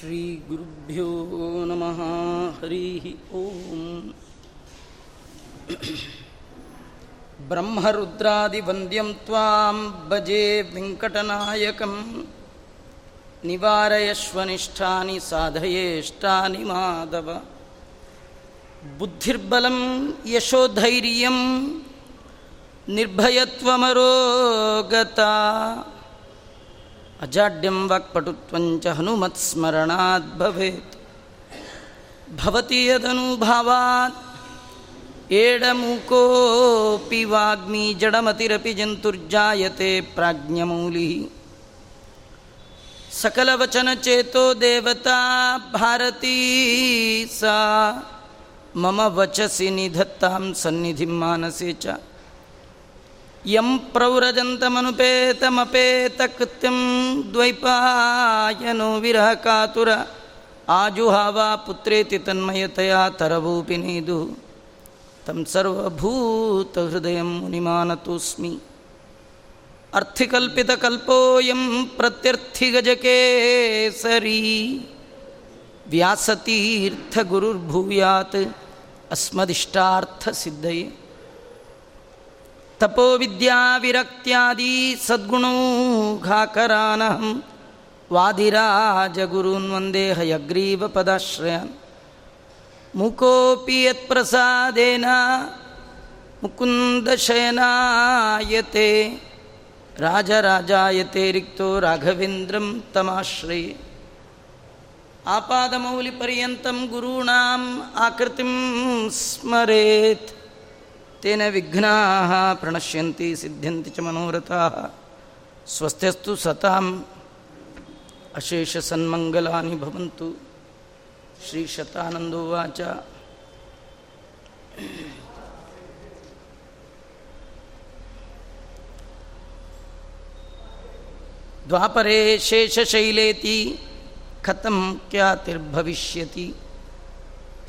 श्रीगुरुभ्यो नमः हरिः ॐ ब्रह्मरुद्रादिवन्द्यं त्वां भजे वेङ्कटनायकं निवारयश्वनिष्ठानि साधयेष्टानि माधव बुद्धिर्बलं यशोधैर्यं निर्भयत्वमरोगता अजाड्यं वाक्पटुत्वञ्च हनुमत्स्मरणात् भवेत् भवति यदनुभावात् एडमुकोऽपि वाग्मी जडमतिरपि जन्तुर्जायते प्राज्ञमौलिः सकलवचनचेतो देवता भारती सा मम वचसि निधत्तां सन्निधिं मानसे च ಯಂ ಪ್ರವ್ರಜಂತಮನುಪೇತಮಪೇತಕೃತ್ಯಂ ದ್ವೈಪಾಯನೋ ವಿರಹ ಕಾತುರ ಆಜುಹಾವಾ ಪುತ್ರೇತಿ ತನ್ಮಯತೆಯ ತರಭೂಪಿ ನೀದು ತಂ ಸರ್ವಭೂತ ಹೃದಯ ಮುನಿಮಾನತೋಸ್ಮಿ ಅರ್ಥಿಕಲ್ಪಿತಕಲ್ಪೋಯಂ ಪ್ರತ್ಯರ್ಥಿಗಜಕೇಸರಿ ವ್ಯಾಸತೀರ್ಥಗುರುರ್ಭೂಯಾತ್ ಅಸ್ಮದಿಷ್ಟಾರ್ಥ ಸಿದ್ಧಯೇ ತಪೋವಿದ್ಯಾ ವಿರಕ್ತ್ಯಾದಿ ಸದ್ಗುಣೋ ಘಾಕರಾನಹಂ. ವಾದಿರಾಜ ಗುರುನ್ ವಂದೇ ಹಯಗ್ರೀವ ಪದಾಶ್ರಯನ್. ಮುಕೋಪಿ ಯತ್ಪ್ರಸಾದೇನ ಮುಕುಂದಶಯನಾಯತೆ ರಾಜರಾಜಾಯತೆ ರಿಕ್ತೋ ರಾಘವೇಂದ್ರಂ ತಮಾಶ್ರಯ. ಆಪಾದಮೌಲಿಪರ್ಯಂತಂ ಗುರುಣಾಂ ಆಕೃತಿಂ ಸ್ಮರೇತ್. तेन विघ्ना प्रणश्य सिद्ध्यन्ति च मनोरथाः। स्वस्थ्यस्तु अशेषसन्मंगला अशेषसन्मङ्गलानि भवन्तु। श्रीशतानन्दोवाच द्वापरे शेषशैलेति कथं क्यातिर्भविष्यति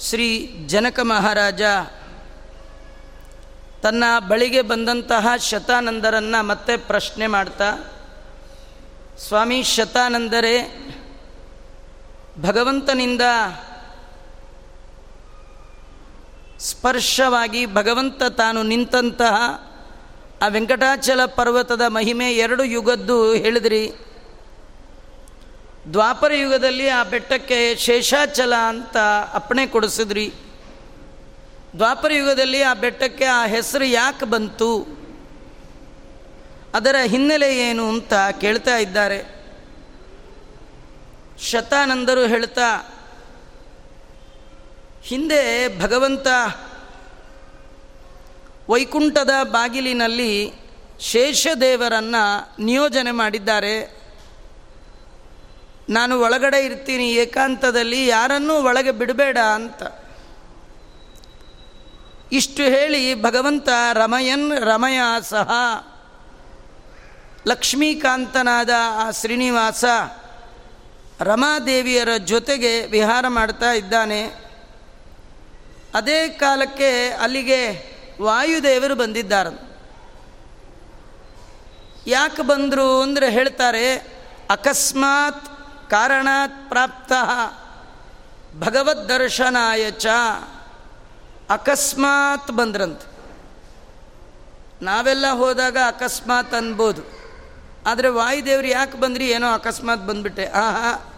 श्रीजनकमहाराजा ತನ್ನ ಬಳಿಗೆ ಬಂದಂತಹ ಶತಾನಂದರನ್ನು ಮತ್ತೆ ಪ್ರಶ್ನೆ ಮಾಡ್ತಾ, ಸ್ವಾಮಿ ಶತಾನಂದರೇ ಭಗವಂತನಿಂದ ಸ್ಪರ್ಶವಾಗಿ ಭಗವಂತ ತಾನು ನಿಂತಹ ಆ ವೆಂಕಟಾಚಲ ಪರ್ವತದ ಮಹಿಮೆ ಎರಡು ಯುಗದ್ದು ಹೇಳಿದ್ರಿ. ದ್ವಾಪರ ಯುಗದಲ್ಲಿ ಆ ಬೆಟ್ಟಕ್ಕೆ ಶೇಷಾಚಲ ಅಂತ ಅಪ್ಪಣೆ ಕೊಡಿಸಿದ್ರಿ. ದ್ವಾಪರ ಯುಗದಲ್ಲಿ ಆ ಬೆಟ್ಟಕ್ಕೆ ಆ ಹೆಸರು ಯಾಕೆ ಬಂತು? ಅದರ ಹಿನ್ನೆಲೆ ಏನು ಅಂತ ಕೇಳ್ತಾ ಇದ್ದಾರೆ. ಶತಾನಂದರು ಹೇಳ್ತಾ, ಹಿಂದೆ ಭಗವಂತ ವೈಕುಂಠದ ಬಾಗಿಲಿನಲ್ಲಿ ಶೇಷದೇವರನ್ನು ನಿಯೋಜನೆ ಮಾಡಿದ್ದಾರೆ. ನಾನು ಒಳಗಡೆ ಇರ್ತೀನಿ ಏಕಾಂತದಲ್ಲಿ, ಯಾರನ್ನೂ ಒಳಗೆ ಬಿಡಬೇಡ ಅಂತ. ಇಷ್ಟು ಹೇಳಿ ಭಗವಂತ ರಮಯನ್ ರಮಯ ಸಹ ಲಕ್ಷ್ಮೀಕಾಂತನಾದ ಆ ಶ್ರೀನಿವಾಸ ರಮಾದೇವಿಯರ ಜೊತೆಗೆ ವಿಹಾರ ಮಾಡ್ತಾ ಇದ್ದಾನೆ. ಅದೇ ಕಾಲಕ್ಕೆ ಅಲ್ಲಿಗೆ ವಾಯುದೇವರು ಬಂದಿದ್ದಾರೆ ಯಾಕೆ ಬಂದರು ಅಂದರೆ ಹೇಳ್ತಾರೆ, ಅಕಸ್ಮಾತ್ ಕಾರಣಾತ್ ಪ್ರಾಪ್ತ ಭಗವದ್ದರ್ಶನಾಯ ಚ. ಅಕಸ್ಮಾತ್ ಬಂದ್ರಂತೆ. ನಾವೆಲ್ಲ ಹೋದಾಗ ಅಕಸ್ಮಾತ್ ಅನ್ಬೋದು. ಆದರೆ ವಾಯುದೇವ್ರು ಯಾಕೆ ಬಂದ್ರಿ? ಏನೋ ಅಕಸ್ಮಾತ್ ಬಂದ್ಬಿಟ್ಟೆ. ಆಹಾ.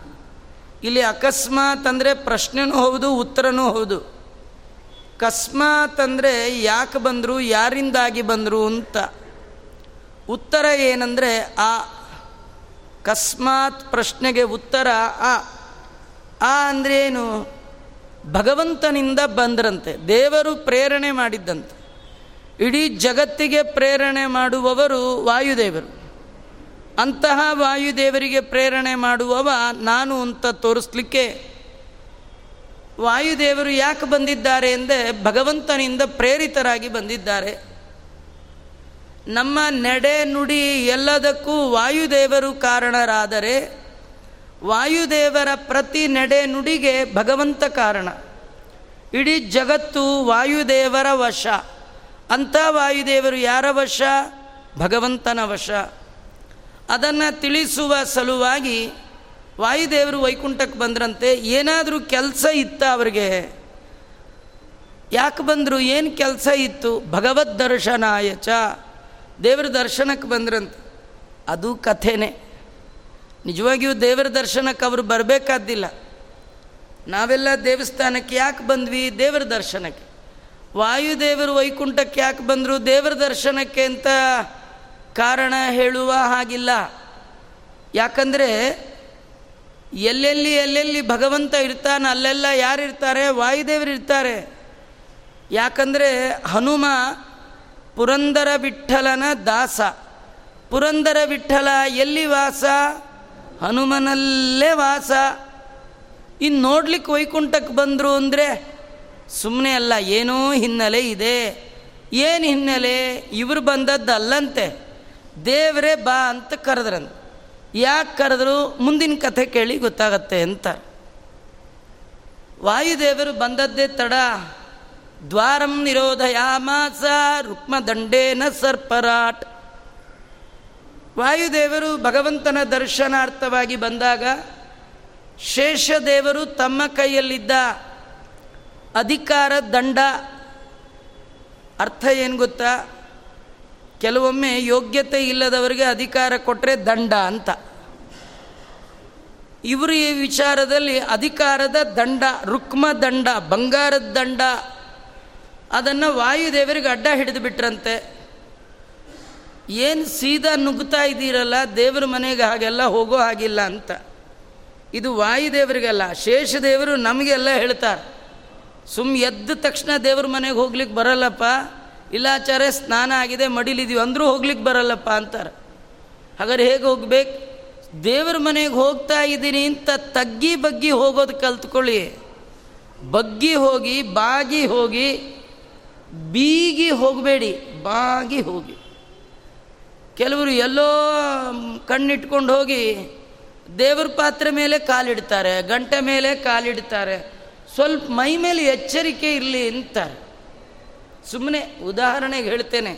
ಇಲ್ಲಿ ಅಕಸ್ಮಾತ್ ಅಂದರೆ ಪ್ರಶ್ನೆನೂ ಹೌದು, ಉತ್ತರನೂ ಹೌದು. ಕಸ್ಮಾತ್ ಅಂದರೆ ಯಾಕೆ ಬಂದರು, ಯಾರಿಂದಾಗಿ ಬಂದರು ಅಂತ. ಉತ್ತರ ಏನಂದರೆ ಆ. ಕಸ್ಮಾತ್ ಪ್ರಶ್ನೆಗೆ ಉತ್ತರ ಆ. ಆ ಅಂದ್ರೇನು ಭಗವಂತನಿಂದ ಬಂದ್ರಂತೆ. ದೇವರು ಪ್ರೇರಣೆ ಮಾಡಿದ್ದಂತೆ. ಇಡೀ ಜಗತ್ತಿಗೆ ಪ್ರೇರಣೆ ಮಾಡುವವರು ವಾಯುದೇವರು. ಅಂತಹ ವಾಯುದೇವರಿಗೆ ಪ್ರೇರಣೆ ಮಾಡುವವ ನಾನು ಅಂತ ತೋರಿಸ್ಲಿಕ್ಕೆ ವಾಯುದೇವರು ಯಾಕೆ ಬಂದಿದ್ದಾರೆ ಎಂದರೆ ಭಗವಂತನಿಂದ ಪ್ರೇರಿತರಾಗಿ ಬಂದಿದ್ದಾರೆ. ನಮ್ಮ ನಡೆ ನುಡಿ ಎಲ್ಲದಕ್ಕೂ ವಾಯುದೇವರು ಕಾರಣರಾದರೆ ವಾಯುದೇವರ ಪ್ರತಿ ನಡೆ ನುಡಿಗೆ ಭಗವಂತ ಕಾರಣ. ಇಡೀ ಜಗತ್ತು ವಾಯುದೇವರ ವಶ. ಅಂಥ ವಾಯುದೇವರು ಯಾರ ವಶ? ಭಗವಂತನ ವಶ. ಅದನ್ನು ತಿಳಿಸುವ ಸಲುವಾಗಿ ವಾಯುದೇವರು ವೈಕುಂಠಕ್ಕೆ ಬಂದ್ರಂತೆ, ಏನಾದರೂ ಕೆಲಸ ಇತ್ತ ಅವರಿಗೆ? ಯಾಕೆ ಬಂದರು? ಏನು ಕೆಲಸ ಇತ್ತು? ಭಗವದ್ ದರ್ಶನಾಯಚ ದೇವರ ದರ್ಶನಕ್ಕೆ ಬಂದ್ರಂತೆ. ಅದು ಕಥೆನೇ. ನಿಜವಾಗಿಯೂ ದೇವರ ದರ್ಶನಕ್ಕೆ ಅವರು ಬರಬೇಕಾದ್ದಿಲ್ಲ. ನಾವೆಲ್ಲ ದೇವಸ್ಥಾನಕ್ಕೆ ಯಾಕೆ ಬಂದ್ವಿ? ದೇವರ ದರ್ಶನಕ್ಕೆ. ವಾಯುದೇವರು ವೈಕುಂಠಕ್ಕೆ ಯಾಕೆ ಬಂದರು? ದೇವರ ದರ್ಶನಕ್ಕೆ ಅಂತ ಕಾರಣ ಹೇಳುವ ಹಾಗಿಲ್ಲ. ಯಾಕಂದರೆ ಎಲ್ಲೆಲ್ಲಿ ಎಲ್ಲೆಲ್ಲಿ ಭಗವಂತ ಇರ್ತಾನೆ ಅಲ್ಲೆಲ್ಲ ಯಾರು ಇರ್ತಾರೆ ವಾಯುದೇವರು ಇರ್ತಾರೆ. ಯಾಕಂದರೆ ಹನುಮ ಪುರಂದರ ವಿಠಲನ ದಾಸ. ಪುರಂದರ ವಿಠಲ ಎಲ್ಲಿ ವಾಸ? ಹನುಮನಲ್ಲೇ ವಾಸ. ಇನ್ನು ನೋಡ್ಲಿಕ್ಕೆ ವೈಕುಂಠಕ್ಕೆ ಬಂದರು ಅಂದರೆ ಸುಮ್ಮನೆ ಅಲ್ಲ, ಏನೋ ಹಿನ್ನೆಲೆ ಇದೆ. ಏನು ಹಿನ್ನೆಲೆ? ಇವರು ಬಂದದ್ದು ಅಲ್ಲಂತೆ. ದೇವರೇ ಬಾ ಅಂತ ಕರೆದ್ರಂತೆ. ಯಾಕೆ ಕರೆದ್ರು? ಮುಂದಿನ ಕಥೆ ಕೇಳಿ ಗೊತ್ತಾಗತ್ತೆ ಅಂತ. ವಾಯುದೇವರು ಬಂದದ್ದೇ ತಡ. ದ್ವಾರಂ ನಿರೋಧಯಾಮಾಸ ರುಕ್ಮದಂಡೇನ ಸರ್ಪರಾಟ್. ವಾಯುದೇವರು ಭಗವಂತನ ದರ್ಶನಾರ್ಥವಾಗಿ ಬಂದಾಗ ಶೇಷದೇವರು ತಮ್ಮ ಕೈಯಲ್ಲಿದ್ದ ಅಧಿಕಾರ ದಂಡ. ಅರ್ಥ ಏನು ಗೊತ್ತಾ? ಕೆಲವೊಮ್ಮೆ ಯೋಗ್ಯತೆ ಇಲ್ಲದವರಿಗೆ ಅಧಿಕಾರ ಕೊಟ್ಟರೆ ದಂಡ ಅಂತ. ಇವರು ಈ ವಿಚಾರದಲ್ಲಿ ಅಧಿಕಾರದ ದಂಡ, ರುಕ್ಮ ದಂಡ, ಬಂಗಾರದ ದಂಡ, ಅದನ್ನು ವಾಯುದೇವರಿಗೆ ಅಡ್ಡ ಹಿಡಿದು ಬಿಟ್ರಂತೆ. ಏನು ಸೀದಾ ನುಗ್ತಾ ಇದ್ದೀರಲ್ಲ, ದೇವ್ರ ಮನೆಗೆ ಹಾಗೆಲ್ಲ ಹೋಗೋ ಹಾಗಿಲ್ಲ ಅಂತ. ಇದು ವಾಯುದೇವರಿಗೆಲ್ಲ ಶೇಷದೇವರು ನಮಗೆಲ್ಲ ಹೇಳ್ತಾರೆ. ಸುಮ್ ಎದ್ದ ತಕ್ಷಣ ದೇವ್ರ ಮನೆಗೆ ಹೋಗ್ಲಿಕ್ಕೆ ಬರಲ್ಲಪ್ಪ. ಇಲ್ಲಾಚಾರೆ ಸ್ನಾನ ಆಗಿದೆ, ಮಡಿಲಿದೀವಿ, ಅಂದರೂ ಹೋಗ್ಲಿಕ್ಕೆ ಬರಲ್ಲಪ್ಪ ಅಂತಾರೆ. ಹಾಗಾದ್ರೆ ಹೇಗೆ ಹೋಗ್ಬೇಕು? ದೇವ್ರ ಮನೆಗೆ ಹೋಗ್ತಾ ಇದ್ದೀನಿ ಅಂತ ತಗ್ಗಿ ಬಗ್ಗಿ ಹೋಗೋದು ಕಲ್ತ್ಕೊಳ್ಳಿ. ಬಗ್ಗಿ ಹೋಗಿ, ಬಾಗಿ ಹೋಗಿ, ಬೀಗಿ ಹೋಗಬೇಡಿ, ಬಾಗಿ ಹೋಗಿ. ಕೆಲವರು ಎಲ್ಲೋ ಕಣ್ಣಿಟ್ಕೊಂಡು ಹೋಗಿ ದೇವ್ರ ಪಾತ್ರೆ ಮೇಲೆ ಕಾಲಿಡ್ತಾರೆ, ಗಂಟೆ ಮೇಲೆ ಕಾಲಿಡ್ತಾರೆ, ಸ್ವಲ್ಪ ಮೈ ಮೇಲೆ ಎಚ್ಚರಿಕೆ ಇರಲಿ ಅಂತಾರೆ ಸುಮ್ಮನೆ ಉದಾಹರಣೆಗೆ ಹೇಳ್ತೇನೆ,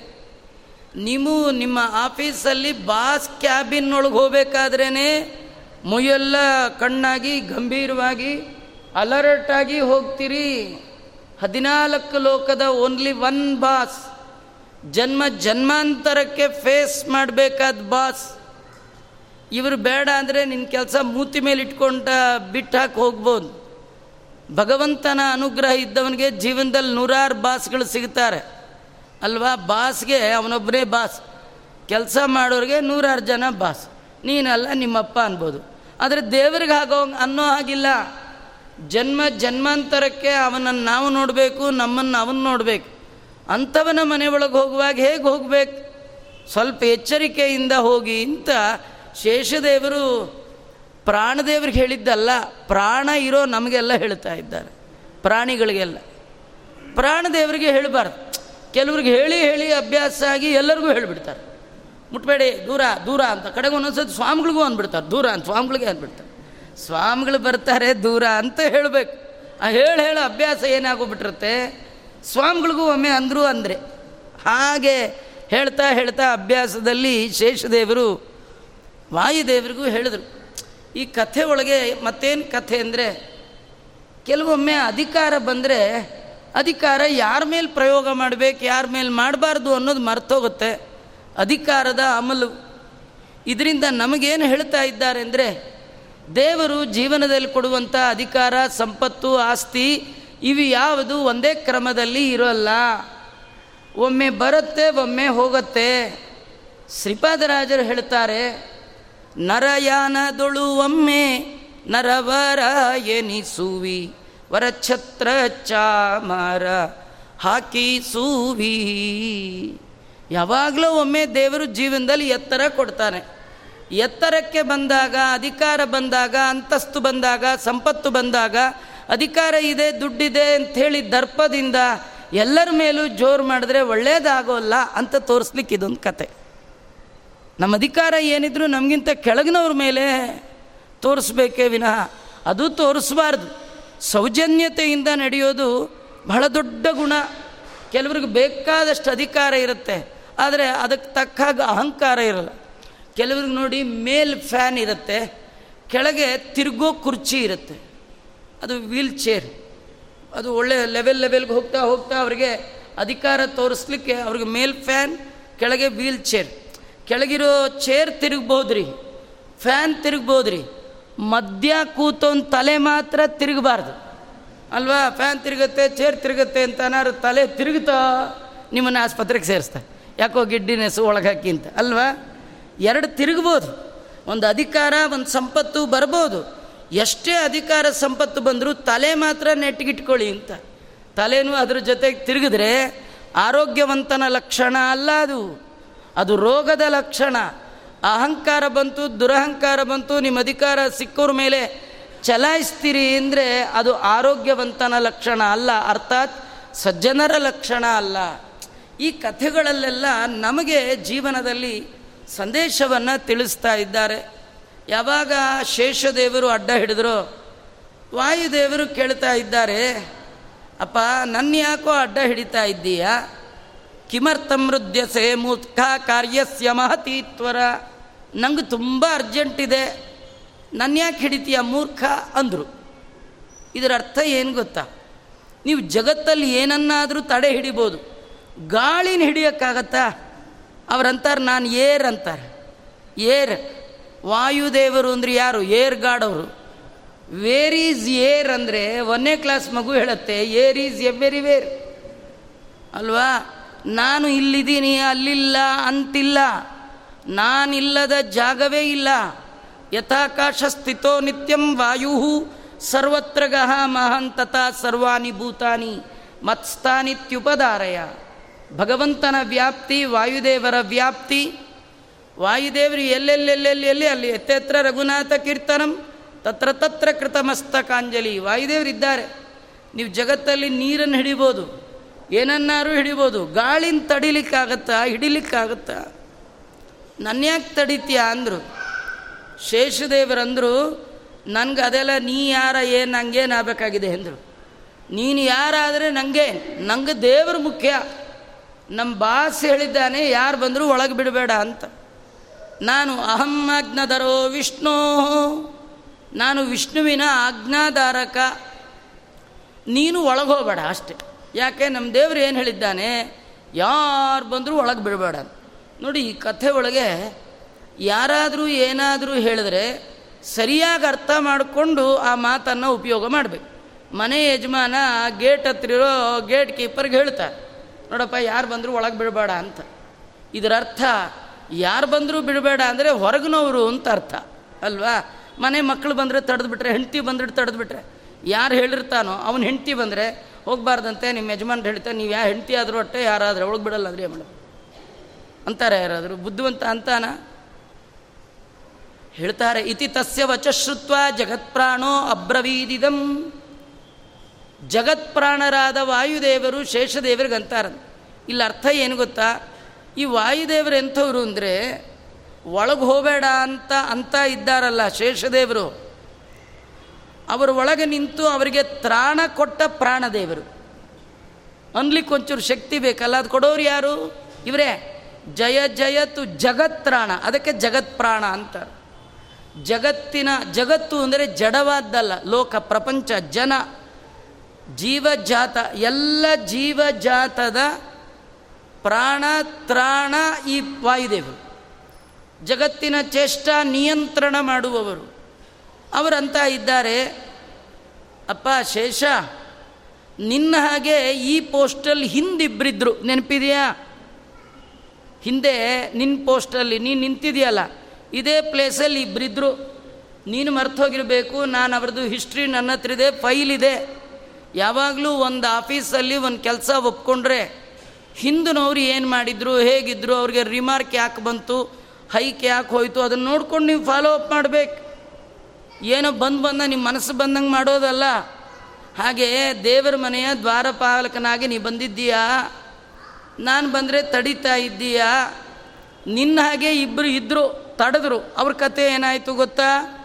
ನೀವು ನಿಮ್ಮ ಆಫೀಸಲ್ಲಿ ಬಾಸ್ ಕ್ಯಾಬಿನ್ ಒಳಗೆ ಹೋಗಬೇಕಾದ್ರೇ ಮುಯ್ಯೆಲ್ಲ ಕಣ್ಣಾಗಿ, ಗಂಭೀರವಾಗಿ, ಅಲರ್ಟಾಗಿ ಹೋಗ್ತೀರಿ. ಹದಿನಾಲ್ಕು ಲೋಕದ ಓನ್ಲಿ ಒನ್ ಬಾಸ್ ಜನ್ಮ ಜನ್ಮಾಂತರಕ್ಕೆ ಫೇಸ್ ಮಾಡಬೇಕಾದ ಬಾಸ್ ಇವರು ಬೇಡ ಅಂದರೆ ನಿನ್ನ ಕೆಲಸ ಮೂತಿ ಮೇಲೆ ಇಟ್ಕೊಂಡ ಬಿಟ್ಟು ಹಾಕಿ ಹೋಗ್ಬೋದು. ಭಗವಂತನ ಅನುಗ್ರಹ ಇದ್ದವನಿಗೆ ಜೀವನದಲ್ಲಿ ನೂರಾರು ಬಾಸ್ಗಳು ಸಿಗ್ತಾರೆ. ಅಲ್ವಾ? ಬಾಸ್ಗೆ ಅವನೊಬ್ಬನೇ ಬಾಸ್ ಕೆಲಸ ಮಾಡೋರಿಗೆ ನೂರಾರು ಜನ ಬಾಸ್ ನೀನಲ್ಲ ನಿಮ್ಮಪ್ಪ ಅನ್ಬೋದು. ಆದರೆ ದೇವರಿಗೆ ಆಗೋ ಅನ್ನೋ ಹಾಗಿಲ್ಲ. ಜನ್ಮ ಜನ್ಮಾಂತರಕ್ಕೆ ಅವನನ್ನು ನಾವು ನೋಡಬೇಕು, ನಮ್ಮನ್ನು ಅವನು ನೋಡಬೇಕು. ಅಂಥವನ ಮನೆ ಒಳಗೆ ಹೋಗುವಾಗ ಹೇಗೆ ಹೋಗಬೇಕು? ಸ್ವಲ್ಪ ಎಚ್ಚರಿಕೆಯಿಂದ ಹೋಗಿ ಅಂತ ಶೇಷದೇವರು ಪ್ರಾಣದೇವ್ರಿಗೆ ಹೇಳಿದ್ದಲ್ಲ, ಪ್ರಾಣ ಇರೋ ನಮಗೆಲ್ಲ ಹೇಳ್ತಾ ಇದ್ದಾರೆ, ಪ್ರಾಣಿಗಳಿಗೆಲ್ಲ. ಪ್ರಾಣದೇವರಿಗೆ ಹೇಳಬಾರ್ದು. ಕೆಲವ್ರಿಗೆ ಹೇಳಿ ಹೇಳಿ ಅಭ್ಯಾಸ ಆಗಿ ಎಲ್ಲರಿಗೂ ಹೇಳಿಬಿಡ್ತಾರೆ. ಮುಟ್ಬೇಡಿ, ದೂರ ದೂರ ಅಂತ. ಕಡೆಗೆ ಒಂದೊಂದ್ಸತಿ ಸ್ವಾಮಿಗಳಿಗೂ ಅಂದ್ಬಿಡ್ತಾರೆ, ದೂರ ಅಂತ, ಸ್ವಾಮಿಗಳಿಗೆ ಅಂದ್ಬಿಡ್ತಾರೆ. ಸ್ವಾಮಿಗಳು ಬರ್ತಾರೆ, ದೂರ ಅಂತ ಹೇಳಬೇಕು. ಆ ಹೇಳಿ ಹೇಳೋ ಅಭ್ಯಾಸ ಏನಾಗೋಗ್ಬಿಟ್ಟಿರುತ್ತೆ? ಸ್ವಾಮಿಗಳಿಗೂ ಒಮ್ಮೆ ಅಂದರು ಅಂದರೆ. ಹಾಗೆ ಹೇಳ್ತಾ ಹೇಳ್ತಾ ಅಭ್ಯಾಸದಲ್ಲಿ ಶೇಷದೇವರು ವಾಯುದೇವರಿಗೂ ಹೇಳಿದರು. ಈ ಕಥೆ ಒಳಗೆ ಮತ್ತೇನು ಕಥೆ ಅಂದರೆ ಕೆಲವೊಮ್ಮೆ ಅಧಿಕಾರ ಬಂದರೆ ಅಧಿಕಾರ ಯಾರ ಮೇಲೆ ಪ್ರಯೋಗ ಮಾಡಬೇಕು, ಯಾರ ಮೇಲೆ ಮಾಡಬಾರ್ದು ಅನ್ನೋದು ಮರ್ತೋಗುತ್ತೆ. ಅಧಿಕಾರದ ಅಮಲು. ಇದರಿಂದ ನಮಗೇನು ಹೇಳ್ತಾ ಇದ್ದಾರೆ ಅಂದರೆ ದೇವರು ಜೀವನದಲ್ಲಿ ಕೊಡುವಂಥ ಅಧಿಕಾರ, ಸಂಪತ್ತು, ಆಸ್ತಿ ಇವು ಯಾವುದು? ಒಂದೇ ಕ್ರಮದಲ್ಲಿ ಇರೋಲ್ಲ. ಒಮ್ಮೆ ಬರುತ್ತೆ, ಒಮ್ಮೆ ಹೋಗುತ್ತೆ. ಶ್ರೀಪಾದರಾಜರು ಹೇಳ್ತಾರೆ, ನರಯಾನದೊಳು ಒಮ್ಮೆ ನರವರ ಎನಿಸುವಿ ವರಛತ್ರ ಚಾಮರ ಹಾಕಿ ಸೂವಿ. ಯಾವಾಗಲೂ ಒಮ್ಮೆ ದೇವರು ಜೀವನದಲ್ಲಿ ಎತ್ತರ ಕೊಡ್ತಾನೆ. ಎತ್ತರಕ್ಕೆ ಬಂದಾಗ, ಅಧಿಕಾರ ಬಂದಾಗ, ಅಂತಸ್ತು ಬಂದಾಗ, ಸಂಪತ್ತು ಬಂದಾಗ ಅಧಿಕಾರ ಇದೆ, ದುಡ್ಡಿದೆ ಅಂಥೇಳಿ ದರ್ಪದಿಂದ ಎಲ್ಲರ ಮೇಲೂ ಜೋರು ಮಾಡಿದ್ರೆ ಒಳ್ಳೇದಾಗೋಲ್ಲ ಅಂತ ತೋರಿಸ್ಲಿಕ್ಕೆ ಇದೊಂದು ಕತೆ. ನಮ್ಮ ಅಧಿಕಾರ ಏನಿದ್ರು ನಮಗಿಂತ ಕೆಳಗಿನವ್ರ ಮೇಲೆ ತೋರಿಸ್ಬೇಕೇ ವಿನಃ ಅದು ತೋರಿಸ್ಬಾರ್ದು. ಸೌಜನ್ಯತೆಯಿಂದ ನಡೆಯೋದು ಬಹಳ ದೊಡ್ಡ ಗುಣ. ಕೆಲವ್ರಿಗೆ ಬೇಕಾದಷ್ಟು ಅಧಿಕಾರ ಇರುತ್ತೆ, ಆದರೆ ಅದಕ್ಕೆ ತಕ್ಕಾಗ ಅಹಂಕಾರ ಇರಲ್ಲ. ಕೆಲವ್ರಿಗೆ ನೋಡಿ ಮೇಲ್ ಫ್ಯಾನ್ ಇರುತ್ತೆ, ಕೆಳಗೆ ತಿರುಗೋ ಕುರ್ಚಿ ಇರುತ್ತೆ. ಅದು ವೀಲ್ ಚೇರ್. ಅದು ಒಳ್ಳೆ ಲೆವೆಲ್ ಲೆವೆಲ್ಗೆ ಹೋಗ್ತಾ ಹೋಗ್ತಾ ಅವರಿಗೆ ಅಧಿಕಾರ ತೋರಿಸ್ಲಿಕ್ಕೆ ಅವ್ರಿಗೆ ಮೇಲ್ ಫ್ಯಾನ್, ಕೆಳಗೆ ವೀಲ್ ಚೇರ್. ಕೆಳಗಿರೋ ಚೇರ್ ತಿರುಗ್ಬೋದ್ರಿ, ಫ್ಯಾನ್ ತಿರುಗ್ಬೋದ್ರಿ. ಮಧ್ಯ ಕೂತೊಂದು ತಲೆ ಮಾತ್ರ ತಿರುಗಬಾರ್ದು. ಅಲ್ವಾ? ಫ್ಯಾನ್ ತಿರುಗುತ್ತೆ, ಚೇರ್ ತಿರುಗುತ್ತೆ ಅಂತ ಏನಾದ್ರು ತಲೆ ತಿರುಗುತ್ತಾ ನಿಮ್ಮನ್ನು ಆಸ್ಪತ್ರೆಗೆ ಸೇರಿಸ್ತಾರೆ ಯಾಕೋ ಗಿಡ್ಡಿನೆಸ್ ಒಳಗೆ ಹಾಕಿ ಅಂತ. ಅಲ್ವಾ? ಎರಡು ತಿರುಗ್ಬೋದು. ಒಂದು ಅಧಿಕಾರ, ಒಂದು ಸಂಪತ್ತು ಬರ್ಬೋದು. ಎಷ್ಟೇ ಅಧಿಕಾರ ಸಂಪತ್ತು ಬಂದರೂ ತಲೆ ಮಾತ್ರ ನೆಟ್ಟಿಗಿಟ್ಕೊಳ್ಳಿ ಅಂತ. ತಲೆನೂ ಅದ್ರ ಜೊತೆಗೆ ತಿರುಗಿದ್ರೆ ಆರೋಗ್ಯವಂತನ ಲಕ್ಷಣ ಅಲ್ಲ ಅದು. ಅದು ರೋಗದ ಲಕ್ಷಣ. ಅಹಂಕಾರ ಬಂತು, ದುರಹಂಕಾರ ಬಂತು ನಿಮ್ಮ ಅಧಿಕಾರ ಸಿಕ್ಕೋರ ಮೇಲೆ ಚಲಾಯಿಸ್ತೀರಿ ಅಂದರೆ ಅದು ಆರೋಗ್ಯವಂತನ ಲಕ್ಷಣ ಅಲ್ಲ. ಅರ್ಥಾತ್ ಸಜ್ಜನರ ಲಕ್ಷಣ ಅಲ್ಲ. ಈ ಕಥೆಗಳಲ್ಲೆಲ್ಲ ನಮಗೆ ಜೀವನದಲ್ಲಿ ಸಂದೇಶವನ್ನು ತಿಳಿಸ್ತಾ ಇದ್ದಾರೆ. ಯಾವಾಗ ಶೇಷದೇವರು ಅಡ್ಡ ಹಿಡಿದ್ರು, ವಾಯುದೇವರು ಕೇಳ್ತಾ ಇದ್ದಾರೆ, ಅಪ್ಪ ನನ್ನ ಯಾಕೋ ಅಡ್ಡ ಹಿಡಿತಾ ಇದ್ದೀಯಾ? ಕಿಮರ್ಥಮೃದ್ಯಸೆ ಮೂರ್ಖ ಕಾರ್ಯಸ್ಯ ಮಹತೀತ್ವರ. ನಂಗೆ ತುಂಬ ಅರ್ಜೆಂಟ್ ಇದೆ. ನನ್ನ ಯಾಕೆ ಹಿಡಿತೀಯ ಮೂರ್ಖ ಅಂದರು. ಇದರ ಅರ್ಥ ಏನು ಗೊತ್ತಾ? ನೀವು ಜಗತ್ತಲ್ಲಿ ಏನನ್ನಾದರೂ ತಡೆ ಹಿಡಿಬೋದು. ಗಾಳಿನ ಹಿಡಿಯೋಕ್ಕಾಗತ್ತಾ? ಅವ್ರಂತಾರೆ ನಾನು ಏರ್ ಅಂತಾರೆ. ಏರ್. ವಾಯುದೇವರು ಅಂದರೆ ಯಾರು? ಏರ್ ಗಾಡ್ ಅವರು. ವೇರ್ ಈಸ್ ಏರ್ ಅಂದರೆ ಒಂದನೇ ಕ್ಲಾಸ್ ಮಗು ಹೇಳುತ್ತೆ air is A very wear ಅಲ್ವಾ? ನಾನು ಇಲ್ಲಿದ್ದೀನಿ, ಅಲ್ಲಿಲ್ಲ, ಅಂತಿಲ್ಲ. ನಾನಿಲ್ಲದ ಜಾಗವೇ ಇಲ್ಲ. ಯಥಾಕಾಶ ಸ್ಥಿತೋ ನಿತ್ಯಂ ವಾಯು ಸರ್ವತ್ರ ಗಹ ಮಹಂತತ ಸರ್ವಾನಿ ಭೂತಾನಿ ಮತ್ಸ್ಥಾನಿತ್ಯುಪಧಾರಯ ಭಗವಂತನ ವ್ಯಾಪ್ತಿ, ವಾಯುದೇವರ ವ್ಯಾಪ್ತಿ ವಾಯುದೇವರು ಎಲ್ಲೆಲ್ಲೆಲ್ಲೆಲ್ಲಿ ಎಲ್ಲಿ? ಅಲ್ಲಿ ಎತ್ತೆತ್ರ ರಘುನಾಥ ಕೀರ್ತನಂ, ತತ್ರ ತತ್ರ ಕೃತಮಸ್ತಕಾಂಜಲಿ. ವಾಯುದೇವರಿದ್ದಾರೆ ನೀವು ಜಗತ್ತಲ್ಲಿ ನೀರನ್ನು ಹಿಡಿಬೋದು ಏನನ್ನಾರು ಹಿಡಿಬೋದು, ಗಾಳಿನ ತಡಿಲಿಕ್ಕಾಗತ್ತಾ, ಹಿಡಿಲಿಕ್ಕಾಗತ್ತಾ? ನನ್ನ ಯಾಕೆ ತಡಿತೀಯ ಅಂದರು. ಶೇಷದೇವರಂದರು, ನನಗೆ ಅದೆಲ್ಲ ನೀ ಯಾರ ಏನು ನಂಗೇನು ಆಗಬೇಕಾಗಿದೆ ಅಂದರು. ನೀನು ಯಾರಾದರೆ ನನಗೆ ನಂಗೆ ದೇವರು ಮುಖ್ಯ. ನಮ್ಮ ಬಾಸ್ ಹೇಳಿದ್ದಾನೆ, ಯಾರು ಬಂದರೂ ಒಳಗೆ ಬಿಡಬೇಡ ಅಂತ. ನಾನು ಅಹಂ ಆಜ್ಞಾಧರೋ ವಿಷ್ಣು. ನಾನು ವಿಷ್ಣುವಿನ ಆಜ್ಞಾಧಾರಕ. ನೀನು ಒಳಗೆ ಹೋಗಬೇಡ ಅಷ್ಟೆ. ಯಾಕೆ? ನಮ್ಮ ದೇವರು ಏನು ಹೇಳಿದ್ದಾನೆ? ಯಾರು ಬಂದರೂ ಒಳಗೆ ಬಿಡಬೇಡ. ನೋಡಿ, ಈ ಕಥೆ ಒಳಗೆ ಯಾರಾದರೂ ಏನಾದರೂ ಹೇಳಿದ್ರೆ ಸರಿಯಾಗಿ ಅರ್ಥ ಮಾಡಿಕೊಂಡು ಆ ಮಾತನ್ನು ಉಪಯೋಗ ಮಾಡಬೇಕು. ಮನೆ ಯಜಮಾನ ಗೇಟ್ ಹತ್ತಿರೋ ಗೇಟ್ ಕೀಪರ್ಗೆ ಹೇಳ್ತಾರೆ, ನೋಡಪ್ಪ, ಯಾರು ಬಂದರೂ ಒಳಗೆ ಬಿಡಬೇಡ ಅಂತ. ಇದರ ಅರ್ಥ ಯಾರು ಬಂದರೂ ಬಿಡಬೇಡ ಅಂದರೆ ಹೊರಗಿನವರು ಅಂತ ಅರ್ಥ, ಅಲ್ವಾ? ಮನೆ ಮಕ್ಕಳು ಬಂದರೆ ತಡೆದ್ಬಿಟ್ರೆ ಹೆಂಡತಿ ಬಂದ್ರೆ ತಡೆದ್ಬಿಟ್ರೆ ಯಾರು ಹೇಳಿರ್ತಾನೋ ಅವನು ಹೆಂಡ್ತಿ ಬಂದರೆ ಹೋಗಬಾರ್ದಂತೆ ನಿಮ್ಮ ಯಜಮಾನ್ರು ಹೇಳ್ತಾರೆ ನೀವು ಯಾ ಹೆಂಡತಿ ಆದರೂ ಅಟ್ಟೆ ಯಾರಾದರೆ ಒಳಗೆ ಬಿಡಲ್ಲ ಅಂದರೆ ಮೇಡಮ್ ಅಂತಾರೆ ಯಾರಾದರೂ, ಬುದ್ಧಿವಂತ ಅಂತಾನ? ಹೇಳ್ತಾರೆ, ಇತಿ ತಸ್ಯ ವಚಶ್ರುತ್ವ ಜಗತ್ಪ್ರಾಣೋ ಅಬ್ರವೀದಿದಂ. ಜಗತ್ಪ್ರಾಣರಾದ ವಾಯುದೇವರು ಶೇಷದೇವರಿಗೆ ಅಂತಾರ ಇಲ್ಲಿ, ಅರ್ಥ ಏನು ಗೊತ್ತಾ? ಈ ವಾಯುದೇವರು ಎಂಥವ್ರು ಅಂದರೆ, ಒಳಗೆ ಹೋಗಬೇಡ ಅಂತ ಅಂತ ಇದ್ದಾರಲ್ಲ ಶೇಷದೇವರು. ಅವರು ಒಳಗೆ ನಿಂತು ಅವರಿಗೆ ತ್ರಾಣ ಕೊಟ್ಟ ಪ್ರಾಣದೇವರು. ಅನ್ಲಿಕ್ಕೆ ಒಂಚೂರು ಶಕ್ತಿ ಬೇಕಲ್ಲ, ಅದು ಕೊಡೋರು ಯಾರು? ಇವರೇ, ಜಯ ಜಯತು ಜಗತ್ರಾಣ ಅದಕ್ಕೆ ಜಗತ್ ಪ್ರಾಣ ಅಂತ. ಜಗತ್ತಿನ, ಜಗತ್ತು ಅಂದರೆ ಜಡವಾದ್ದಲ್ಲ, ಲೋಕ, ಪ್ರಪಂಚ, ಜನ, ಜೀವಜಾತ, ಎಲ್ಲ ಜೀವಜಾತದ ಪ್ರಾಣ, ತ್ರಾಣ ಈ ವಾಯುದೇವರು. ಜಗತ್ತಿನ ಚೇಷ್ಟ ನಿಯಂತ್ರಣ ಮಾಡುವವರು. ಅವರಂತ ಇದ್ದಾರೆ, ಅಪ್ಪ ಶೇಷ, ನಿನ್ನ ಹಾಗೆ ಈ ಪೋಸ್ಟಲ್ಲಿ ಹಿಂದಿಬ್ಬರಿದ್ರು ನೆನಪಿದೆಯಾ? ಹಿಂದೆ ನಿನ್ನ ಪೋಸ್ಟಲ್ಲಿ, ನೀನು ನಿಂತಿದೆಯಲ್ಲ, ಇದೇ ಪ್ಲೇಸಲ್ಲಿ ಇಬ್ಬರಿದ್ರು ನೀನು ಮರ್ತೋಗಿರಬೇಕು, ನಾನು ಅವ್ರದ್ದು ಹಿಸ್ಟ್ರಿ ನನ್ನ ಹತ್ರ ಇದೆ ಫೈಲ್ ಇದೆ. ಯಾವಾಗಲೂ ಒಂದು ಆಫೀಸಲ್ಲಿ ಒಂದು ಕೆಲಸ ಒಪ್ಕೊಂಡ್ರೆ ಹಿಂದಿನವ್ರು ಏನು ಮಾಡಿದ್ರು, ಹೇಗಿದ್ರು, ಅವ್ರಿಗೆ ರಿಮಾರ್ಕ್ ಯಾಕೆ ಬಂತು ಹೈಕ್ ಯಾಕೆ ಹೋಯ್ತು, ಅದನ್ನು ನೋಡ್ಕೊಂಡು ನೀವು ಫಾಲೋ ಅಪ್ ಮಾಡಬೇಕು. ಏನೋ ಬಂದು ಬಂದ ನಿಮ್ಮ ಮನಸ್ಸು ಬಂದಂಗೆ ಮಾಡೋದಲ್ಲ. ಹಾಗೆ ದೇವರ ಮನೆಯ ದ್ವಾರಪಾಲಕನಾಗಿ ನೀ ಬಂದಿದ್ದೀಯಾ? ನಾನು ಬಂದರೆ ತಡಿತಾ ಇದ್ದೀಯಾ? ನಿನ್ನ ಹಾಗೆ ಇಬ್ಬರು ಇದ್ದರು ತಡೆದ್ರು. ಅವ್ರ ಕತೆ ಏನಾಯಿತು ಗೊತ್ತಾ?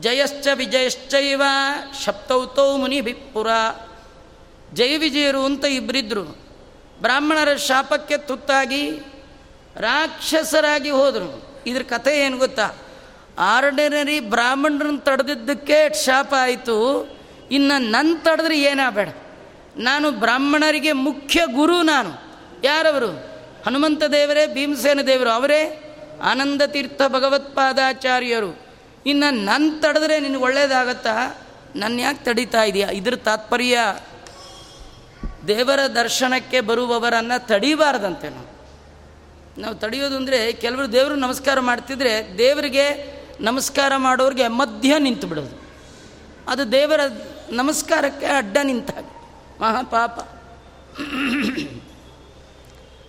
ಜಯಶ್ಚ ವಿಜಯಶ್ಚೈವ ಶಪ್ತೌತೌ ಮುನಿ ಬಿಪ್ಪುರ ಜಯ ವಿಜಯರು ಅಂತ ಇಬ್ಬರಿದ್ದರು ಬ್ರಾಹ್ಮಣರ ಶಾಪಕ್ಕೆ ತುತ್ತಾಗಿ ರಾಕ್ಷಸರಾಗಿ ಹೋದರು. ಇದ್ರ ಕಥೆ ಏನು ಗೊತ್ತಾ? ಆರ್ಡಿನರಿ ಬ್ರಾಹ್ಮಣರನ್ನು ತಡೆದಿದ್ದಕ್ಕೆ ಶಾಪ ಆಯಿತು. ಇನ್ನು ನನ್ನ ತಡೆದ್ರೆ ಏನಾಗಬೇಡ. ನಾನು ಬ್ರಾಹ್ಮಣರಿಗೆ ಮುಖ್ಯ ಗುರು ನಾನು. ಯಾರವರು? ಹನುಮಂತ ದೇವರೇ, ಭೀಮಸೇನ ದೇವರು ಅವರೇ? ಆನಂದ ತೀರ್ಥ ಭಗವತ್ಪಾದಾಚಾರ್ಯರು ಇನ್ನು ನನ್ನ ತಡೆದ್ರೆ ನಿನಗೆ ಒಳ್ಳೇದಾಗತ್ತಾ? ನನ್ನ ಯಾಕೆ ತಡೀತಾ ಇದೆಯಾ? ಇದ್ರ ತಾತ್ಪರ್ಯ ದೇವರ ದರ್ಶನಕ್ಕೆ ಬರುವವರನ್ನು ತಡೀಬಾರ್ದಂತೆ ನಾವು. ನಾವು ತಡೆಯೋದು ಅಂದರೆ ಕೆಲವರು ದೇವರು ನಮಸ್ಕಾರ ಮಾಡ್ತಿದ್ರೆ ದೇವರಿಗೆ ನಮಸ್ಕಾರ ಮಾಡೋರಿಗೆ ಮಧ್ಯ ನಿಂತು ಬಿಡೋದು. ಅದು ದೇವರ ನಮಸ್ಕಾರಕ್ಕೆ ಅಡ್ಡ ನಿಂತ ಮಹಾ ಪಾಪ.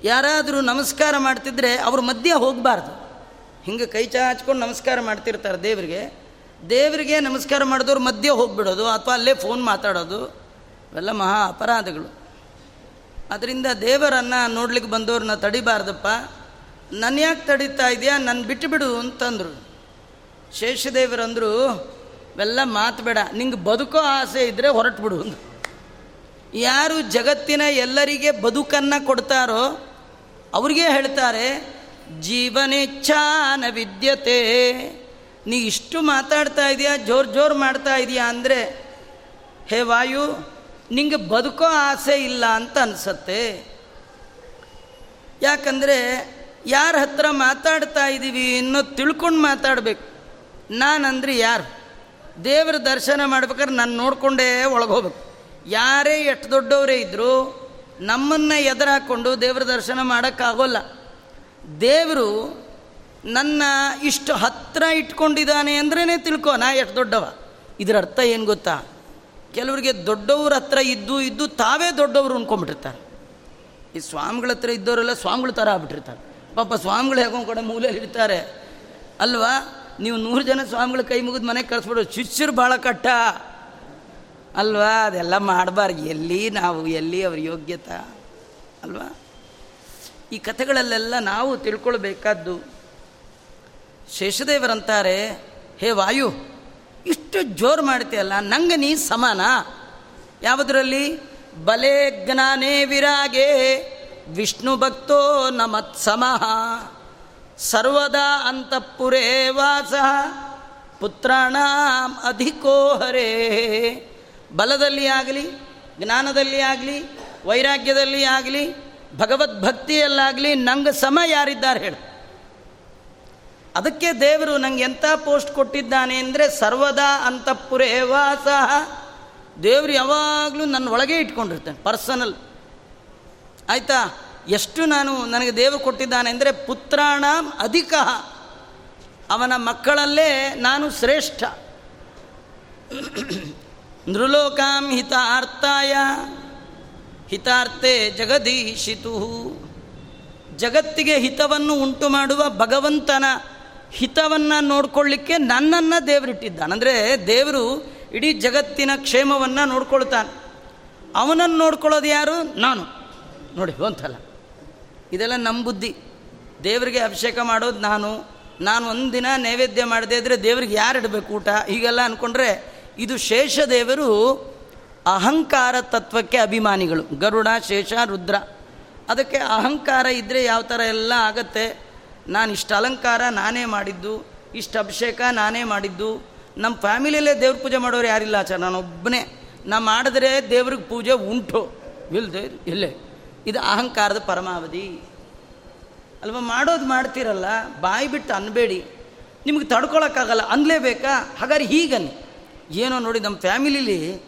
ಯಾರಾದರೂ ನಮಸ್ಕಾರ ಮಾಡ್ತಿದ್ರೆ ಅವ್ರ ಮಧ್ಯ ಹೋಗಬಾರ್ದು. ಹಿಂಗೆ ಕೈ ಚಾಚ್ಕೊಂಡು ನಮಸ್ಕಾರ ಮಾಡ್ತಿರ್ತಾರೆ ದೇವರಿಗೆ. ದೇವರಿಗೆ ನಮಸ್ಕಾರ ಮಾಡಿದವ್ರು ಮಧ್ಯೆ ಹೋಗಿಬಿಡೋದು, ಅಥವಾ ಅಲ್ಲೇ ಫೋನ್ ಮಾತಾಡೋದು. ಇವೆಲ್ಲ ಮಹಾ ಅಪರಾಧಗಳು. ಅದರಿಂದ ದೇವರನ್ನು ನೋಡ್ಲಿಕ್ಕೆ ಬಂದವ್ರನ್ನ ತಡಿಬಾರ್ದಪ್ಪ. ನನ್ನ ಯಾಕೆ ತಡೀತಾ ಇದೆಯಾ? ನನ್ನ ಬಿಟ್ಟುಬಿಡು ಅಂತಂದರು. ಶೇಷದೇವರಂದರು, ಇವೆಲ್ಲ ಮಾತು ಬೇಡ. ನಿಂಗೆ ಬದುಕೋ ಆಸೆ ಇದ್ದರೆ ಹೊರಟುಬಿಡು ಅಂದ್ರು. ಯಾರು ಜಗತ್ತಿನ ಎಲ್ಲರಿಗೆ ಬದುಕನ್ನು ಕೊಡ್ತಾರೋ, ಅವ್ರಿಗೆ ಹೇಳ್ತಾರೆ ಜೀವನೇಚ್ಛಾನ ವಿದ್ಯತೆ. ನೀ ಇಷ್ಟು ಮಾತಾಡ್ತಾ ಇದೆಯಾ? ಜೋರು ಜೋರು ಮಾಡ್ತಾ ಇದೆಯಾ? ಅಂದರೆ, ಹೇ ವಾಯು ನಿಂಗೆ ಬದುಕೋ ಆಸೆ ಇಲ್ಲ ಅಂತ ಅನಿಸತ್ತೆ. ಯಾಕಂದರೆ ಯಾರ ಹತ್ರ ಮಾತಾಡ್ತಾ ಇದ್ದೀವಿ ಅನ್ನೋ ತಿಳ್ಕೊಂಡು ಮಾತಾಡಬೇಕು. ನಾನಂದ್ರೆ ಯಾರು? ದೇವರ ದರ್ಶನ ಮಾಡ್ಬೇಕಾದ್ರೆ ನಾನು ನೋಡಿಕೊಂಡೇ ಒಳಗೋಗ್ಬೇಕು ಯಾರೇ ಎಷ್ಟು ದೊಡ್ಡವರೇ ಇದ್ದರೂ ನಮ್ಮನ್ನು ಎದುರು ಹಾಕ್ಕೊಂಡು ದೇವರ ದರ್ಶನ ಮಾಡೋಕ್ಕಾಗೋಲ್ಲ. ದೇವರು ನನ್ನ ಇಷ್ಟು ಹತ್ತಿರ ಇಟ್ಕೊಂಡಿದ್ದಾನೆ ಅಂದ್ರೇ ತಿಳ್ಕೊ, ನಾ ಎಷ್ಟು ದೊಡ್ಡವ. ಇದರ ಅರ್ಥ ಏನು ಗೊತ್ತಾ? ಕೆಲವರಿಗೆ ದೊಡ್ಡವ್ರ ಹತ್ರ ಇದ್ದು ಇದ್ದು ತಾವೇ ದೊಡ್ಡವರು ಅಂದ್ಕೊಂಡ್ಬಿಟ್ಟಿರ್ತಾರೆ ಈ ಸ್ವಾಮಿಗಳ ಹತ್ರ ಇದ್ದವರೆಲ್ಲ ಸ್ವಾಮಿಗಳ ಥರ ಆಗ್ಬಿಟ್ಟಿರ್ತಾರೆ. ಪಾಪ ಸ್ವಾಮಿಗಳು ಹೇಗೋ ಕೂಡ ಮೂಲೆಯಲ್ಲಿ ಇರ್ತಾರೆ. ಅಲ್ವಾ? ನೀವು ನೂರು ಜನ ಸ್ವಾಮಿಗಳ ಕೈ ಮುಗಿದು ಮನೆಗೆ ಕಳಿಸ್ಬಿಡು ಶಿಷ್ಯರು ಭಾಳ ಕಟ್ಟ. ಅಲ್ವಾ? ಅದೆಲ್ಲ ಮಾಡಬಾರ್ದು. ಎಲ್ಲಿ ನಾವು, ಎಲ್ಲಿ ಅವ್ರ ಯೋಗ್ಯತಾ? ಅಲ್ವಾ? ಈ ಕಥೆಗಳಲ್ಲೆಲ್ಲ ನಾವು ತಿಳ್ಕೊಳ್ಬೇಕಾದ್ದು ಶೇಷದೇವರಂತಾರೆ, ಹೇ ವಾಯು ಇಷ್ಟು ಜೋರು ಮಾಡ್ತೀಯಲ್ಲ, ನಂಗೆ ನೀ ಸಮಾನ? ಯಾವುದರಲ್ಲಿ? ಬಲೆ ಜ್ಞಾನೇ ವಿರಾಗೆ, ವಿಷ್ಣು ಭಕ್ತೋ ನಮತ್ ಸಮಃ ಸರ್ವದಾ ಅಂತಃಪುರೇ ವಾಸ, ಪುತ್ರಣ ಅಧಿಕೋ ಹರೇ. ಬಲದಲ್ಲಿ ಆಗಲಿ, ಜ್ಞಾನದಲ್ಲಿ ಆಗಲಿ, ವೈರಾಗ್ಯದಲ್ಲಿ ಆಗಲಿ, ಭಗವದ್ಭಕ್ತಿಯಲ್ಲಾಗಲಿ, ನಂಗೆ ಸಮ ಯಾರಿದ್ದಾರೆ ಹೇಳು. ಅದಕ್ಕೆ ದೇವರು ನಂಗೆ ಎಂಥ ಪೋಸ್ಟ್ ಕೊಟ್ಟಿದ್ದಾನೆ ಅಂದರೆ ಸರ್ವದಾ ಅಂತಃಪುರೇ ವಾಸ. ದೇವರು ಯಾವಾಗಲೂ ನನ್ನ ಒಳಗೆ ಇಟ್ಕೊಂಡಿರ್ತಾನೆ ಪರ್ಸನಲ್ ಆಯಿತಾ? ಎಷ್ಟು ನಾನು ನನಗೆ ದೇವರು ಕೊಟ್ಟಿದ್ದಾನೆ ಅಂದರೆ ಪುತ್ರಾಣ ಅಧಿಕ. ಅವನ ಮಕ್ಕಳಲ್ಲೇ ನಾನು ಶ್ರೇಷ್ಠ. ನೃಲೋಕಾಂ ಹಿತಾರ್ಥಾಯ. ಹಿತಾರ್ಥೆ ಜಗದೀಶಿತು. ಜಗತ್ತಿಗೆ ಹಿತವನ್ನು ಉಂಟು ಮಾಡುವ ಭಗವಂತನ ಹಿತವನ್ನು ನೋಡ್ಕೊಳ್ಳಿಕ್ಕೆ ನನ್ನನ್ನು ದೇವರಿಟ್ಟಿದ್ದಾನೆ. ಅಂದರೆ ದೇವರು ಇಡೀ ಜಗತ್ತಿನ ಕ್ಷೇಮವನ್ನು ನೋಡ್ಕೊಳ್ತಾನೆ. ಅವನನ್ನು ನೋಡ್ಕೊಳ್ಳೋದು ಯಾರು? ನಾನು. ನೋಡಿ ಅಂತಲ್ಲ ಇದೆಲ್ಲ ನಮ್ಮ ಬುದ್ಧಿ. ದೇವರಿಗೆ ಅಭಿಷೇಕ ಮಾಡೋದು ನಾನು. ನಾನು ಒಂದಿನ ನೈವೇದ್ಯ ಮಾಡದೇ ಇದ್ದರೆ ದೇವ್ರಿಗೆ ಯಾರು ಇಡಬೇಕು ಊಟ? ಹೀಗೆಲ್ಲ ಅಂದ್ಕೊಂಡ್ರೆ ಇದು ಶೇಷ ದೇವರು ಅಹಂಕಾರ ತತ್ವಕ್ಕೆ ಅಭಿಮಾನಿಗಳು. ಗರುಡ, ಶೇಷ, ರುದ್ರ. ಅದಕ್ಕೆ ಅಹಂಕಾರ ಇದ್ದರೆ ಯಾವ ಥರ ಎಲ್ಲ ಆಗತ್ತೆ? ನಾನು ಇಷ್ಟು ಅಲಂಕಾರ ನಾನೇ ಮಾಡಿದ್ದು, ಇಷ್ಟು ಅಭಿಷೇಕ ನಾನೇ ಮಾಡಿದ್ದು. ನಮ್ಮ ಫ್ಯಾಮಿಲಿಯಲ್ಲೇ ದೇವ್ರ ಪೂಜೆ ಮಾಡೋರು ಯಾರಿಲ್ಲ ಆಚಾರ ನಾನೊಬ್ಬನೇ ನಾ ಮಾಡಿದ್ರೆ ದೇವ್ರಿಗೆ ಪೂಜೆ ಉಂಟು. ಇಲ್ಲದೆ ಇಲ್ಲೇ. ಇದು ಅಹಂಕಾರದ ಪರಮಾವಧಿ. ಅಲ್ವಾ, ಮಾಡೋದು ಮಾಡ್ತೀರಲ್ಲ, ಬಾಯಿ ಬಿಟ್ಟು ಅನ್ಬೇಡಿ. ನಿಮಗೆ ತಡ್ಕೊಳಕ್ಕಾಗಲ್ಲ, ಅನ್ಲೇಬೇಕಾ? ಹಾಗಾದ್ರೆ ಹೀಗನ್ನಿ. ಏನೋ ನೋಡಿ ನಮ್ಮ ಫ್ಯಾಮಿಲಿಲಿ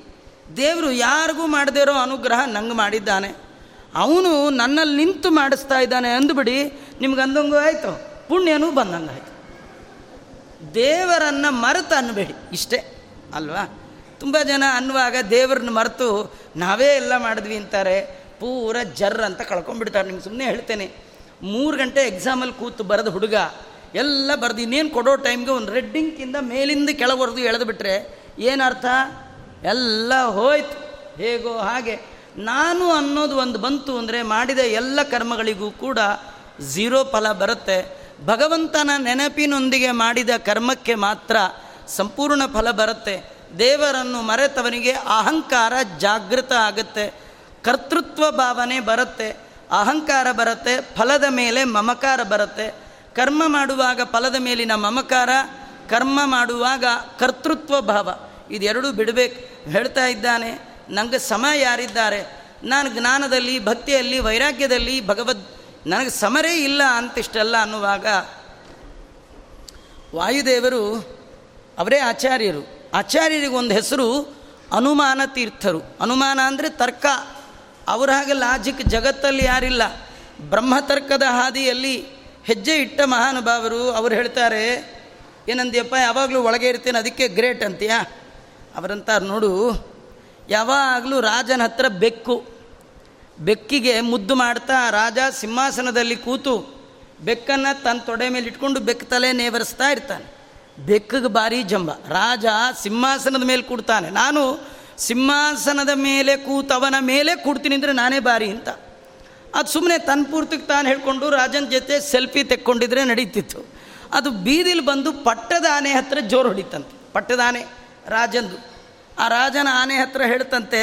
ದೇವರು ಯಾರಿಗೂ ಮಾಡದೇ ಇರೋ ಅನುಗ್ರಹ ನಂಗೆ ಮಾಡಿದ್ದಾನೆ. ಅವನು ನನ್ನಲ್ಲಿ ನಿಂತು ಮಾಡಿಸ್ತಾ ಇದ್ದಾನೆ ಅಂದ್ಬಿಡಿ, ನಿಮ್ಗೆ ಅಂದಂಗೂ ಆಯಿತು. ಪುಣ್ಯನೂ ಬಂದಂಗೆ ದೇವರನ್ನು ಮರೆತು ಅನ್ಬೇಡಿ ಇಷ್ಟೇ, ಅಲ್ವಾ? ತುಂಬ ಜನ ಅನ್ನುವಾಗ ದೇವ್ರನ್ನ ಮರೆತು, ನಾವೇ ಎಲ್ಲ ಮಾಡಿದ್ವಿ ಅಂತಾರೆ. ಪೂರ ಜರ್ ಅಂತ ಕಳ್ಕೊಂಡ್ಬಿಡ್ತಾರೆ. ನಿಮ್ಗೆ ಸುಮ್ಮನೆ ಹೇಳ್ತೇನೆ. ಮೂರು ಗಂಟೆ ಎಕ್ಸಾಮಲ್ಲಿ ಕೂತು ಬರೆದ ಹುಡುಗ, ಎಲ್ಲ ಬರೆದು ಇನ್ನೇನು ಕೊಡೋ ಟೈಮ್ಗೆ ಒಂದು ರೆಡ್ಡಿಂಕಿಂದ ಮೇಲಿಂದ ಕೆಳಗೆ ಎಳೆದು ಬಿಟ್ಟರೆ ಏನರ್ಥ ಎಲ್ಲ ಹೋಯ್ತು. ಹೇಗೋ ಹಾಗೆ. ನಾನು ಅನ್ನೋದು ಒಂದು ಬಂತು ಅಂದರೆ ಮಾಡಿದ ಎಲ್ಲ ಕರ್ಮಗಳಿಗೂ ಕೂಡ ಝೀರೋ ಫಲ ಬರುತ್ತೆ. ಭಗವಂತನ ನೆನಪಿನೊಂದಿಗೆ ಮಾಡಿದ ಕರ್ಮಕ್ಕೆ ಮಾತ್ರ ಸಂಪೂರ್ಣ ಫಲ ಬರುತ್ತೆ. ದೇವರನ್ನು ಮರೆತವನಿಗೆ ಅಹಂಕಾರ ಜಾಗೃತ ಆಗುತ್ತೆ. ಕರ್ತೃತ್ವ ಭಾವನೆ ಬರುತ್ತೆ. ಅಹಂಕಾರ ಬರುತ್ತೆ, ಫಲದ ಮೇಲೆ ಮಮಕಾರ ಬರುತ್ತೆ. ಕರ್ಮ ಮಾಡುವಾಗ ಫಲದ ಮೇಲಿನ ಮಮಕಾರ, ಕರ್ಮ ಮಾಡುವಾಗ ಕರ್ತೃತ್ವ ಭಾವ. ಇದೆರಡೂ ಬಿಡಬೇಕು. ಹೇಳ್ತಾ ಇದ್ದಾನೆ ನನಗೆ ಸಮ ಯಾರಿದ್ದಾರೆ? ನಾನು ಜ್ಞಾನದಲ್ಲಿ, ಭಕ್ತಿಯಲ್ಲಿ, ವೈರಾಗ್ಯದಲ್ಲಿ, ಭಗವದ್ ನನಗೆ ಸಮರೇ ಇಲ್ಲ ಅಂತಿಷ್ಟಲ್ಲ ಅನ್ನುವಾಗ ವಾಯುದೇವರು ಅವರೇ ಆಚಾರ್ಯರು. ಆಚಾರ್ಯರಿಗೆ ಒಂದು ಹೆಸರು ಅನುಮಾನ ತೀರ್ಥರು. ಅನುಮಾನ ಅಂದರೆ ತರ್ಕ. ಅವರ ಹಾಗೆ ಲಾಜಿಕ್ ಜಗತ್ತಲ್ಲಿ ಯಾರಿಲ್ಲ. ಬ್ರಹ್ಮತರ್ಕದ ಹಾದಿಯಲ್ಲಿ ಹೆಜ್ಜೆ ಇಟ್ಟ ಮಹಾನುಭಾವರು ಅವರು ಹೇಳ್ತಾರೆ, ಏನಂದ್ಯಪ್ಪ, ಯಾವಾಗಲೂ ಒಳಗೆ ಇರ್ತೇನೆ, ಅದಕ್ಕೆ ಗ್ರೇಟ್ ಅಂತೀಯಾ? ಅವರಂತಾರೆ ನೋಡು ಯಾವಾಗಲೂ ರಾಜನ ಹತ್ರ ಬೆಕ್ಕು. ಬೆಕ್ಕಿಗೆ ಮುದ್ದು ಮಾಡ್ತಾ ರಾಜ ಸಿಂಹಾಸನದಲ್ಲಿ ಕೂತು ಬೆಕ್ಕನ್ನು ತನ್ನ ತೊಡೆ ಮೇಲೆ ಇಟ್ಕೊಂಡು ಬೆಕ್ಕ ತಲೆ ನೇವರಿಸ್ತಾ ಇರ್ತಾನೆ. ಬೆಕ್ಕಿಗೆ ಭಾರಿ ಜಂಬ. ರಾಜ ಸಿಂಹಾಸನದ ಮೇಲೆ ಕೂಡ್ತಾನೆ. ನಾನು ಸಿಂಹಾಸನದ ಮೇಲೆ ಕೂತವನ ಮೇಲೆ ಕೂಡ್ತೀನಿ ಅಂದರೆ ನಾನೇ ಬಾರಿ ಅಂತ. ಅದು ಸುಮ್ಮನೆ ತನ್ನ ಪೂರ್ತಿಗೆ ತಾನು ಹೇಳ್ಕೊಂಡು ರಾಜನ ಜೊತೆ ಸೆಲ್ಫಿ ತೆಕ್ಕೊಂಡಿದ್ರೆ ನಡೀತಿತ್ತು. ಅದು ಬೀದಿಲಿ ಬಂದು ಪಟ್ಟದಾನೆ ಹತ್ರ ಜೋರು ಹೊಡಿತಂತೆ. ಪಟ್ಟದಾನೆ ರಾಜಂದು. ಆ ರಾಜನ ಆನೆ ಹತ್ರ ಹೇಳ್ತಂತೆ,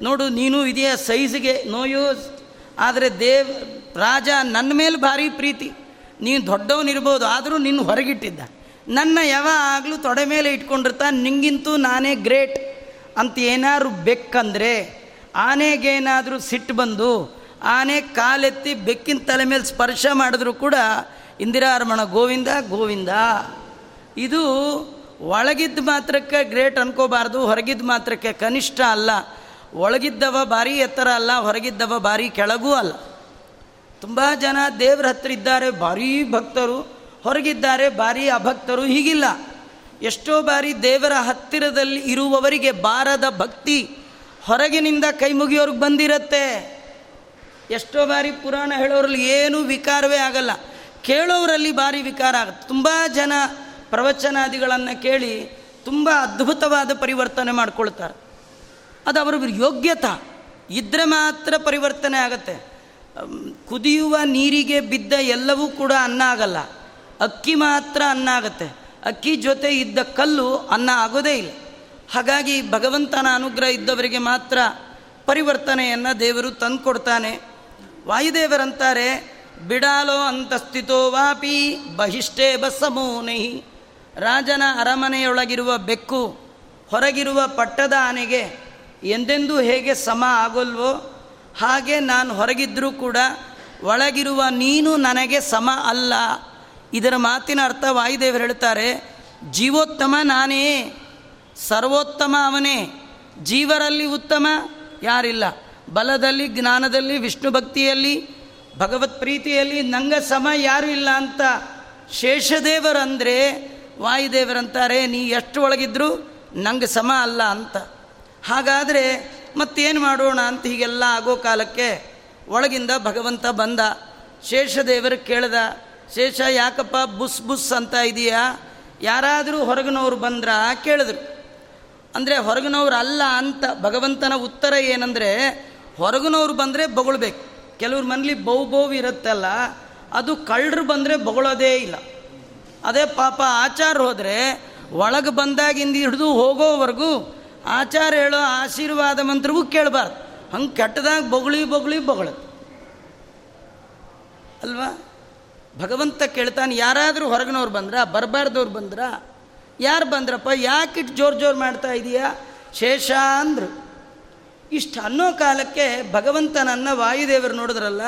ನೋಡು, ನೀನು ಇದೆಯಾ ಸೈಜ್ಗೆ ನೋ ಯೂಸ್ ಆದರೆ ದೇವ್, ರಾಜ ನನ್ನ ಮೇಲೆ ಭಾರಿ ಪ್ರೀತಿ. ನೀನು ದೊಡ್ಡವನಿರ್ಬೋದು, ಆದರೂ ನಿನ್ನ ಹೊರಗಿಟ್ಟಿದ್ದ. ನನ್ನ ಯಾವಾಗಲೂ ತೊಡೆ ಮೇಲೆ ಇಟ್ಕೊಂಡಿರ್ತಾ, ನಿಂಗಿಂತೂ ನಾನೇ ಗ್ರೇಟ್. ಅಂತ ಏನಾದ್ರು ಬೆಕ್ಕಂದರೆ, ಆನೆಗೇನಾದರೂ ಸಿಟ್ಟು ಬಂದು, ಆನೆ ಕಾಲೆತ್ತಿ ಬೆಕ್ಕಿನ ತಲೆ ಮೇಲೆ ಸ್ಪರ್ಶ ಮಾಡಿದ್ರು ಕೂಡ, ಇಂದಿರಾರಮಣ ಗೋವಿಂದ ಗೋವಿಂದ. ಇದು ಒಳಗಿದ್ದ ಮಾತ್ರಕ್ಕೆ ಗ್ರೇಟ್ ಅನ್ಕೋಬಾರ್ದು, ಹೊರಗಿದ್ದ ಮಾತ್ರಕ್ಕೆ ಕನಿಷ್ಠ ಅಲ್ಲ. ಒಳಗಿದ್ದವ ಭಾರಿ ಎತ್ತರ ಅಲ್ಲ, ಹೊರಗಿದ್ದವ ಭಾರಿ ಕೆಳಗೂ ಅಲ್ಲ. ತುಂಬ ಜನ ದೇವ್ರ ಹತ್ರ ಇದ್ದಾರೆ, ಭಾರೀ ಭಕ್ತರು. ಹೊರಗಿದ್ದಾರೆ, ಭಾರಿ ಅಭಕ್ತರು, ಹೀಗಿಲ್ಲ. ಎಷ್ಟೋ ಬಾರಿ ದೇವರ ಹತ್ತಿರದಲ್ಲಿ ಇರುವವರಿಗೆ ಬಾರದ ಭಕ್ತಿ ಹೊರಗಿನಿಂದ ಕೈ ಮುಗಿಯೋರ್ಗೆ ಬಂದಿರತ್ತೆ. ಎಷ್ಟೋ ಬಾರಿ ಪುರಾಣ ಹೇಳೋರಲ್ಲಿ ಏನೂ ವಿಕಾರವೇ ಆಗಲ್ಲ. ಕೇಳೋರಲ್ಲಿ ಭಾರಿ ವಿಕಾರ ಆಗುತ್ತೆ. ತುಂಬ ಜನ ಪ್ರವಚನಾದಿಗಳನ್ನು ಕೇಳಿ ತುಂಬ ಅದ್ಭುತವಾದ ಪರಿವರ್ತನೆ ಮಾಡ್ಕೊಳ್ತಾರೆ. ಅದು ಅವರ ಯೋಗ್ಯತ. ಇದ್ದರೆ ಮಾತ್ರ ಪರಿವರ್ತನೆ ಆಗತ್ತೆ. ಕುದಿಯುವ ನೀರಿಗೆ ಬಿದ್ದ ಎಲ್ಲವೂ ಕೂಡ ಅನ್ನ ಆಗಲ್ಲ. ಅಕ್ಕಿ ಮಾತ್ರ ಅನ್ನ ಆಗತ್ತೆ. ಅಕ್ಕಿ ಜೊತೆ ಇದ್ದ ಕಲ್ಲು ಅನ್ನ ಆಗೋದೇ ಇಲ್ಲ. ಹಾಗಾಗಿ ಭಗವಂತನ ಅನುಗ್ರಹ ಇದ್ದವರಿಗೆ ಮಾತ್ರ ಪರಿವರ್ತನೆಯನ್ನು ದೇವರು ತಂದುಕೊಡ್ತಾನೆ. ವಾಯುದೇವರಂತಾರೆ, ಬಿಡಾಲೋ ಅಂತಸ್ಥಿತೋ ವಾಪಿ ಬಹಿಷ್ಠೇ ಬಸ್ಸಮೋನೈ ರಾಜನ ಅರಮನೆಯೊಳಗಿರುವ ಬೆಕ್ಕು ಹೊರಗಿರುವ ಪಟ್ಟದ ಆನೆಗೆ ಎಂದೆಂದೂ ಹೇಗೆ ಸಮ ಆಗೋಲ್ವೋ ಹಾಗೆ ನಾನು ಹೊರಗಿದ್ದರೂ ಕೂಡ ಒಳಗಿರುವ ನೀನು ನನಗೆ ಸಮ ಅಲ್ಲ. ಇದರ ಮಾತಿನ ಅರ್ಥ ವಾಯುದೇವರು ಹೇಳ್ತಾರೆ ಜೀವೋತ್ತಮ ನಾನೇ, ಸರ್ವೋತ್ತಮ ಅವನೇ. ಜೀವರಲ್ಲಿ ಉತ್ತಮ ಯಾರಿಲ್ಲ. ಬಲದಲ್ಲಿ, ಜ್ಞಾನದಲ್ಲಿ, ವಿಷ್ಣು ಭಕ್ತಿಯಲ್ಲಿ, ಭಗವತ್ ಪ್ರೀತಿಯಲ್ಲಿ ನಂಗ ಸಮ ಯಾರೂ ಇಲ್ಲ ಅಂತ ಶೇಷದೇವರಂದರೆ ವಾಯುದೇವರಂತಾರೆ, ನೀ ಎಷ್ಟು ಒಳಗಿದ್ರು ನಂಗೆ ಸಮ ಅಲ್ಲ ಅಂತ. ಹಾಗಾದರೆ ಮತ್ತೇನು ಮಾಡೋಣ ಅಂತ ಹೀಗೆಲ್ಲ ಆಗೋ ಕಾಲಕ್ಕೆ ಒಳಗಿಂದ ಭಗವಂತ ಬಂದ. ಶೇಷದೇವರು ಕೇಳ್ದ, ಶೇಷ ಯಾಕಪ್ಪ ಬುಸ್ ಬುಸ್ ಅಂತ ಇದೆಯಾ? ಯಾರಾದರೂ ಹೊರಗಿನವ್ರು ಬಂದ್ರ? ಕೇಳಿದ್ರು. ಅಂದರೆ ಹೊರಗಿನವ್ರು ಅಲ್ಲ ಅಂತ ಭಗವಂತನ ಉತ್ತರ ಏನಂದರೆ, ಹೊರಗಿನವ್ರು ಬಂದರೆ ಬೊಗಳ್ಬೇಕು. ಕೆಲವ್ರ ಮನೇಲಿ ಬೌ ಬೋವ್ ಇರುತ್ತಲ್ಲ, ಅದು ಕಳ್ಳರು ಬಂದರೆ ಬೊಗಳೋದೇ ಇಲ್ಲ. ಅದೇ ಪಾಪ ಆಚಾರ ಹೋದರೆ ಒಳಗೆ ಬಂದಾಗಿಂದ ಹಿಡಿದು ಹೋಗೋವರೆಗೂ ಆಚಾರ ಹೇಳೋ ಆಶೀರ್ವಾದ ಮಂತ್ರಿಗೂ ಕೇಳಬಾರ್ದು. ಹಂಗೆ ಕೆಟ್ಟದಾಗ ಬೊಗಳಿ ಬೊಗಳಿ ಬೊಗಳ ಅಲ್ವಾ? ಭಗವಂತ ಕೇಳ್ತಾನೆ, ಯಾರಾದರೂ ಹೊರಗಿನವ್ರು ಬಂದ್ರ, ಬರಬಾರ್ದವ್ರು ಬಂದ್ರ? ಯಾರು ಬಂದ್ರಪ್ಪ? ಯಾಕಿಟ್ಟು ಜೋರು ಜೋರು ಮಾಡ್ತಾ ಇದೆಯಾ? ಶೇಷ ಅಂದರು. ಇಷ್ಟು ಅನ್ನೋ ಕಾಲಕ್ಕೆ ಭಗವಂತನನ್ನ ವಾಯುದೇವರು ನೋಡಿದ್ರಲ್ಲ,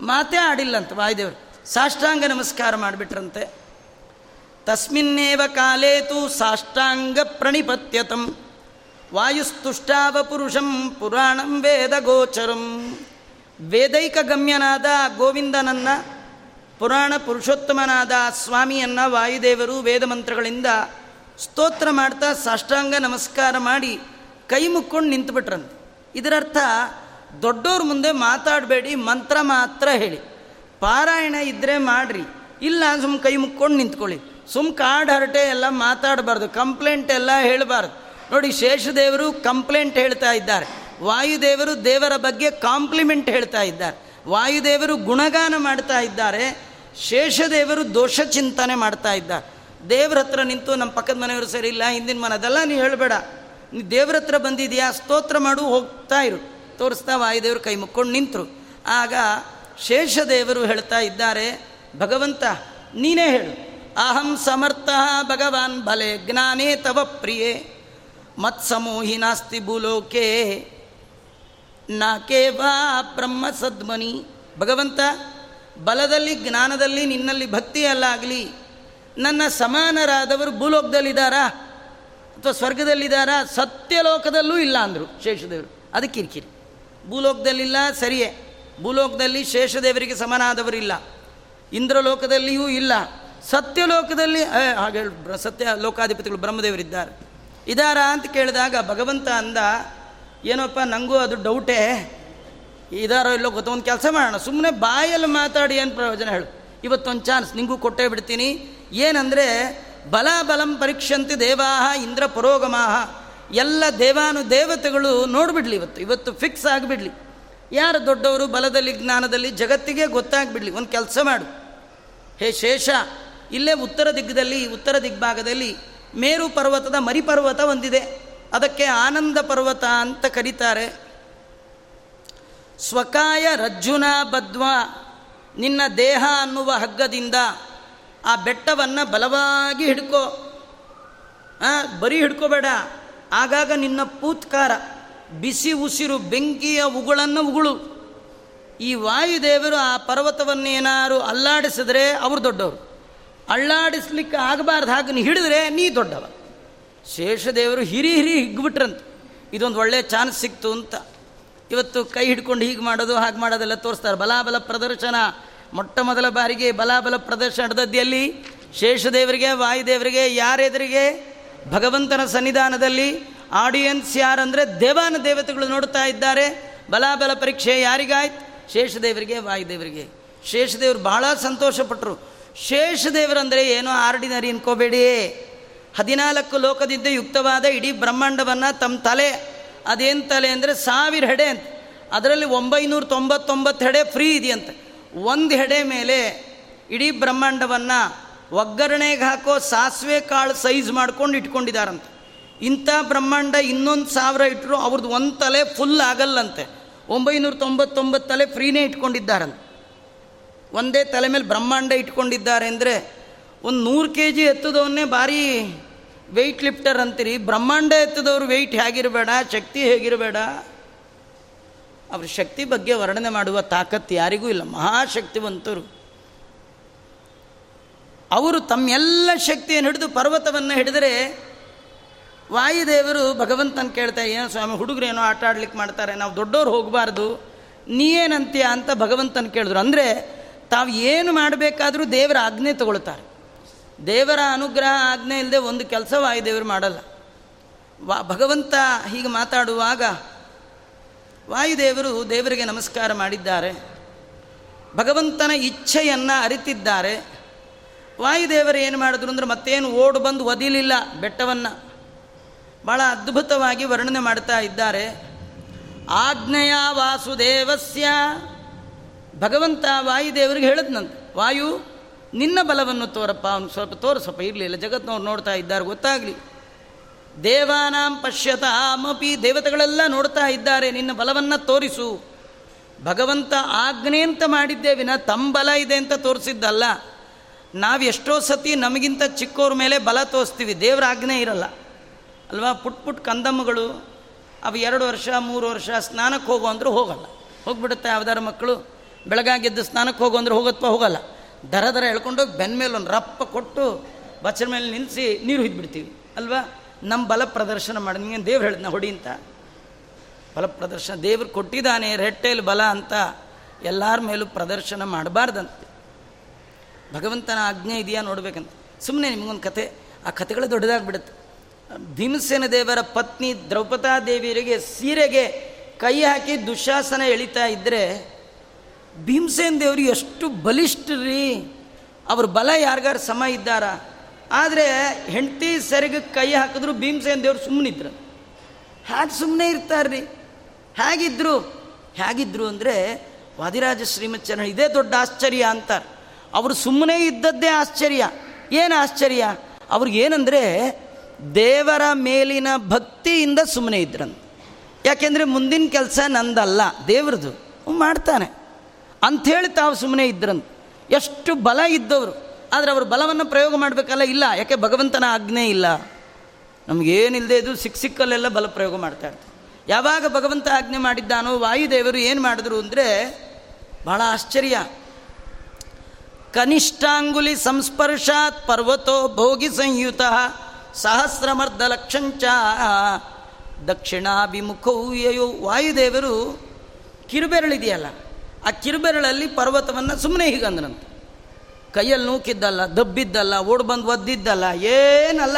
ಮಾತೇ ಆಡಿಲ್ಲಂತ ವಾಯುದೇವರು. ಸಾಷ್ಟಾಂಗ ನಮಸ್ಕಾರ ಮಾಡಿಬಿಟ್ರಂತೆ. ತಸ್ಮಿನ್ನೇವ ಕಾಲೇತು ಸಾಷ್ಟಾಂಗ ಪ್ರಣಿಪತ್ಯತಂ. ವಾಯುಸ್ತುಷ್ಟಾವ ಪುರುಷಂ ಪುರಾಣಂ ವೇದ ಗೋಚರಂ. ವೇದೈಕ ಗಮ್ಯನಾದ ಗೋವಿಂದನನ್ನ, ಪುರಾಣ ಪುರುಷೋತ್ತಮನಾದ ಸ್ವಾಮಿಯನ್ನು ವಾಯುದೇವರು ವೇದ ಮಂತ್ರಗಳಿಂದ ಸ್ತೋತ್ರ ಮಾಡ್ತಾ ಸಾಷ್ಟಾಂಗ ನಮಸ್ಕಾರ ಮಾಡಿ ಕೈ ಮುಕ್ಕೊಂಡು ನಿಂತುಬಿಟ್ರಂತೆ. ಇದರರ್ಥ ದೊಡ್ಡವ್ರ ಮುಂದೆ ಮಾತಾಡಬೇಡಿ, ಮಂತ್ರ ಮಾತ್ರ ಹೇಳಿ. ಪಾರಾಯಣ ಇದ್ದರೆ ಮಾಡ್ರಿ, ಇಲ್ಲ ಸುಮ್ಮ ಕೈ ಮುಕ್ಕೊಂಡು ನಿಂತ್ಕೊಳ್ಳಿ. ಸುಮ್ಮ ಕಾಡು ಹರಟೆ ಎಲ್ಲ ಮಾತಾಡಬಾರ್ದು ಕಂಪ್ಲೇಂಟ್ ಎಲ್ಲ ಹೇಳಬಾರ್ದು. ನೋಡಿ, ಶೇಷದೇವರು ಕಂಪ್ಲೇಂಟ್ ಹೇಳ್ತಾ ಇದ್ದಾರೆ. ವಾಯುದೇವರು ದೇವರ ಬಗ್ಗೆ ಕಾಂಪ್ಲಿಮೆಂಟ್ ಹೇಳ್ತಾ ಇದ್ದಾರೆ. ವಾಯುದೇವರು ಗುಣಗಾನ ಮಾಡ್ತಾ ಇದ್ದಾರೆ. ಶೇಷದೇವರು ದೋಷ ಚಿಂತನೆ ಮಾಡ್ತಾ ಇದ್ದಾರೆ. ದೇವ್ರ ಹತ್ರ ನಿಂತು ನಮ್ಮ ಪಕ್ಕದ ಮನೆಯವರು ಸರಿ ಇಲ್ಲ, ಹಿಂದಿನ ಮನೆ ಅದೆಲ್ಲ ನೀವು ಹೇಳಬೇಡ. ನೀ ದೇವ್ರ ಹತ್ರ ಬಂದಿದೆಯಾ? ಸ್ತೋತ್ರ ಮಾಡು, ಹೋಗ್ತಾ ಇರು. ತೋರಿಸ್ತಾ ವಾಯುದೇವರು ಕೈ ಮುಕ್ಕೊಂಡು ನಿಂತರು. ಆಗ ಶೇಷದೇವರು ಹೇಳ್ತಾ ಇದ್ದಾರೆ, ಭಗವಂತ, ನೀನೇ ಹೇಳು. ಅಹಂ ಸಮರ್ಥ ಭಗವಾನ್ ಭಲೆ ಜ್ಞಾನೇ ತವ ಪ್ರಿಯೇ ಮತ್ಸಮೋಹಿ ನಾಸ್ತಿ ಭೂಲೋಕೆ ನಾಕೇ ಕೇವಾ ಬ್ರಹ್ಮ ಸದ್ಮನಿ ಭಗವಂತ ಬಲದಲ್ಲಿ ಜ್ಞಾನದಲ್ಲಿ, ನಿನ್ನಲ್ಲಿ ಭಕ್ತಿಯಲ್ಲಾಗಲಿ ನನ್ನ ಸಮಾನರಾದವರು ಭೂಲೋಕದಲ್ಲಿದ್ದಾರಾ? ಅಥವಾ ಸ್ವರ್ಗದಲ್ಲಿದ್ದಾರಾ? ಸತ್ಯಲೋಕದಲ್ಲೂ ಇಲ್ಲ ಅಂದರು ಶೇಷದೇವರು. ಅದಕ್ಕೆ ಕಿರಿಕಿರಿ. ಭೂಲೋಕದಲ್ಲಿಲ್ಲ, ಸರಿಯೇ. ಭೂಲೋಕದಲ್ಲಿ ಶೇಷದೇವರಿಗೆ ಸಮನಾದವರಿಲ್ಲ. ಇಂದ್ರಲೋಕದಲ್ಲಿಯೂ ಇಲ್ಲ. ಸತ್ಯಲೋಕದಲ್ಲಿ ಹಾಗೆ ಸತ್ಯ ಲೋಕಾಧಿಪತಿಗಳು ಬ್ರಹ್ಮದೇವರಿದ್ದಾರೆ. ಇದಾರ ಅಂತ ಕೇಳಿದಾಗ ಭಗವಂತ ಅಂದ, ಏನಪ್ಪ ನನಗೂ ಅದು ಡೌಟೇ. ಇದಾರೋ ಇಲ್ಲೋ ಗೊತ್ತೊಂದು ಕೆಲಸ ಮಾಡೋಣ. ಸುಮ್ಮನೆ ಬಾಯಲ್ಲಿ ಮಾತಾಡಿ ಏನು ಪ್ರಯೋಜನ ಹೇಳು. ಇವತ್ತೊಂದು ಚಾನ್ಸ್, ನಿಂಗೂ ಕೊಟ್ಟೇ ಬಿಡ್ತೀನಿ. ಏನಂದರೆ ಬಲ ಬಲಂ ಪರೀಕ್ಷಂತೆ ದೇವಾಹ ಇಂದ್ರ ಪುರೋಗಮಾಹ. ಎಲ್ಲ ದೇವಾನು ದೇವತೆಗಳು ನೋಡಿಬಿಡ್ಲಿ ಇವತ್ತು. ಇವತ್ತು ಫಿಕ್ಸ್ ಆಗಿಬಿಡ್ಲಿ. ಯಾರು ದೊಡ್ಡವರು, ಬಲದಲ್ಲಿ, ಜ್ಞಾನದಲ್ಲಿ, ಜಗತ್ತಿಗೆ ಗೊತ್ತಾಗ್ಬಿಡ್ಲಿ. ಒಂದು ಕೆಲಸ ಮಾಡು. ಹೇ ಶೇಷ ಇಲ್ಲೇ ಉತ್ತರ ದಿಗ್ಗದಲ್ಲಿ, ಉತ್ತರ ದಿಗ್ಭಾಗದಲ್ಲಿ ಮೇರು ಪರ್ವತದ ಮರಿಪರ್ವತ ಒಂದಿದೆ. ಅದಕ್ಕೆ ಆನಂದ ಪರ್ವತ ಅಂತ ಕರೀತಾರೆ. ಸ್ವಕಾಯ ರಜ್ಜುನ ಬದ್ವ, ನಿನ್ನ ದೇಹ ಅನ್ನುವ ಹಗ್ಗದಿಂದ ಆ ಬೆಟ್ಟವನ್ನು ಬಲವಾಗಿ ಹಿಡ್ಕೋ. ಬರೀ ಹಿಡ್ಕೋಬೇಡ. ಆಗಾಗ ನಿನ್ನ ಪೂತ್ಕಾರ, ಬಿಸಿ ಉಸಿರು, ಬೆಂಕಿಯ ಉಗುಳನ್ನು ಉಗುಳು. ಈ ವಾಯುದೇವರು ಆ ಪರ್ವತವನ್ನೇನಾರು ಅಲ್ಲಾಡಿಸಿದ್ರೆ ಅವರು ದೊಡ್ಡವರು. ಅಳ್ಳಾಡಿಸ್ಲಿಕ್ಕೆ ಆಗಬಾರ್ದು ಹಾಗೆ ಹಿಡಿದ್ರೆ ನೀ ದೊಡ್ಡವ. ಶೇಷದೇವರು ಹಿರಿ ಹಿರಿ ಹಿಗ್ಬಿಟ್ರಂತ. ಇದೊಂದು ಒಳ್ಳೆಯ ಚಾನ್ಸ್ ಸಿಕ್ತು ಅಂತ. ಇವತ್ತು ಕೈ ಹಿಡ್ಕೊಂಡು ಹೀಗೆ ಮಾಡೋದು, ಹಾಗೆ ಮಾಡೋದೆಲ್ಲ ತೋರಿಸ್ತಾರೆ. ಬಲಾಬಲ ಪ್ರದರ್ಶನ. ಮೊಟ್ಟ ಮೊದಲ ಬಾರಿಗೆ ಬಲಾಬಲ ಪ್ರದರ್ಶನ ನಡೆದದ್ದಲ್ಲಿ ಶೇಷದೇವರಿಗೆ ವಾಯುದೇವರಿಗೆ ಯಾರೆದುರಿಗೆ, ಭಗವಂತನ ಸನ್ನಿಧಾನದಲ್ಲಿ ಆಡಿಯನ್ಸ್ ಯಾರಂದರೆ ದೇವಾನ ದೇವತೆಗಳು ನೋಡ್ತಾ ಇದ್ದಾರೆ. ಬಲಾಬಲ ಪರೀಕ್ಷೆ ಯಾರಿಗಾಯ್ತು? ಶೇಷದೇವರಿಗೆ ವಾಯುದೇವರಿಗೆ ಶೇಷದೇವರು ಭಾಳ ಸಂತೋಷಪಟ್ಟರು ಶೇಷದೇವರಂದರೆ ಏನೋ ಆರ್ಡಿನರಿ ಅನ್ಕೋಬೇಡಿ. ಹದಿನಾಲ್ಕು ಲೋಕದಿಂದ ಯುಕ್ತವಾದ ಇಡೀ ಬ್ರಹ್ಮಾಂಡವನ್ನು ತಮ್ಮ ತಲೆ, ಅದೇನು ತಲೆ ಅಂದರೆ ಸಾವಿರ ಹೆಡೆ ಅಂತ. ಅದರಲ್ಲಿ ಒಂಬೈನೂರ ತೊಂಬತ್ತೊಂಬತ್ತು ಹೆಡೆ ಫ್ರೀ ಇದೆಯಂತೆ. ಒಂದು ಹೆಡೆ ಮೇಲೆ ಇಡೀ ಬ್ರಹ್ಮಾಂಡವನ್ನು ಒಗ್ಗರಣೆಗೆ ಹಾಕೋ ಸಾಸಿವೆ ಕಾಳು ಸೈಜ್ ಮಾಡ್ಕೊಂಡು ಇಟ್ಕೊಂಡಿದ್ದಾರಂತೆ ಇಂಥ ಬ್ರಹ್ಮಾಂಡ ಇನ್ನೊಂದು ಸಾವಿರ ಇಟ್ಟರು ಅವ್ರದ್ದು ಒಂದು ತಲೆ ಫುಲ್ ಆಗಲ್ಲಂತೆ. ಒಂಬೈನೂರ ತೊಂಬತ್ತೊಂಬತ್ತು ತಲೆ ಫ್ರೀನೇ ಇಟ್ಕೊಂಡಿದ್ದಾರಂತೆ. ಒಂದೇ ತಲೆ ಮೇಲೆ ಬ್ರಹ್ಮಾಂಡ ಇಟ್ಕೊಂಡಿದ್ದಾರೆ ಅಂದರೆ ಒಂದು ನೂರು ಕೆ ಜಿ ಎತ್ತದವನ್ನೇ ಭಾರಿ ವೆಯ್ಟ್ ಲಿಫ್ಟರ್ ಅಂತೀರಿ. ಬ್ರಹ್ಮಾಂಡ ಎತ್ತದವ್ರು ವೆಯ್ಟ್ ಹೇಗಿರಬೇಡ, ಶಕ್ತಿ ಹೇಗಿರಬೇಡ? ಅವ್ರ ಶಕ್ತಿ ಬಗ್ಗೆ ವರ್ಣನೆ ಮಾಡುವ ತಾಕತ್ತು ಯಾರಿಗೂ ಇಲ್ಲ. ಮಹಾಶಕ್ತಿವಂತರು ಅವರು ತಮ್ಮೆಲ್ಲ ಶಕ್ತಿಯನ್ನು ಹಿಡಿದು ಪರ್ವತವನ್ನು ಹಿಡಿದರೆ ವಾಯುದೇವರು ಭಗವಂತನ ಕೇಳ್ತಾ, ಏನೋ ಸ್ವಾಮಿ, ಹುಡುಗರು ಏನೋ ಆಟ ಆಡ್ಲಿಕ್ಕೆ ಮಾಡ್ತಾರೆ, ನಾವು ದೊಡ್ಡವ್ರು ಹೋಗಬಾರ್ದು, ನೀ ಏನಂತೀಯ? ಅಂತ ಭಗವಂತನ ಕೇಳಿದ್ರು. ಅಂದರೆ ತಾವು ಏನು ಮಾಡಬೇಕಾದರೂ ದೇವರ ಆಜ್ಞೆ ತಗೊಳ್ತಾರೆ. ದೇವರ ಅನುಗ್ರಹ, ಆಜ್ಞೆ ಇಲ್ಲದೆ ಒಂದು ಕೆಲಸ ವಾಯುದೇವರು ಮಾಡಲ್ಲ. ವಾ, ಭಗವಂತ ಹೀಗೆ ಮಾತಾಡುವಾಗ ವಾಯುದೇವರು ದೇವರಿಗೆ ನಮಸ್ಕಾರ ಮಾಡಿದ್ದಾರೆ. ಭಗವಂತನ ಇಚ್ಛೆಯನ್ನು ಅರಿತಿದ್ದಾರೆ. ವಾಯುದೇವರು ಏನು ಮಾಡಿದ್ರು ಅಂದ್ರೆ ಮತ್ತೇನು ಓಡು ಬಂದು ಒದಿಲಿಲ್ಲ ಬೆಟ್ಟವನ್ನು. ಭಾಳ ಅದ್ಭುತವಾಗಿ ವರ್ಣನೆ ಮಾಡ್ತಾ ಇದ್ದಾರೆ. ಆಜ್ಞೆಯ ವಾಸುದೇವಸ್ಯ. ಭಗವಂತ ವಾಯುದೇವರಿಗೆ ಹೇಳಿದ್ನಂತೆ ವಾಯು, ನಿನ್ನ ಬಲವನ್ನು ತೋರಪ್ಪ. ಅವನು ಸ್ವಲ್ಪ ತೋರಿಸಪ್ಪ ಇರಲಿಲ್ಲ ಜಗತ್ನವ್ರು ನೋಡ್ತಾ ಇದ್ದಾರೆ, ಗೊತ್ತಾಗಲಿ. ದೇವಾನಾಂ ಪಶ್ಯತಾಮಪಿ, ದೇವತೆಗಳೆಲ್ಲ ನೋಡ್ತಾ ಇದ್ದಾರೆ, ನಿನ್ನ ಬಲವನ್ನು ತೋರಿಸು. ಭಗವಂತ ಆಜ್ಞೆ ಅಂತ ಮಾಡಿದ್ದೇ ವಿನ ತಮ್ಮ ಬಲ ಇದೆ ಅಂತ ತೋರಿಸಿದ್ದಲ್ಲ. ನಾವು ಎಷ್ಟೋ ಸತಿ ನಮಗಿಂತ ಚಿಕ್ಕವ್ರ ಮೇಲೆ ಬಲ ತೋರಿಸ್ತೀವಿ, ದೇವರ ಆಜ್ಞೆ ಇರಲ್ಲ. ಅಲ್ವಾ? ಪುಟ್ ಪುಟ್ ಕಂದಮ್ಮಗಳು, ಅವು ಎರಡು ವರ್ಷ, ಮೂರು ವರ್ಷ ಸ್ನಾನಕ್ಕೆ ಹೋಗು ಅಂದರೂ ಹೋಗಲ್ಲ. ಹೋಗ್ಬಿಡುತ್ತೆ ಯಾವ್ದಾರು ಮಕ್ಕಳು. ಬೆಳಗಾಗೆದ್ದು ಸ್ನಾನಕ್ಕೆ ಹೋಗು ಅಂದ್ರೆ ಹೋಗತ್ವ ಹೋಗಲ್ಲ. ದರ ದರ ಎಳ್ಕೊಂಡೋಗಿ ಬೆನ್ನ ಮೇಲೆ ಒಂದು ರಪ್ಪ ಕೊಟ್ಟು ಬಚ್ಚರ ಮೇಲೆ ನಿಲ್ಲಿಸಿ ನೀರು ಹಿದ್ಬಿಡ್ತೀವಿ ಅಲ್ವಾ? ನಮ್ಮ ಬಲ ಪ್ರದರ್ಶನ ಮಾಡಿ. ನಿಮಗೆ ದೇವ್ರು ಹೇಳಿದ್ನ? ಹೊಡಿ ಅಂತ. ಬಲ ಪ್ರದರ್ಶನ. ದೇವ್ರು ಕೊಟ್ಟಿದ್ದಾನೆ, ರೆಟ್ಟೇಲಿ ಬಲ ಅಂತ ಎಲ್ಲರ ಮೇಲೂ ಪ್ರದರ್ಶನ ಮಾಡಬಾರ್ದಂತೆ. ಭಗವಂತನ ಆಜ್ಞೆ ಇದೆಯಾ ನೋಡ್ಬೇಕಂತ. ಸುಮ್ಮನೆ ನಿಮಗೊಂದು ಕತೆ. ಆ ಕಥೆಗಳು ದೊಡ್ಡದಾಗ್ಬಿಡುತ್ತೆ. ಭೀಮಸೇನ ದೇವರ ಪತ್ನಿ ದ್ರೌಪದಾ ದೇವಿಯರಿಗೆ ಸೀರೆಗೆ ಕೈ ಹಾಕಿ ದುಶಾಸನ ಎಳಿತಾ ಇದ್ದರೆ ಭೀಮಸೇನ ದೇವರು ಎಷ್ಟು ಬಲಿಷ್ಠರಿ ಅವ್ರ ಬಲ ಯಾರಿಗಾರು ಸಮ ಇದ್ದಾರ. ಆದರೆ ಹೆಂಡತಿ ಸರಿಗೆ ಕೈ ಹಾಕಿದ್ರು ಭೀಮಸೇನ್ ದೇವರು ಸುಮ್ಮನಿದ್ರು ಹಾಗೆ ಸುಮ್ಮನೆ ಇರ್ತಾರ್ರಿ ಹೇಗಿದ್ರು ಹೇಗಿದ್ರು ಅಂದರೆ ವಾದಿರಾಜ ಶ್ರೀಮಚ್ಚರಣ ಇದೇ ದೊಡ್ಡ ಆಶ್ಚರ್ಯ ಅಂತಾರೆ. ಅವರು ಸುಮ್ಮನೆ ಇದ್ದದ್ದೇ ಆಶ್ಚರ್ಯ. ಏನು ಆಶ್ಚರ್ಯ? ಅವ್ರಿಗೇನೆಂದರೆ ದೇವರ ಮೇಲಿನ ಭಕ್ತಿಯಿಂದ ಸುಮ್ಮನೆ ಇದ್ರಂತ. ಯಾಕೆಂದರೆ ಮುಂದಿನ ಕೆಲಸ ನಂದಲ್ಲ ದೇವ್ರದ್ದು ಮಾಡ್ತಾನೆ. ಅಂಥೇಳಿ ತಾವು ಸುಮ್ಮನೆ ಇದ್ರಂತ. ಎಷ್ಟು ಬಲ ಇದ್ದವರು. ಆದರೆ ಅವರು ಬಲವನ್ನು ಪ್ರಯೋಗ ಮಾಡಬೇಕಲ್ಲ, ಇಲ್ಲ. ಯಾಕೆ ಭಗವಂತನ ಆಜ್ಞೆ ಇಲ್ಲ? ನಮಗೇನಿಲ್ಲದೆ ಇದು ಸಿಕ್ಕ ಸಿಕ್ಕಲ್ಲೆಲ್ಲ ಬಲ ಪ್ರಯೋಗ ಮಾಡ್ತಾ ಇರ್ತಾರೆ. ಯಾವಾಗ ಭಗವಂತ ಆಜ್ಞೆ ಮಾಡಿದ್ದಾನೋ, ವಾಯುದೇವರು ಏನು ಮಾಡಿದ್ರು ಅಂದರೆ, ಬಹಳ ಆಶ್ಚರ್ಯ. ಕನಿಷ್ಠಾಂಗುಲಿ ಸಂಸ್ಪರ್ಶಾತ್ ಪರ್ವತೋ ಭೋಗಿ ಸಂಯುತ ಸಹಸ್ರಮರ್ಧ ಲಕ್ಷಂಚ. ದಕ್ಷಿಣಾಭಿಮುಖವು ವಾಯುದೇವರು ಕಿರುಬೆರಳಿದೆಯಲ್ಲ. ಆ ಕಿರುಬೆರಳಲ್ಲಿ ಪರ್ವತವನ್ನು ಸುಮ್ಮನೆ ಹೀಗಂದ್ರಂತೆ. ಕೈಯಲ್ಲಿ ನೂಕಿದ್ದಲ್ಲ, ದಬ್ಬಿದ್ದಲ್ಲ, ಓಡ್ ಬಂದು ಒದ್ದಿದ್ದಲ್ಲ, ಏನಲ್ಲ.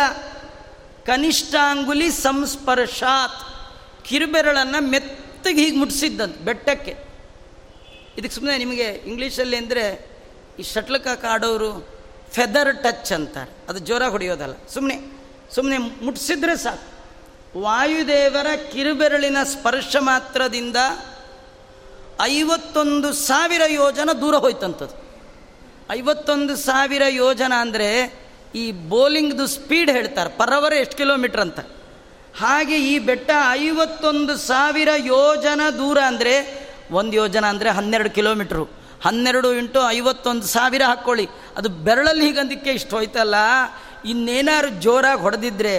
ಕನಿಷ್ಠಾಂಗುಲಿ ಸಂಸ್ಪರ್ಶಾತ್. ಕಿರುಬೆರಳನ್ನು ಮೆತ್ತಗೆ ಹೀಗೆ ಮುಟ್ಸಿದ್ದಂತೆ, ಬೆಟ್ಟಕ್ಕೆ. ಇದಕ್ಕೆ ಸುಮ್ಮನೆ ನಿಮಗೆ ಇಂಗ್ಲೀಷಲ್ಲಿ ಅಂದರೆ ಈ ಶಟ್ಲಕ ಆಡೋರು ಫೆದರ್ ಟಚ್ ಅಂತಾರೆ. ಅದು ಜೋರಾಗಿ ಹೊಡೆಯೋದಲ್ಲ. ಸುಮ್ಮನೆ ಸುಮ್ಮನೆ ಮುಟ್ಸಿದ್ರೆ ಸಾಕು. ವಾಯುದೇವರ ಕಿರುಬೆರಳಿನ ಸ್ಪರ್ಶ ಮಾತ್ರದಿಂದ ಐವತ್ತೊಂದು ಸಾವಿರ ಯೋಜನ ದೂರ ಹೋಯ್ತಂಥದ್ದು ಐವತ್ತೊಂದು ಸಾವಿರ ಯೋಜನ ಅಂದರೆ ಈ ಬೌಲಿಂಗ್ದು ಸ್ಪೀಡ್ ಹೇಳ್ತಾರೆ, ಪರ್ ಅವರ್ ಎಷ್ಟು ಕಿಲೋಮೀಟ್ರ್ ಅಂತ. ಹಾಗೆ ಈ ಬೆಟ್ಟ ಐವತ್ತೊಂದು ಸಾವಿರ ಯೋಜನ ದೂರ ಅಂದರೆ, ಒಂದು ಯೋಜನ ಅಂದರೆ ಹನ್ನೆರಡು ಕಿಲೋಮೀಟ್ರು. ಹನ್ನೆರಡು ಇಂಟು ಐವತ್ತೊಂದು ಸಾವಿರ ಹಾಕ್ಕೊಳ್ಳಿ ಅದು ಬೆರಳಲ್ಲಿ ಹೀಗಂದಿಕ್ಕೆ ಇಷ್ಟು ಹೋಯ್ತಲ್ಲ ಇನ್ನೇನಾದ್ರು ಜೋರಾಗಿ ಹೊಡೆದಿದ್ರೆ,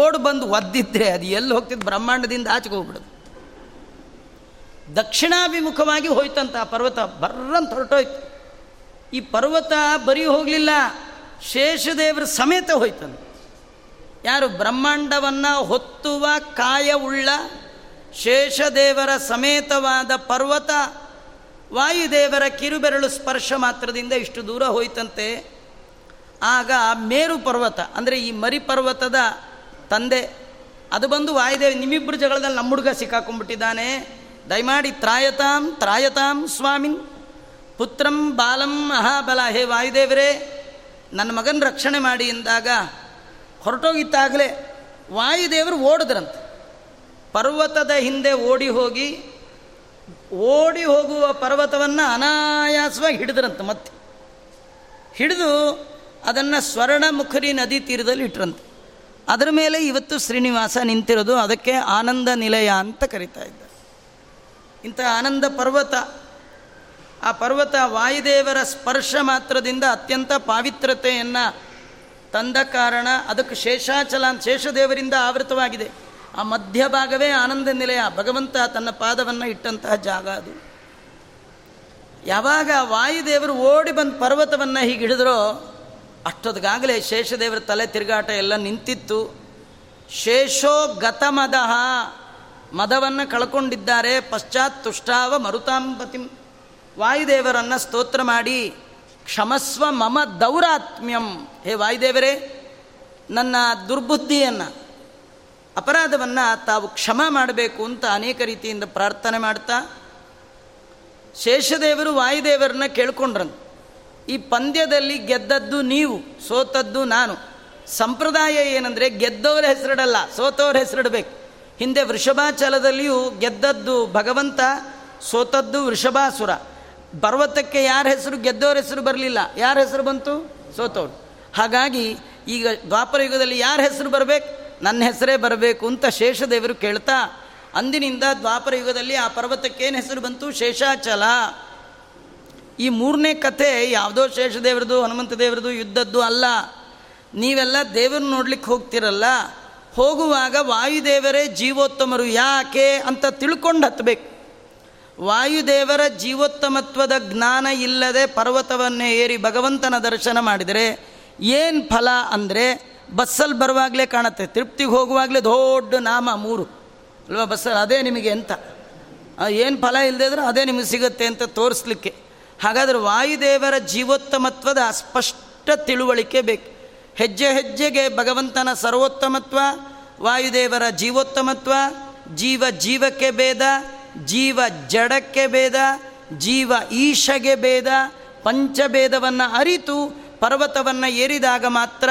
ಓಡ್ ಬಂದು ಒದ್ದಿದ್ರೆ ಅದು ಎಲ್ಲಿ ಹೋಗ್ತಿದ್ದು ಬ್ರಹ್ಮಾಂಡದಿಂದ ಆಚೆಗೆ ಹೋಗ್ಬಿಡೋದು. ದಕ್ಷಿಣಾಭಿಮುಖವಾಗಿ ಹೋಯ್ತಂತ ಆ ಪರ್ವತ, ಬರ್ರಂತ ಹೊರಟೋಯ್ತು. ಈ ಪರ್ವತ ಬರೀ ಹೋಗಲಿಲ್ಲ, ಶೇಷದೇವರ ಸಮೇತ ಹೋಯ್ತಂತ. ಯಾರು ಬ್ರಹ್ಮಾಂಡವನ್ನು ಹೊತ್ತುವ ಕಾಯವುಳ್ಳ ಶೇಷದೇವರ ಸಮೇತವಾದ ಪರ್ವತ, ವಾಯುದೇವರ ಕಿರುಬೆರಳು ಸ್ಪರ್ಶ ಮಾತ್ರದಿಂದ ಇಷ್ಟು ದೂರ ಹೋಯ್ತಂತೆ. ಆಗ ಮೇರು ಪರ್ವತ, ಅಂದರೆ ಈ ಮರಿ ಪರ್ವತದ ತಂದೆ, ಅದು ಬಂದು ವಾಯುದೇವ ನಿಮ್ಮಿಬ್ಬರು ಜಗಳದಲ್ಲಿ ನಮ್ಮ ಹುಡುಗ ಸಿಕ್ಕಾಕೊಂಡ್ಬಿಟ್ಟಿದ್ದಾನೆ. ದಯಮಾಡಿ ತ್ರಾಯತಾಂ ತ್ರಾಯತಾಂ ಸ್ವಾಮಿನ್. ಪುತ್ರಂ ಬಾಲಂ ಮಹಾಬಲ. ಹೇ ವಾಯುದೇವರೇ, ನನ್ನ ಮಗನ ರಕ್ಷಣೆ ಮಾಡಿ ಎಂದಾಗ ಹೊರಟೋಗಿತ್ತಾಗಲೇ ವಾಯುದೇವರು ಓಡಿದ್ರಂತೆ. ಪರ್ವತದ ಹಿಂದೆ ಓಡಿ ಹೋಗಿ, ಓಡಿ ಹೋಗುವ ಪರ್ವತವನ್ನು ಅನಾಯಾಸವಾಗಿ ಹಿಡಿದ್ರಂತೆ ಮತ್ತೆ. ಹಿಡಿದು ಅದನ್ನು ಸ್ವರ್ಣಮುಖರಿ ನದಿ ತೀರದಲ್ಲಿ ಇಟ್ರಂತೆ. ಅದರ ಮೇಲೆ ಇವತ್ತು ಶ್ರೀನಿವಾಸ ನಿಂತಿರೋದು, ಅದಕ್ಕೆ ಆನಂದ ನಿಲಯ ಅಂತ ಕರಿತಾ ಇಂಥ ಆನಂದ ಪರ್ವತ. ಆ ಪರ್ವತ ವಾಯುದೇವರ ಸ್ಪರ್ಶ ಮಾತ್ರದಿಂದ ಅತ್ಯಂತ ಪಾವಿತ್ರತೆಯನ್ನು ತಂದ ಕಾರಣ ಅದಕ್ಕೆ ಶೇಷಾಚಲ ಶೇಷದೇವರಿಂದ ಆವೃತವಾಗಿದೆ. ಆ ಮಧ್ಯಭಾಗವೇ ಆನಂದ ನಿಲಯ. ಭಗವಂತ ತನ್ನ ಪಾದವನ್ನು ಇಟ್ಟಂತಹ ಜಾಗ ಅದು. ಯಾವಾಗ ವಾಯುದೇವರು ಓಡಿ ಬಂದು ಪರ್ವತವನ್ನು ಹೀಗೆ ಹಿಡಿದ್ರೋ ಅಷ್ಟೊದಗಾಗಲೇ ಶೇಷದೇವರ ತಲೆ ತಿರುಗಾಟ ಎಲ್ಲ ನಿಂತಿತ್ತು. ಶೇಷೋ ಗತಮದಹ ಮದವನ್ನು ಕಳ್ಕೊಂಡಿದ್ದಾರೆ, ಪಶ್ಚಾತ್ ತುಷ್ಟಾವ ಮರುತಾಂಪತಿಂ ವಾಯುದೇವರನ್ನು ಸ್ತೋತ್ರ ಮಾಡಿ, ಕ್ಷಮಸ್ವ ಮಮ ದೌರಾತ್ಮ್ಯಂ. ಹೇ ವಾಯುದೇವರೇ, ನನ್ನ ದುರ್ಬುದ್ಧಿಯನ್ನು, ಅಪರಾಧವನ್ನು ತಾವು ಕ್ಷಮ ಮಾಡಬೇಕು ಅಂತ ಅನೇಕ ರೀತಿಯಿಂದ ಪ್ರಾರ್ಥನೆ ಮಾಡ್ತಾ, ಶೇಷದೇವರು ವಾಯುದೇವರನ್ನ ಕೇಳ್ಕೊಂಡ್ರಂತ ಈ ಪಂದ್ಯದಲ್ಲಿ ಗೆದ್ದದ್ದು ನೀವು, ಸೋತದ್ದು ನಾನು. ಸಂಪ್ರದಾಯ ಏನಂದರೆ ಗೆದ್ದವರ ಹೆಸರಿಡಲ್ಲ, ಸೋತವ್ರ ಹೆಸರಿಡಬೇಕು. ಹಿಂದೆ ವೃಷಭಾಚಲದಲ್ಲಿಯೂ ಗೆದ್ದದ್ದು ಭಗವಂತ, ಸೋತದ್ದು ವೃಷಭಾಸುರ. ಪರ್ವತಕ್ಕೆ ಯಾರ ಹೆಸರು ಗೆದ್ದವ್ರ ಹೆಸರು ಬರಲಿಲ್ಲ. ಯಾರ ಹೆಸರು ಬಂತು? ಸೋತವ್ರು. ಹಾಗಾಗಿ ಈಗ ದ್ವಾಪರ ಯುಗದಲ್ಲಿ ಯಾರ ಹೆಸರು ಬರಬೇಕು? ನನ್ನ ಹೆಸರೇ ಬರಬೇಕು ಅಂತ ಶೇಷದೇವರು ಕೇಳ್ತಾ, ಅಂದಿನಿಂದ ದ್ವಾಪರ ಯುಗದಲ್ಲಿ ಆ ಪರ್ವತಕ್ಕೇನು ಹೆಸರು ಬಂತು? ಶೇಷಾಚಲ. ಈ ಮೂರನೇ ಕಥೆ ಯಾವುದೋ ಶೇಷದೇವರದು ಹನುಮಂತ ದೇವರದು ಯುದ್ಧದ್ದು ಅಲ್ಲ. ನೀವೆಲ್ಲ ದೇವರು ನೋಡ್ಲಿಕ್ಕೆ ಹೋಗ್ತಿರಲ್ಲ. ಹೋಗುವಾಗ ವಾಯುದೇವರೇ ಜೀವೋತ್ತಮರು ಯಾಕೆ ಅಂತ ತಿಳ್ಕೊಂಡು ಹತ್ತಬೇಕು ವಾಯುದೇವರ ಜೀವೋತ್ತಮತ್ವದ ಜ್ಞಾನ ಇಲ್ಲದೆ ಪರ್ವತವನ್ನೇ ಏರಿ ಭಗವಂತನ ದರ್ಶನ ಮಾಡಿದರೆ ಏನು ಫಲ ಅಂದರೆ ಬಸ್ಸಲ್ಲಿ ಬರುವಾಗಲೇ ಕಾಣುತ್ತೆ, ತೃಪ್ತಿಗೆ ಹೋಗುವಾಗಲೇ ದೊಡ್ಡ ನಾಮ ಮೂರು. ಅಲ್ವಾ ಬಸ್ಸಲ್ಲಿ? ಅದೇ ನಿಮಗೆ ಅಂತ ಏನು ಫಲ ಇಲ್ಲದೆ ಇದ್ರೆ ಅದೇ ನಿಮಗೆ ಸಿಗುತ್ತೆ ಅಂತ ತೋರಿಸ್ಲಿಕ್ಕೆ. ಹಾಗಾದರೆ ವಾಯುದೇವರ ಜೀವೋತ್ತಮತ್ವದ ಸ್ಪಷ್ಟ ತಿಳುವಳಿಕೆ ಬೇಕು. ಹೆಜ್ಜೆ ಹೆಜ್ಜೆಗೆ ಭಗವಂತನ ಸರ್ವೋತ್ತಮತ್ವ, ವಾಯುದೇವರ ಜೀವೋತ್ತಮತ್ವ, ಜೀವ ಜೀವಕ್ಕೆ ಭೇದ, ಜೀವ ಜಡಕ್ಕೆ ಭೇದ, ಜೀವ ಈಶಗೆ ಭೇದ, ಪಂಚಭೇದವನ್ನು ಅರಿತು ಪರ್ವತವನ್ನು ಏರಿದಾಗ ಮಾತ್ರ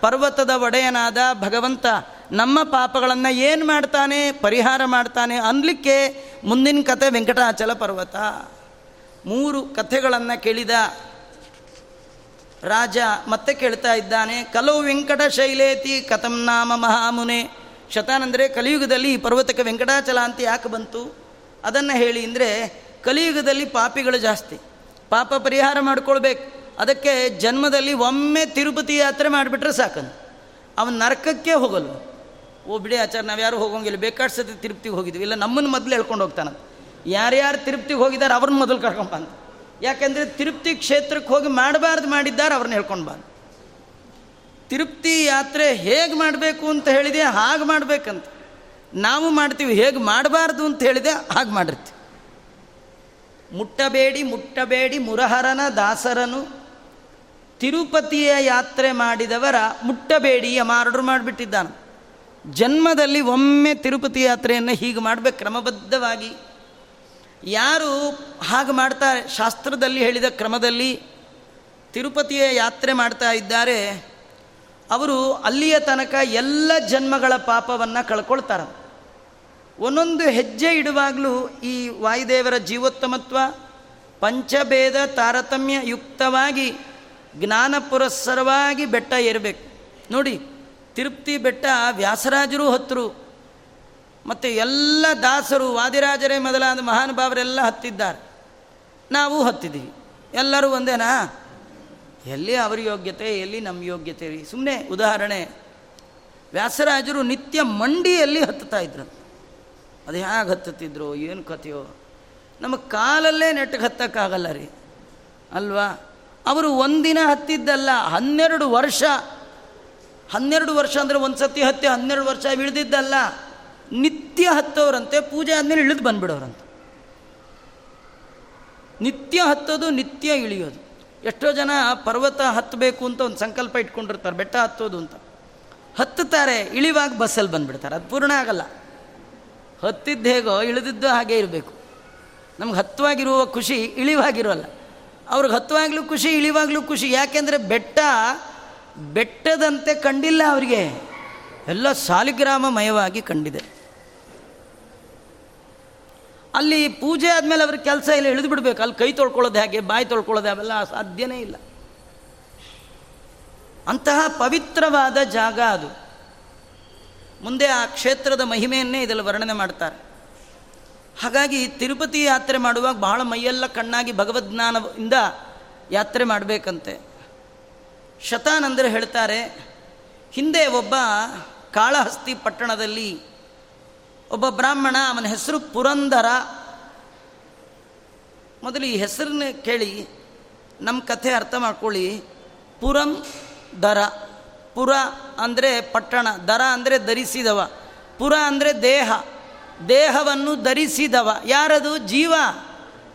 ಪರ್ವತದ ಒಡೆಯನಾದ ಭಗವಂತ ನಮ್ಮ ಪಾಪಗಳನ್ನು ಏನು ಮಾಡ್ತಾನೆ, ಪರಿಹಾರ ಮಾಡ್ತಾನೆ ಅನ್ಲಿಕ್ಕೆ ಮುಂದಿನ ಕತೆ ವೆಂಕಟಾಚಲ ಪರ್ವತ. ಮೂರು ಕಥೆಗಳನ್ನು ಕೇಳಿದ ರಾಜ ಮತ್ತೆ ಕೇಳ್ತಾ ಇದ್ದಾನೆ ಕಲವು ವೆಂಕಟ ಶೈಲೇತಿ ಕಥಂ ನಾಮ ಮಹಾಮುನೆ. ಶತಾನಂದರೆ, ಕಲಿಯುಗದಲ್ಲಿ ಈ ಪರ್ವತಕ್ಕೆ ವೆಂಕಟಾಚಲ ಅಂತ ಯಾಕೆ ಬಂತು? ಅದನ್ನು ಹೇಳಿ ಅಂದರೆ, ಕಲಿಯುಗದಲ್ಲಿ ಪಾಪಿಗಳು ಜಾಸ್ತಿ, ಪಾಪ ಪರಿಹಾರ ಮಾಡ್ಕೊಳ್ಬೇಕು, ಅದಕ್ಕೆ ಜನ್ಮದಲ್ಲಿ ಒಮ್ಮೆ ತಿರುಪತಿ ಯಾತ್ರೆ ಮಾಡಿಬಿಟ್ರೆ ಸಾಕಂತ ಅವನ ನರಕಕ್ಕೆ ಹೋಗಲ್ಲ ಓ ಬಿಡಿ ಆಚಾರ ನಾವು ಯಾರು ಹೋಗೋಂಗಿಲ್ಲ ಬೇಕಾಷ್ಟು ಸತಿ ತಿರುಪ್ತಿಗೆ ಹೋಗಿದ್ವಿ, ಇಲ್ಲ ನಮ್ಮನ್ನು ಮೊದಲು ಹೇಳ್ಕೊಂಡು ಹೋಗ್ತಾನಂತ. ಯಾರ್ಯಾರು ತಿರುಪ್ತಿಗೆ ಹೋಗಿದ್ದಾರೆ, ಅವ್ರನ್ನ ಮೊದಲು ಕರ್ಕೊಂಡು ಬಂದು. ಯಾಕೆಂದರೆ ತಿರುಪ್ತಿ ಕ್ಷೇತ್ರಕ್ಕೆ ಹೋಗಿ ಮಾಡಬಾರ್ದು ಮಾಡಿದ್ದಾರೆ ಅವ್ರನ್ನ ಹೇಳ್ಕೊಂಡು ಬಂದು ತಿರುಪ್ತಿ ಯಾತ್ರೆ ಹೇಗೆ ಮಾಡಬೇಕು ಅಂತ ಹೇಳಿದೆ, ಹಾಗೆ ಮಾಡಬೇಕಂತ. ನಾವು ಮಾಡ್ತೀವಿ, ಹೇಗೆ ಮಾಡಬಾರ್ದು ಅಂತ ಹೇಳಿದೆ, ಹಾಗೆ ಮಾಡಿರ್ತೀವಿ. ಮುಟ್ಟಬೇಡಿ ಮುಟ್ಟಬೇಡಿ, ಮುರಹರನ, ದಾಸರನು. ತಿರುಪತಿಯ ಯಾತ್ರೆ ಮಾಡಿದವರ ಮುಟ್ಟಬೇಡಿ ಎಂಬ ಆರ್ಡರ್ ಮಾಡಿಬಿಟ್ಟಿದ್ದಾನೆ. ಜನ್ಮದಲ್ಲಿ ಒಮ್ಮೆ ತಿರುಪತಿ ಯಾತ್ರೆಯನ್ನು ಹೀಗೆ ಮಾಡಬೇಕು ಕ್ರಮಬದ್ಧವಾಗಿ. ಯಾರು ಹಾಗೆ ಮಾಡ್ತಾ ಶಾಸ್ತ್ರದಲ್ಲಿ ಹೇಳಿದ ಕ್ರಮದಲ್ಲಿ ತಿರುಪತಿಯ ಯಾತ್ರೆ ಮಾಡ್ತಾ ಇದ್ದಾರೆ. ಅವರು ಅಲ್ಲಿಯ ತನಕ ಎಲ್ಲ ಜನ್ಮಗಳ ಪಾಪವನ್ನು ಕಳ್ಕೊಳ್ತಾರೆ. ಒಂದೊಂದು ಹೆಜ್ಜೆ ಇಡುವಾಗಲೂ ಈ ವಾಯುದೇವರ ಜೀವೋತ್ತಮತ್ವ, ಪಂಚಭೇದ ತಾರತಮ್ಯ ಯುಕ್ತವಾಗಿ ಜ್ಞಾನ ಪುರಸ್ಸರವಾಗಿ ಬೆಟ್ಟ ಏರಬೇಕು. ನೋಡಿ, ತಿರುಪ್ತಿ ಬೆಟ್ಟ ವ್ಯಾಸರಾಜರು ಹತ್ತರು ಮತ್ತು ಎಲ್ಲ ದಾಸರು, ವಾದಿರಾಜರೇ ಮೊದಲಾದ ಮಹಾನುಭಾವರೆಲ್ಲ ಹತ್ತಿದ್ದಾರೆ. ನಾವು ಹತ್ತಿದ್ದೀವಿ. ಎಲ್ಲರೂ ಒಂದೇನಾ? ಎಲ್ಲಿ ಅವರ ಯೋಗ್ಯತೆ, ಎಲ್ಲಿ ನಮ್ಮ ಯೋಗ್ಯತೆ ರೀ? ಸುಮ್ಮನೆ ಉದಾಹರಣೆ, ವ್ಯಾಸರಾಜರು ನಿತ್ಯ ಮಂಡಿಯಲ್ಲಿ ಹತ್ತುತ್ತಾ ಇದ್ರು ಅದು ಹೇಗೆ ಹತ್ತುತ್ತಿದ್ರು, ಏನು ಕಥೆಯೋ? ನಮ್ಮ ಕಾಲಲ್ಲೇ ನೆಟ್ಟಗೆ ಹತ್ತಕ್ಕಾಗಲ್ಲ ರೀ. ಅಲ್ವಾ? ಅವರು ಒಂದಿನ ಹತ್ತಿದ್ದಲ್ಲ, ಹನ್ನೆರಡು ವರ್ಷ. ಹನ್ನೆರಡು ವರ್ಷ ಅಂದರೆ ಒಂದು ಸತಿ ಹತ್ತಿ ಹನ್ನೆರಡು ವರ್ಷ ಇಳಿದಿದ್ದಲ್ಲ ನಿತ್ಯ ಹತ್ತೋರಂತೆ, ಪೂಜೆ ಆದಮೇಲೆ ಇಳಿದು ಬಂದ್ಬಿಡೋರಂತೆ. ನಿತ್ಯ ಹತ್ತೋದು, ನಿತ್ಯ ಇಳಿಯೋದು. ಎಷ್ಟೋ ಜನ ಪರ್ವತ ಹತ್ತಬೇಕು ಅಂತ ಒಂದು ಸಂಕಲ್ಪ ಇಟ್ಕೊಂಡಿರ್ತಾರೆ, ಬೆಟ್ಟ ಹತ್ತೋದು ಅಂತ. ಹತ್ತುತ್ತಾರೆ, ಇಳಿವಾಗ ಬಸ್ಸಲ್ಲಿ ಬಂದುಬಿಡ್ತಾರೆ. ಅದು ಪೂರ್ಣ ಆಗಲ್ಲ. ಹತ್ತಿದ್ದು ಹೇಗೋ, ಇಳಿದಿದ್ದು ಹಾಗೆ ಇರಬೇಕು. ನಮ್ಗೆ ಹತ್ತುವಾಗಿರುವ ಖುಷಿ ಇಳಿವಾಗಿರೋಲ್ಲ. ಅವ್ರಿಗೆ ಹತ್ತುವಾಗಲೂ ಖುಷಿ, ಇಳಿವಾಗಲೂ ಖುಷಿ. ಯಾಕೆಂದರೆ ಬೆಟ್ಟ ಬೆಟ್ಟದಂತೆ ಕಂಡಿಲ್ಲ ಅವರಿಗೆ. ಎಲ್ಲ ಸಾಲಿಗ್ರಾಮಮಯವಾಗಿ ಕಂಡಿದೆ. ಅಲ್ಲಿ ಪೂಜೆ ಆದಮೇಲೆ ಅವ್ರಿಗೆ ಕೆಲಸ ಇಲ್ಲ, ಇಳಿದು ಬಿಡಬೇಕು. ಅಲ್ಲಿ ಕೈ ತೊಳ್ಕೊಳ್ಳೋದು ಹೇಗೆ, ಬಾಯಿ ತೊಳ್ಕೊಳ್ಳೋದು ಅವೆಲ್ಲ ಸಾಧ್ಯನೇ ಇಲ್ಲ. ಅಂತಹ ಪವಿತ್ರವಾದ ಜಾಗ ಅದು. ಮುಂದೆ ಆ ಕ್ಷೇತ್ರದ ಮಹಿಮೆಯನ್ನೇ ಇದರಲ್ಲಿ ವರ್ಣನೆ ಮಾಡ್ತಾರೆ. ಹಾಗಾಗಿ ತಿರುಪತಿ ಯಾತ್ರೆ ಮಾಡುವಾಗ ಬಹಳ ಮೈಯೆಲ್ಲ ಕಣ್ಣಾಗಿ ಭಗವದ್ಜ್ಞಾನದಿಂದ ಯಾತ್ರೆ ಮಾಡಬೇಕಂತೆ. ಶತಾನಂದರು ಹೇಳ್ತಾರೆ, ಹಿಂದೆ ಒಬ್ಬ ಕಾಳಹಸ್ತಿ ಪಟ್ಟಣದಲ್ಲಿ ಒಬ್ಬ ಬ್ರಾಹ್ಮಣ ಅವನ ಹೆಸರು ಪುರಂದರ. ಮೊದಲು ಈ ಹೆಸರನ್ನ ಕೇಳಿ ನಮ್ಮ ಕಥೆ ಅರ್ಥ ಮಾಡ್ಕೊಳ್ಳಿ. ಪುರಂ ದರ. ಪುರ ಅಂದರೆ ಪಟ್ಟಣ, ದರ ಅಂದರೆ ಧರಿಸಿದವ. ಪುರ ಅಂದರೆ ದೇಹ. ದೇಹವನ್ನು ಧರಿಸಿದವ. ಯಾರದು? ಜೀವ.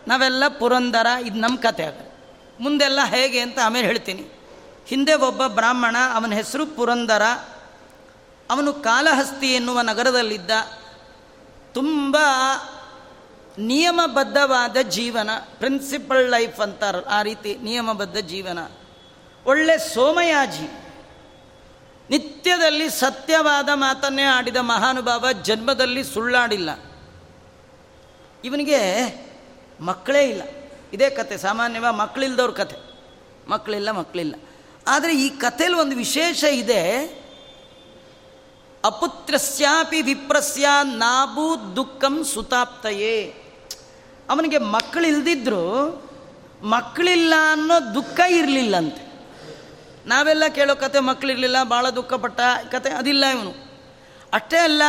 ನಾವೆಲ್ಲ ಪುರಂದರ, ಇದು ನಮ್ಮ ಕಥೆ ಆಗ ಮುಂದೆಲ್ಲ ಹೇಗೆ ಅಂತ ಆಮೇಲೆ ಹೇಳ್ತೀನಿ. ಹಿಂದೆ ಒಬ್ಬ ಬ್ರಾಹ್ಮಣ, ಅವನ ಹೆಸರು ಪುರಂದರ. ಅವನು ಕಾಲಹಸ್ತಿ ಎನ್ನುವ ನಗರದಲ್ಲಿದ್ದ. ತುಂಬ ನಿಯಮಬದ್ಧವಾದ ಜೀವನ ಪ್ರಿನ್ಸಿಪಲ್ ಲೈಫ್ ಅಂತಾರೆ, ಆ ರೀತಿ ನಿಯಮಬದ್ಧ ಜೀವನ. ಒಳ್ಳೆ ಸೋಮಯಾಜಿ, ನಿತ್ಯದಲ್ಲಿ ಸತ್ಯವಾದ ಮಾತನ್ನೇ ಆಡಿದ ಮಹಾನುಭಾವ ಜನ್ಮದಲ್ಲಿ ಸುಳ್ಳಾಡಿಲ್ಲ. ಇವನಿಗೆ ಮಕ್ಕಳೇ ಇಲ್ಲ. ಇದೇ ಕತೆ ಸಾಮಾನ್ಯವಾಗಿ ಮಕ್ಕಳಿಲ್ದವ್ರ ಕತೆ. ಮಕ್ಕಳಿಲ್ಲ ಮಕ್ಕಳಿಲ್ಲ ಆದರೆ ಈ ಕಥೆಯಲ್ಲಿ ಒಂದು ವಿಶೇಷ ಇದೆ. ಅಪುತ್ರಸ್ಯಾಪಿ ವಿಪ್ರಸ್ಯ ನಾಬು ದುಃಖಂ ಸುತಾಪ್ತಯೇ. ಅವನಿಗೆ ಮಕ್ಕಳಿಲ್ದಿದ್ರು ಮಕ್ಕಳಿಲ್ಲ ಅನ್ನೋ ದುಃಖ ಇರಲಿಲ್ಲಂತೆ. ನಾವೆಲ್ಲ ಕೇಳೋ ಕತೆ ಮಕ್ಕಳಿರಲಿಲ್ಲ, ಭಾಳ ದುಃಖಪಟ್ಟ ಕತೆ ಅದಿಲ್ಲ ಇವನು. ಅಷ್ಟೇ ಅಲ್ಲ,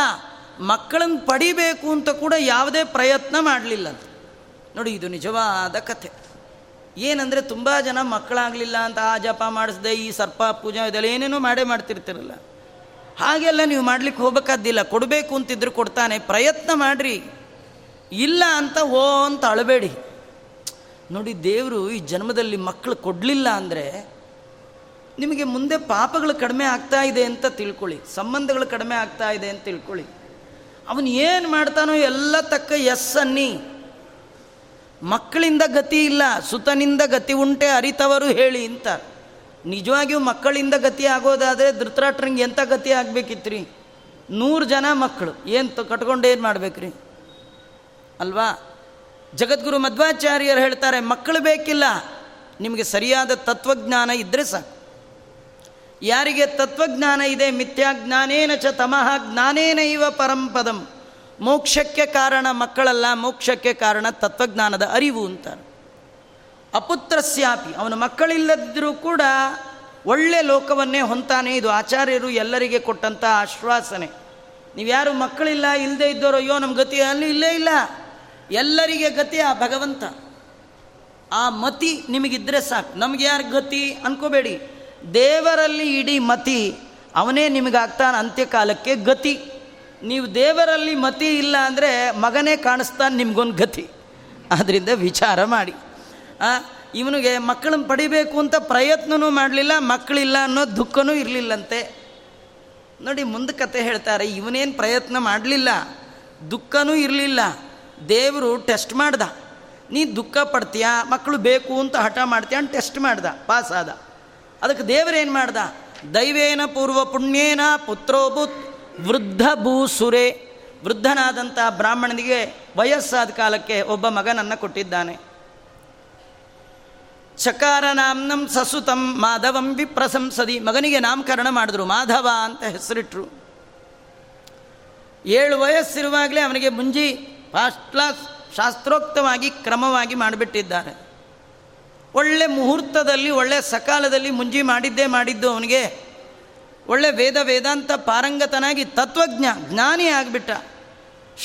ಮಕ್ಕಳನ್ನು ಪಡಿಬೇಕು ಅಂತ ಕೂಡ ಯಾವುದೇ ಪ್ರಯತ್ನ ಮಾಡಲಿಲ್ಲ ನೋಡಿ, ಇದು ನಿಜವಾದ ಕಥೆ ಏನಂದರೆ ತುಂಬ ಜನ ಮಕ್ಕಳಾಗಲಿಲ್ಲ ಅಂತ ಆ ಜಪ ಮಾಡಿಸ್ದೆ, ಈ ಸರ್ಪ ಪೂಜೆ ಇದೆಲ್ಲ ಏನೇನೋ ಮಾಡೇ ಮಾಡ್ತಿರ್ತಿರಲ್ಲ. ಹಾಗೆಲ್ಲ ನೀವು ಮಾಡಲಿಕ್ಕೆ ಹೋಗಬೇಕಾದ್ದಿಲ್ಲ. ಕೊಡಬೇಕು ಅಂತಿದ್ರು ಕೊಡ್ತಾನೆ. ಪ್ರಯತ್ನ ಮಾಡಿರಿ. ಇಲ್ಲ ಅಂತ ಓ ಅಂತ ಅಳಬೇಡಿ. ನೋಡಿ, ದೇವರು ಈ ಜನ್ಮದಲ್ಲಿ ಮಕ್ಕಳು ಕೊಡಲಿಲ್ಲ ಅಂದರೆ ನಿಮಗೆ ಮುಂದೆ ಪಾಪಗಳು ಕಡಿಮೆ ಆಗ್ತಾ ಇದೆ ಅಂತ ತಿಳ್ಕೊಳ್ಳಿ. ಸಂಬಂಧಗಳು ಕಡಿಮೆ ಆಗ್ತಾ ಇದೆ ಅಂತ ತಿಳ್ಕೊಳ್ಳಿ. ಅವನು ಏನು ಮಾಡ್ತಾನೋ ಎಲ್ಲ ತಕ್ಕ ಎಸ್ ಅನ್ನಿ. ಮಕ್ಕಳಿಂದ ಗತಿ ಇಲ್ಲ, ಸುತನಿಂದ ಗತಿ ಉಂಟೆ ಅರಿತವರು ಹೇಳಿ ಅಂತ. ನಿಜವಾಗಿಯೂ ಮಕ್ಕಳಿಂದ ಗತಿ ಆಗೋದಾದರೆ ಧೃತರಾಷ್ಟ್ರಂಗೆ ಎಂಥ ಗತಿ ಆಗಬೇಕಿತ್ರಿ? ನೂರು ಜನ ಮಕ್ಕಳು. ಏನು ಕಟ್ಕೊಂಡು ಏನು ಮಾಡಬೇಕ್ರಿ? ಅಲ್ವಾ? ಜಗದ್ಗುರು ಮಧ್ವಾಚಾರ್ಯರು ಹೇಳ್ತಾರೆ, ಮಕ್ಕಳು ಬೇಕಿಲ್ಲ. ನಿಮಗೆ ಸರಿಯಾದ ತತ್ವಜ್ಞಾನ ಇದ್ದರೆ ಸಾಕು. ಯಾರಿಗೆ ತತ್ವಜ್ಞಾನ ಇದೆ? ಮಿಥ್ಯಾಜ್ಞಾನೇನ ಚ ತಮಃ ಜ್ಞಾನೇನ ಇವ ಪರಂಪದಂ ಮೋಕ್ಷಕ್ಕೆ ಕಾರಣ ಮಕ್ಕಳಲ್ಲ, ಮೋಕ್ಷಕ್ಕೆ ಕಾರಣ ತತ್ವಜ್ಞಾನದ ಅರಿವು ಅಂತಾರೆ. ಅಪುತ್ರಸ್ಯಾಪಿ. ಅವನ ಮಕ್ಕಳಿಲ್ಲದಿದ್ದರೂ ಕೂಡ ಒಳ್ಳೆ ಲೋಕವನ್ನೇ ಹೊಂತಾನೆ ಇದು ಆಚಾರ್ಯರು ಎಲ್ಲರಿಗೆ ಕೊಟ್ಟಂಥ ಆಶ್ವಾಸನೆ. ನೀವು ಯಾರು ಮಕ್ಕಳಿಲ್ಲ ಇಲ್ಲದೆ ಇದ್ದವರು ಅಯ್ಯೋ ನಮ್ಮ ಗತಿ ಅಲ್ಲಿ ಇಲ್ಲೇ ಇಲ್ಲ. ಎಲ್ಲರಿಗೆ ಗತಿ ಆ ಭಗವಂತ. ಆ ಮತಿ ನಿಮಗಿದ್ರೆ ಸಾಕು. ನಮ್ಗೆ ಯಾರು ಗತಿ ಅನ್ಕೋಬೇಡಿ. ದೇವರಲ್ಲಿ ಇಡೀ ಮತಿ, ಅವನೇ ನಿಮಗಾಗ್ತಾನೆ ಅಂತ್ಯಕಾಲಕ್ಕೆ ಗತಿ. ನೀವು ದೇವರಲ್ಲಿ ಮತಿ ಇಲ್ಲ ಅಂದರೆ ಮಗನೇ ಕಾಣಿಸ್ತಾನೆ ನಿಮಗೊಂದು ಗತಿ. ಆದ್ದರಿಂದ ವಿಚಾರ ಮಾಡಿ. ಇವನಿಗೆ ಮಕ್ಕಳನ್ನ ಪಡಿಬೇಕು ಅಂತ ಪ್ರಯತ್ನವೂ ಮಾಡಲಿಲ್ಲ, ಮಕ್ಕಳಿಲ್ಲ ಅನ್ನೋ ದುಃಖನೂ ಇರಲಿಲ್ಲಂತೆ. ನೋಡಿ, ಮುಂದೆ ಕತೆ ಹೇಳ್ತಾರೆ, ಇವನೇನು ಪ್ರಯತ್ನ ಮಾಡಲಿಲ್ಲ, ದುಃಖನೂ ಇರಲಿಲ್ಲ. ದೇವರು ಟೆಸ್ಟ್ ಮಾಡ್ದ. ನೀ ದುಃಖ ಪಡ್ತೀಯ, ಮಕ್ಕಳು ಬೇಕು ಅಂತ ಹಠ ಮಾಡ್ತೀಯ ಅಂತ ಟೆಸ್ಟ್ ಮಾಡ್ದ, ಪಾಸ್ ಆದ. ಅದಕ್ಕೆ ದೇವರೇನು ಮಾಡ್ದ? ದೈವೇನ ಪೂರ್ವ ಪುಣ್ಯೇನ ಪುತ್ರೋಭೂತ್ ವೃದ್ಧ ಭೂಸುರೆ. ವೃದ್ಧನಾದಂಥ ಬ್ರಾಹ್ಮಣನಿಗೆ ವಯಸ್ಸಾದ ಕಾಲಕ್ಕೆ ಒಬ್ಬ ಮಗನನ್ನು ಕೊಟ್ಟಿದ್ದಾನೆ. ಚಕಾರ ನಾಮ್ನಂ ಸಸುತಂ ಮಾಧವಂ ವಿಪ್ರಸಂಸದಿ ಮಗನಿಗೆ ನಾಮಕರಣ ಮಾಡಿದ್ರು. ಮಾಧವ ಅಂತ ಹೆಸರಿಟ್ರು. ಏಳು ವಯಸ್ಸಿರುವಾಗಲೇ ಅವನಿಗೆ ಮುಂಜಿ ಫಸ್ಟ್ ಕ್ಲಾಸ್ ಶಾಸ್ತ್ರೋಕ್ತವಾಗಿ ಕ್ರಮವಾಗಿ ಮಾಡಿಬಿಟ್ಟಿದ್ದಾರೆ. ಒಳ್ಳೆ ಮುಹೂರ್ತದಲ್ಲಿ, ಒಳ್ಳೆ ಸಕಾಲದಲ್ಲಿ ಮುಂಜಿ ಮಾಡಿದ್ದೇ ಮಾಡಿದ್ದು ಅವನಿಗೆ. ಒಳ್ಳೆ ವೇದ ವೇದಾಂತ ಪಾರಂಗತನಾಗಿ ತತ್ವಜ್ಞ, ಜ್ಞಾನಿ ಆಗಿಬಿಟ್ಟ.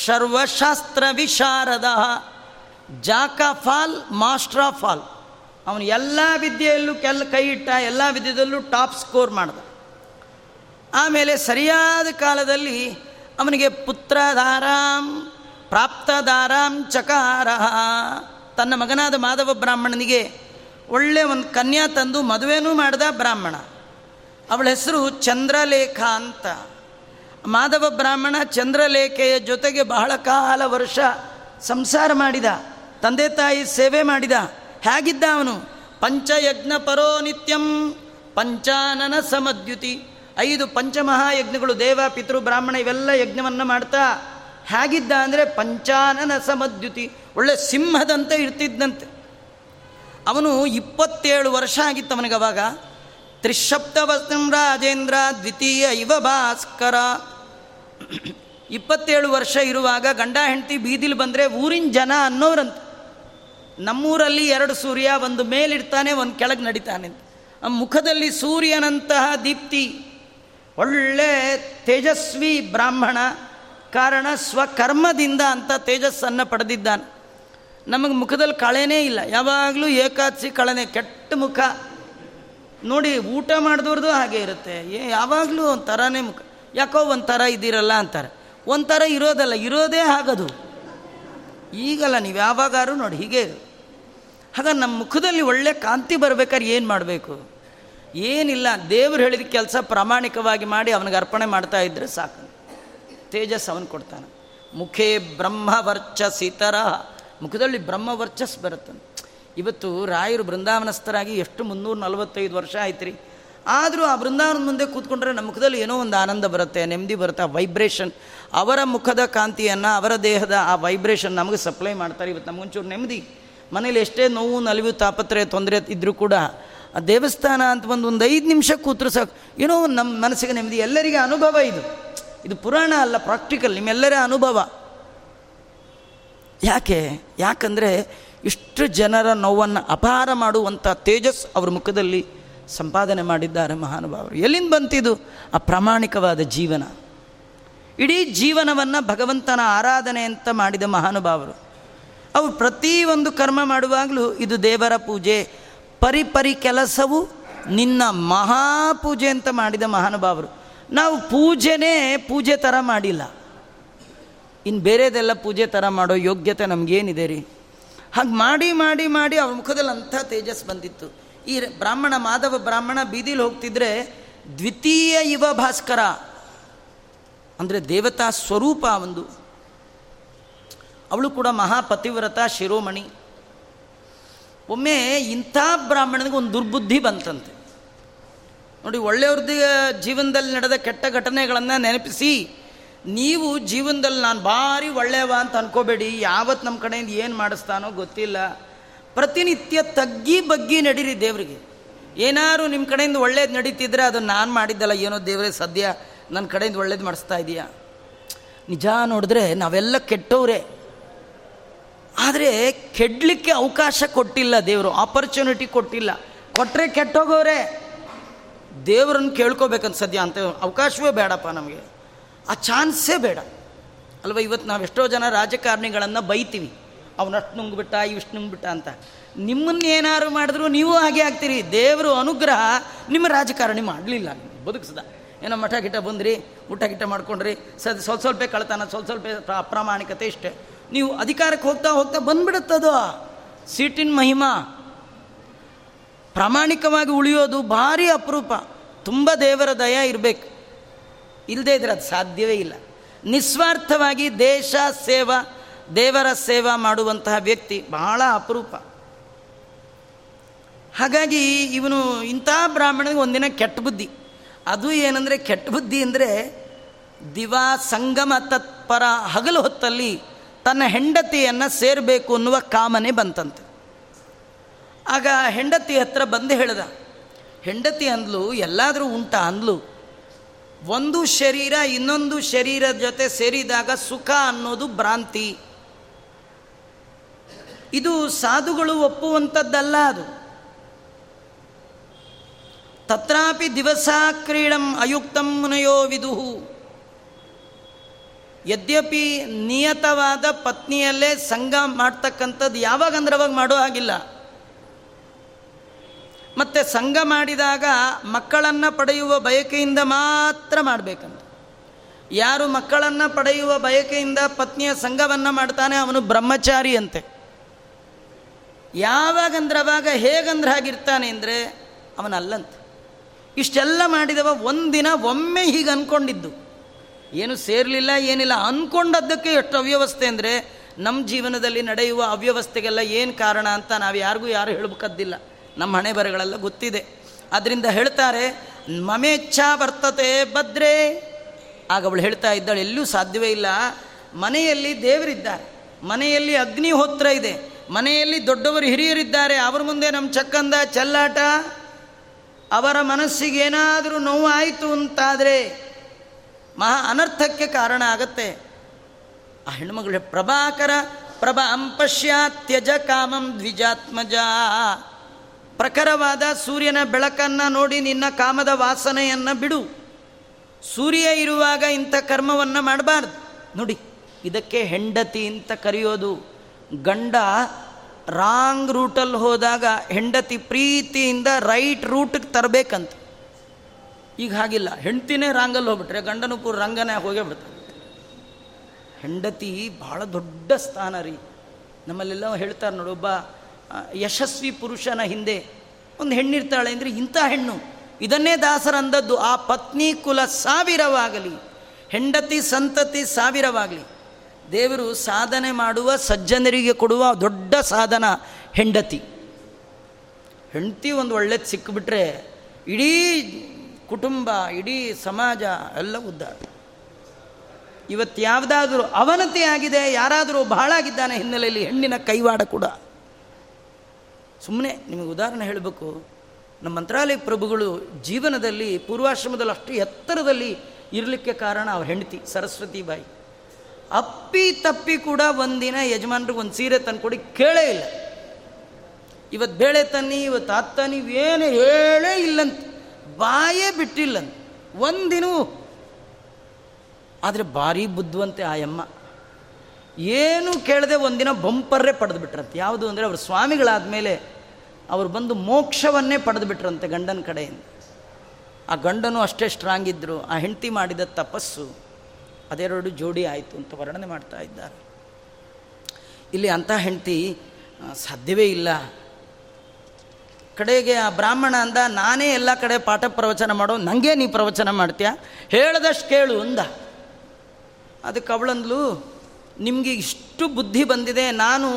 ಸರ್ವಶಾಸ್ತ್ರ ವಿಶಾರದ. Jack of all master of all ಅವನು ಎಲ್ಲ ವಿದ್ಯೆಯಲ್ಲೂ ಕೆಲ್ ಕೈ ಇಟ್ಟ, ಎಲ್ಲ ವಿದ್ಯೆಯಲ್ಲೂ ಟಾಪ್ ಸ್ಕೋರ್ ಮಾಡಿದ. ಆಮೇಲೆ ಸರಿಯಾದ ಕಾಲದಲ್ಲಿ ಅವನಿಗೆ ಪುತ್ರಧಾರಾಂ, ಪ್ರಾಪ್ತಧಾರಾಂ ಚಕಾರ. ತನ್ನ ಮಗನಾದ ಮಾಧವ ಬ್ರಾಹ್ಮಣನಿಗೆ ಒಳ್ಳೆ ಒಂದು ಕನ್ಯಾ ತಂದು ಮದುವೆನೂ ಮಾಡಿದ ಬ್ರಾಹ್ಮಣ. ಅವಳ ಹೆಸರು ಚಂದ್ರಲೇಖ ಅಂತ. ಮಾಧವ ಬ್ರಾಹ್ಮಣ ಚಂದ್ರಲೇಖೆಯ ಜೊತೆಗೆ ಬಹಳ ಕಾಲ ವರ್ಷ ಸಂಸಾರ ಮಾಡಿದ, ತಂದೆ ತಾಯಿ ಸೇವೆ ಮಾಡಿದ ಹೇಗಿದ್ದ ಅವನು ಪಂಚಯಜ್ಞ ಪರೋ ನಿತ್ಯಂ, ಪಂಚಾನನ ಸಮದ್ಯುತಿ. ಐದು ಪಂಚಮಹಾಯಜ್ಞಗಳು ದೇವ, ಪಿತೃ, ಬ್ರಾಹ್ಮಣ, ಇವೆಲ್ಲ ಯಜ್ಞವನ್ನು ಮಾಡ್ತಾ, ಹೇಗಿದ್ದ ಅಂದರೆ ಪಂಚಾನನ ಸಮದ್ಯುತಿ. ಒಳ್ಳೆ ಸಿಂಹದಂತೆ ಇರ್ತಿದ್ದಂತೆ ಅವನು ಇಪ್ಪತ್ತೇಳು ವರ್ಷ ಆಗಿತ್ತು ಅವನಿಗೆ ಅವಾಗ. ತ್ರಿಶಪ್ತವಸ್ತ್ರಂ ರಾಜೇಂದ್ರ, ದ್ವಿತೀಯ ಇವ ಭಾಸ್ಕರ. ಇಪ್ಪತ್ತೇಳು ವರ್ಷ ಇರುವಾಗ ಗಂಡ ಹೆಂಡತಿ ಬೀದಿಲಿ ಬಂದರೆ ಊರಿನ ಜನ ಅನ್ನೋರಂತ ನಮ್ಮೂರಲ್ಲಿ ಎರಡು ಸೂರ್ಯ, ಒಂದು ಮೇಲಿಡ್ತಾನೆ, ಒಂದು ಕೆಳಗೆ ನಡಿತಾನೆ ಆ ಮುಖದಲ್ಲಿ ಸೂರ್ಯನಂತಹ ದೀಪ್ತಿ, ಒಳ್ಳೆ ತೇಜಸ್ವಿ ಬ್ರಾಹ್ಮಣ, ಕಾರಣ ಸ್ವಕರ್ಮದಿಂದ ಅಂತ ತೇಜಸ್ಸನ್ನು ಪಡೆದಿದ್ದಾನೆ. ನಮಗೆ ಮುಖದಲ್ಲಿ ಕಳೆನೇ ಇಲ್ಲ. ಯಾವಾಗಲೂ ಏಕಾದಶಿ ಕಳೆನೆ, ಕೆಟ್ಟ ಮುಖ. ನೋಡಿ, ಊಟ ಮಾಡಿದವ್ರದ್ದು ಹಾಗೆ ಇರುತ್ತೆ. ಏ, ಯಾವಾಗಲೂ ಒಂಥರನೇ ಮುಖ. ಯಾಕೋ ಒಂಥರ ಇದ್ದೀರಲ್ಲ ಅಂತಾರೆ. ಒಂಥರ ಇರೋದಲ್ಲ, ಇರೋದೇ ಆಗದು ಈಗಲ್ಲ, ನೀವು ಯಾವಾಗಾರು ನೋಡಿ, ಹೀಗೆ ಹಾಗ ನಮ್ಮ ಮುಖದಲ್ಲಿ ಒಳ್ಳೆ ಕಾಂತಿ ಬರಬೇಕಾದ್ರೆ ಏನು ಮಾಡಬೇಕು? ಏನಿಲ್ಲ, ದೇವರು ಹೇಳಿದ ಕೆಲಸ ಪ್ರಾಮಾಣಿಕವಾಗಿ ಮಾಡಿ ಅವನಿಗೆ ಅರ್ಪಣೆ ಮಾಡ್ತಾ ಇದ್ದರೆ ಸಾಕು. ತೇಜಸ್ ಅವನು ಕೊಡ್ತಾನೆ. ಮುಖೇ ಬ್ರಹ್ಮವರ್ಚಸಿತರ ಮುಖದಲ್ಲಿ ಬ್ರಹ್ಮವರ್ಚಸ್ ಬರುತ್ತೆ. ಇವತ್ತು ರಾಯರು ಬೃಂದಾವನಸ್ಥರಾಗಿ ಎಷ್ಟು ಮುನ್ನೂರ ನಲವತ್ತೈದು ವರ್ಷ ಆಯ್ತು ರೀ ಆದರೂ ಆ ಬೃಂದಾವನದ ಮುಂದೆ ಕೂತ್ಕೊಂಡ್ರೆ ನಮ್ಮ ಮುಖದಲ್ಲಿ ಏನೋ ಒಂದು ಆನಂದ ಬರುತ್ತೆ, ನೆಮ್ಮದಿ ಬರುತ್ತೆ, ಆ ವೈಬ್ರೇಷನ್ ಅವರ ಮುಖದ ಕಾಂತಿಯನ್ನು, ಅವರ ದೇಹದ ಆ ವೈಬ್ರೇಷನ್ ನಮಗೆ ಸಪ್ಲೈ ಮಾಡ್ತಾರೆ. ಇವತ್ತು ನಮಗೊಂಚೂರು ನೆಮ್ಮದಿ. ಮನೇಲಿ ಎಷ್ಟೇ ನೋವು, ನಲಿವು ತಾಪತ್ರೆ ತೊಂದರೆ ಇದ್ದರೂ ಕೂಡ ಆ ದೇವಸ್ಥಾನ ಅಂತ ಬಂದು ಒಂದು ಐದು ನಿಮಿಷ ಕೂತ್ರು ಸಾಕು. ಏನೋ ನಮ್ಮ ಮನಸ್ಸಿಗೆ ನೆಮ್ಮದಿ. ಎಲ್ಲರಿಗೆ ಅನುಭವ ಇದು. ಇದು ಪುರಾಣ ಅಲ್ಲ, ಪ್ರಾಕ್ಟಿಕಲ್. ನಿಮ್ಮೆಲ್ಲರ ಅನುಭವ. ಯಾಕೆ? ಯಾಕಂದರೆ ಇಷ್ಟು ಜನರ ನೋವನ್ನು ಅಪಾರ ಮಾಡುವಂಥ ತೇಜಸ್ ಅವ್ರ ಮುಖದಲ್ಲಿ ಸಂಪಾದನೆ ಮಾಡಿದ್ದಾರೆ ಮಹಾನುಭಾವರು. ಎಲ್ಲಿಂದ ಬಂತಿದು? ಆ ಪ್ರಾಮಾಣಿಕವಾದ ಜೀವನ. ಇಡೀ ಜೀವನವನ್ನು ಭಗವಂತನ ಆರಾಧನೆ ಅಂತ ಮಾಡಿದ ಮಹಾನುಭಾವರು. ಅವು ಪ್ರತಿಯೊಂದು ಕರ್ಮ ಮಾಡುವಾಗಲೂ ಇದು ದೇವರ ಪೂಜೆ. ಪರಿಪರಿ ಕೆಲಸವು ನಿನ್ನ ಮಹಾಪೂಜೆ ಅಂತ ಮಾಡಿದ ಮಹಾನುಭಾವರು. ನಾವು ಪೂಜೆನೇ ಪೂಜೆ ಥರ ಮಾಡಿಲ್ಲ. ಇನ್ನು ಬೇರೆದೆಲ್ಲ ಪೂಜೆ ಥರ ಮಾಡೋ ಯೋಗ್ಯತೆ ನಮಗೇನಿದೆ ರೀ. ಹಾಗೆ ಮಾಡಿ ಮಾಡಿ ಮಾಡಿ ಅವ್ರ ಮುಖದಲ್ಲಿ ಅಂಥ ತೇಜಸ್ ಬಂದಿತ್ತು. ಈ ಬ್ರಾಹ್ಮಣ, ಮಾಧವ ಬ್ರಾಹ್ಮಣ ಬೀದಿಲಿ ಹೋಗ್ತಿದ್ರೆ ದ್ವಿತೀಯ ಯುವ ಭಾಸ್ಕರ. ಅಂದರೆ ದೇವತಾ ಸ್ವರೂಪ ಒಂದು. ಅವಳು ಕೂಡ ಮಹಾಪತಿವ್ರತ ಶಿರೋಮಣಿ. ಒಮ್ಮೆ ಇಂಥ ಬ್ರಾಹ್ಮಣನಿಗೆ ಒಂದು ದುರ್ಬುದ್ಧಿ ಬಂತಂತೆ. ನೋಡಿ, ಒಳ್ಳೆಯವ್ರದ್ದು ಜೀವನದಲ್ಲಿ ನಡೆದ ಕೆಟ್ಟ ಘಟನೆಗಳನ್ನು ನೆನಪಿಸಿ, ನೀವು ಜೀವನದಲ್ಲಿ ನಾನು ಭಾರಿ ಒಳ್ಳೆಯವ ಅಂತ ಅನ್ಕೋಬೇಡಿ ಯಾವತ್ತು ನಮ್ಮ ಕಡೆಯಿಂದ ಏನು ಮಾಡಿಸ್ತಾನೋ ಗೊತ್ತಿಲ್ಲ. ಪ್ರತಿನಿತ್ಯ ತಗ್ಗಿ ಬಗ್ಗಿ ನಡೀರಿ ದೇವರಿಗೆ. ಏನಾರು ನಿಮ್ಮ ಕಡೆಯಿಂದ ಒಳ್ಳೇದು ನಡೀತಿದ್ರೆ ಅದು ನಾನು ಮಾಡಿದ್ದಲ್ಲ, ಏನೋ ದೇವರೇ ಸದ್ಯ ನನ್ನ ಕಡೆಯಿಂದ ಒಳ್ಳೇದು ಮಾಡಿಸ್ತಾ ಇದೆಯಾ? ನಿಜ ನೋಡಿದ್ರೆ ನಾವೆಲ್ಲ ಕೆಟ್ಟವ್ರೆ. ಆದರೆ ಕೆಡಲಿಕ್ಕೆ ಅವಕಾಶ ಕೊಟ್ಟಿಲ್ಲ ದೇವರು ಆಪರ್ಚುನಿಟಿ ಕೊಟ್ಟಿಲ್ಲ. ಕೊಟ್ಟರೆ ಕೆಟ್ಟೋಗೋರೆ. ದೇವರನ್ನು ಕೇಳ್ಕೋಬೇಕಂತ ಸದ್ಯ ಅಂತ ಅವಕಾಶವೇ ಬೇಡಪ್ಪ ನಮಗೆ. ಆ ಚಾನ್ಸೇ ಬೇಡ. ಅಲ್ವಾ ಇವತ್ತು ನಾವು ಎಷ್ಟೋ ಜನ ರಾಜಕಾರಣಿಗಳನ್ನು ಬೈತೀವಿ. ಅವನಷ್ಟು ನುಂಗ್ಬಿಟ್ಟ ಇಷ್ಟು ನುಂಗ್ಬಿಟ್ಟ ಅಂತ. ನಿಮ್ಮನ್ನು ಏನಾರು ಮಾಡಿದ್ರು ನೀವು ಹಾಗೆ ಆಗ್ತೀರಿ. ದೇವರು ಅನುಗ್ರಹ ನಿಮ್ಮ ರಾಜಕಾರಣಿ ಮಾಡಲಿಲ್ಲ. ಬದುಕಿಸ್ದ. ಏನೋ ಮಠ ಗಿಟ ಬಂದ್ರಿ, ಊಟ ಗಿಟ ಮಾಡ್ಕೊಂಡ್ರಿ, ಸದ್ ಸ್ವಲ್ಪ ಸ್ವಲ್ಪ ಕಳ್ತಾನ, ಸ್ವಲ್ಪ ಸ್ವಲ್ಪ ಅಪ್ರಾಮಾಣಿಕತೆ ಇಷ್ಟೇ. ನೀವು ಅಧಿಕಾರಕ್ಕೆ ಹೋಗ್ತಾ ಹೋಗ್ತಾ ಬಂದ್ಬಿಡುತ್ತದು ಸೀಟಿನ ಮಹಿಮಾ. ಪ್ರಾಮಾಣಿಕವಾಗಿ ಉಳಿಯೋದು ಭಾರಿ ಅಪರೂಪ. ತುಂಬ ದೇವರ ದಯ ಇರಬೇಕು. ಇಲ್ಲದೇ ಇದ್ರೆ ಅದು ಸಾಧ್ಯವೇ ಇಲ್ಲ. ನಿಸ್ವಾರ್ಥವಾಗಿ ದೇಶ ಸೇವಾ, ದೇವರ ಸೇವಾ ಮಾಡುವಂತಹ ವ್ಯಕ್ತಿ ಬಹಳ ಅಪರೂಪ. ಹಾಗಾಗಿ ಇವನು ಇಂಥ ಬ್ರಾಹ್ಮಣನಿಗೆ ಒಂದಿನ ಕೆಟ್ಟ ಬುದ್ಧಿ. ಅದು ಏನಂದರೆ ಕೆಟ್ಟ ಬುದ್ಧಿ ಅಂದರೆ ದಿವಾ ಸಂಗಮ ತತ್ಪರ ಹಗಲು ಹೊತ್ತಲ್ಲಿ ತನ್ನ ಹೆಂಡತಿಯನ್ನು ಸೇರಬೇಕು ಅನ್ನುವ ಕಾಮನೆ ಬಂತಂತೆ. ಆಗ ಹೆಂಡತಿ ಹತ್ರ ಬಂದು ಹೇಳ್ದ, ಹೆಂಡತಿ ಅಂದ್ಲು, ಎಲ್ಲಾದರೂ ಉಂಟ ಅಂದ್ಲು. ಒಂದು ಶರೀರ ಇನ್ನೊಂದು ಶರೀರದ ಜೊತೆ ಸೇರಿದಾಗ ಸುಖ ಅನ್ನೋದು ಭ್ರಾಂತಿ. ಇದು ಸಾಧುಗಳು ಒಪ್ಪುವಂಥದ್ದಲ್ಲ ಅದು. ತತ್ರಾಪಿ ದಿವಸ ಕ್ರೀಡಂ ಅಯುಕ್ತಂ ಮುನಯೋ ವಿದುಹು ಯದ್ಯಪಿ ನಿಯತವಾದ ಪತ್ನಿಯಲ್ಲೇ ಸಂಘ ಮಾಡ್ತಕ್ಕಂಥದ್ದು ಯಾವಾಗ ಅಂದ್ರೆ ಅವಾಗ ಮಾಡೋ ಹಾಗಿಲ್ಲ. ಮತ್ತು ಸಂಘ ಮಾಡಿದಾಗ ಮಕ್ಕಳನ್ನು ಪಡೆಯುವ ಬಯಕೆಯಿಂದ ಮಾತ್ರ ಮಾಡಬೇಕಂತ. ಯಾರು ಮಕ್ಕಳನ್ನು ಪಡೆಯುವ ಬಯಕೆಯಿಂದ ಪತ್ನಿಯ ಸಂಘವನ್ನು ಮಾಡ್ತಾನೆ ಅವನು ಬ್ರಹ್ಮಚಾರಿ ಅಂತೆ. ಯಾವಾಗಂದ್ರೆ ಅವಾಗ ಹೇಗಂದ್ರೆ ಹಾಗಿರ್ತಾನೆ ಅಂದರೆ ಅವನಲ್ಲಂತೆ. ಇಷ್ಟೆಲ್ಲ ಮಾಡಿದವ ಒಂದಿನ ಒಮ್ಮೆ ಹೀಗೆ ಅಂದ್ಕೊಂಡಿದ್ದು ಏನು ಸೇರಲಿಲ್ಲ, ಏನಿಲ್ಲ ಅಂದ್ಕೊಂಡದ್ದಕ್ಕೆ ಎಷ್ಟು ಅವ್ಯವಸ್ಥೆ ಅಂದರೆ ನಮ್ಮ ಜೀವನದಲ್ಲಿ ನಡೆಯುವ ಅವ್ಯವಸ್ಥೆಗೆಲ್ಲ ಏನು ಕಾರಣ ಅಂತ ನಾವು ಯಾರಿಗೂ ಯಾರು ಹೇಳಬೇಕದ್ದಿಲ್ಲ ನಮ್ಮ ಹಣೆ ಬರಗಳೆಲ್ಲ ಗೊತ್ತಿದೆ. ಅದರಿಂದ ಹೇಳ್ತಾರೆ, ಮಮೇಚ್ಛಾ ಬರ್ತತೆ ಭದ್ರೆ. ಆಗ ಅವಳು ಹೇಳ್ತಾ ಇದ್ದಾಳೆ, ಎಲ್ಲೂ ಸಾಧ್ಯವೇ ಇಲ್ಲ. ಮನೆಯಲ್ಲಿ ದೇವರಿದ್ದಾರೆ. ಮನೆಯಲ್ಲಿ ಅಗ್ನಿಹೋತ್ರ ಇದೆ. ಮನೆಯಲ್ಲಿ ದೊಡ್ಡವರು ಹಿರಿಯರಿದ್ದಾರೆ. ಅವರ ಮುಂದೆ ನಮ್ಮ ಚಕ್ಕಂದ ಚೆಲ್ಲಾಟ. ಅವರ ಮನಸ್ಸಿಗೆ ಏನಾದರೂ ನೋವಾಯಿತು ಅಂತಾದರೆ ಮಹಾ ಅನರ್ಥಕ್ಕೆ ಕಾರಣ ಆಗತ್ತೆ. ಆ ಹೆಣ್ಮಗಳು, ಪ್ರಭಾಕರ, ಪ್ರಭಾ ಅಂಪಶ್ಯಾತ್ಯಜ ಕಾಮಂ ದ್ವಿಜಾತ್ಮಜ. ಪ್ರಖರವಾದ ಸೂರ್ಯನ ಬೆಳಕನ್ನು ನೋಡಿ ನಿನ್ನ ಕಾಮದ ವಾಸನೆಯನ್ನು ಬಿಡು. ಸೂರ್ಯ ಇರುವಾಗ ಇಂಥ ಕರ್ಮವನ್ನು ಮಾಡಬಾರ್ದು. ನೋಡಿ, ಇದಕ್ಕೆ ಹೆಂಡತಿ ಅಂತ ಕರೆಯೋದು. ಗಂಡ ರಾಂಗ್ ರೂಟಲ್ಲಿ ಹೋದಾಗ ಹೆಂಡತಿ ಪ್ರೀತಿಯಿಂದ ರೈಟ್ ರೂಟಿಗೆ ತರಬೇಕಂತ. ಈಗ ಹಾಗಿಲ್ಲ. ಹೆಂಡ್ತಿನೇ ರಾಂಗಲ್ಲಿ ಹೋಗ್ಬಿಟ್ರೆ ಗಂಡನೂ ಪೂರ್ ರಂಗನೇ ಹೋಗೇ ಬಿಡ್ತಾರೆ ಹೆಂಡತಿ ಭಾಳ ದೊಡ್ಡ ಸ್ಥಾನ ರೀ. ನಮ್ಮಲ್ಲೆಲ್ಲ ಹೇಳ್ತಾರೆ ನೋಡಿ, ಒಬ್ಬ ಯಶಸ್ವಿ ಪುರುಷನ ಹಿಂದೆ ಒಂದು ಹೆಣ್ಣಿರ್ತಾಳೆ ಅಂದರೆ ಇಂಥ ಹೆಣ್ಣು, ಇದನ್ನೇ ದಾಸರಂದದ್ದು, ಆ ಪತ್ನಿ ಕುಲ ಸಾವಿರವಾಗಲಿ, ಹೆಂಡತಿ ಸಂತತಿ ಸಾವಿರವಾಗಲಿ. ದೇವರು ಸಾಧನೆ ಮಾಡುವ ಸಜ್ಜನರಿಗೆ ಕೊಡುವ ದೊಡ್ಡ ಸಾಧನ ಹೆಂಡತಿ. ಹೆಂಡತಿ ಒಂದು ಒಳ್ಳೇದು ಸಿಕ್ಕಿಬಿಟ್ರೆ ಇಡೀ ಕುಟುಂಬ, ಇಡೀ ಸಮಾಜ ಎಲ್ಲ ಉದ್ಧಾರ ಇವತ್ತು ಯಾವುದಾದ್ರೂ ಅವನತಿ ಆಗಿದೆ, ಯಾರಾದರೂ ಬಹಳಾಗಿದ್ದಾನೆ ಹಿನ್ನೆಲೆಯಲ್ಲಿ ಹೆಣ್ಣಿನ ಕೈವಾಡ ಕೂಡ. ಸುಮ್ಮನೆ ನಿಮಗೆ ಉದಾಹರಣೆ ಹೇಳಬೇಕು, ನಮ್ಮ ಮಂತ್ರಾಲಯ ಪ್ರಭುಗಳು ಜೀವನದಲ್ಲಿ ಪೂರ್ವಾಶ್ರಮದಲ್ಲಿ ಅಷ್ಟು ಎತ್ತರದಲ್ಲಿ ಇರಲಿಕ್ಕೆ ಕಾರಣ ಅವ್ರ ಹೆಂಡತಿ, ಸರಸ್ವತಿ ಬಾಯಿ. ಅಪ್ಪಿ ತಪ್ಪಿ ಕೂಡ ಒಂದಿನ ಯಜಮಾನ್ರಿಗೆ ಒಂದು ಸೀರೆ ತಂದುಕೊಡಿ ಕೇಳೇ ಇಲ್ಲ. ಇವತ್ತು ಬೇಳೆ ತನ್ನಿ ಇವತ್ತು ಅತ್ತ ನೀವೇನು ಹೇಳೇ ಇಲ್ಲಂತ. ಬಾಯೇ ಬಿಟ್ಟಿಲ್ಲ ಒಂದಿನೂ. ಆದರೆ ಭಾರಿ ಬುದ್ಧಿವಂತೆ ಆ ಅಮ್ಮ. ಏನು ಕೇಳದೆ ಒಂದಿನ ಬಂಪರ್ರೆ ಪಡೆದು ಬಿಟ್ರಂತೆ. ಯಾವುದು ಅಂದರೆ ಅವರು ಸ್ವಾಮಿಗಳಾದ ಮೇಲೆ ಅವರು ಬಂದು ಮೋಕ್ಷವನ್ನೇ ಪಡೆದು ಬಿಟ್ರಂತೆ ಗಂಡನ ಕಡೆಯಿಂದ. ಆ ಗಂಡನು ಅಷ್ಟೇ ಸ್ಟ್ರಾಂಗ್ ಇದ್ದರು ಆ ಹೆಂಡತಿ ಮಾಡಿದ ತಪಸ್ಸು ಅದೆರಡು ಜೋಡಿ ಆಯಿತು ಅಂತ ವರ್ಣನೆ ಮಾಡ್ತಾ ಇದ್ದಾರೆ. ಇಲ್ಲಿ ಅಂಥ ಹೆಂಡತಿ ಸಾಧ್ಯವೇ ಇಲ್ಲ. ಕಡೆಗೆ ಆ ಬ್ರಾಹ್ಮಣ ಅಂದ, ನಾನೇ ಎಲ್ಲ ಕಡೆ ಪಾಠ ಪ್ರವಚನ ಮಾಡೋ ನನಗೆ ನೀ ಪ್ರವಚನ ಮಾಡ್ತೀಯ? ಹೇಳ್ದಷ್ಟು ಕೇಳು ಅಂದ. ಅದಕ್ಕೆ ಅವಳಂದ್ಲು, ನಿಮಗೆ ಇಷ್ಟು ಬುದ್ಧಿ ಬಂದಿದೆ, ನಾನು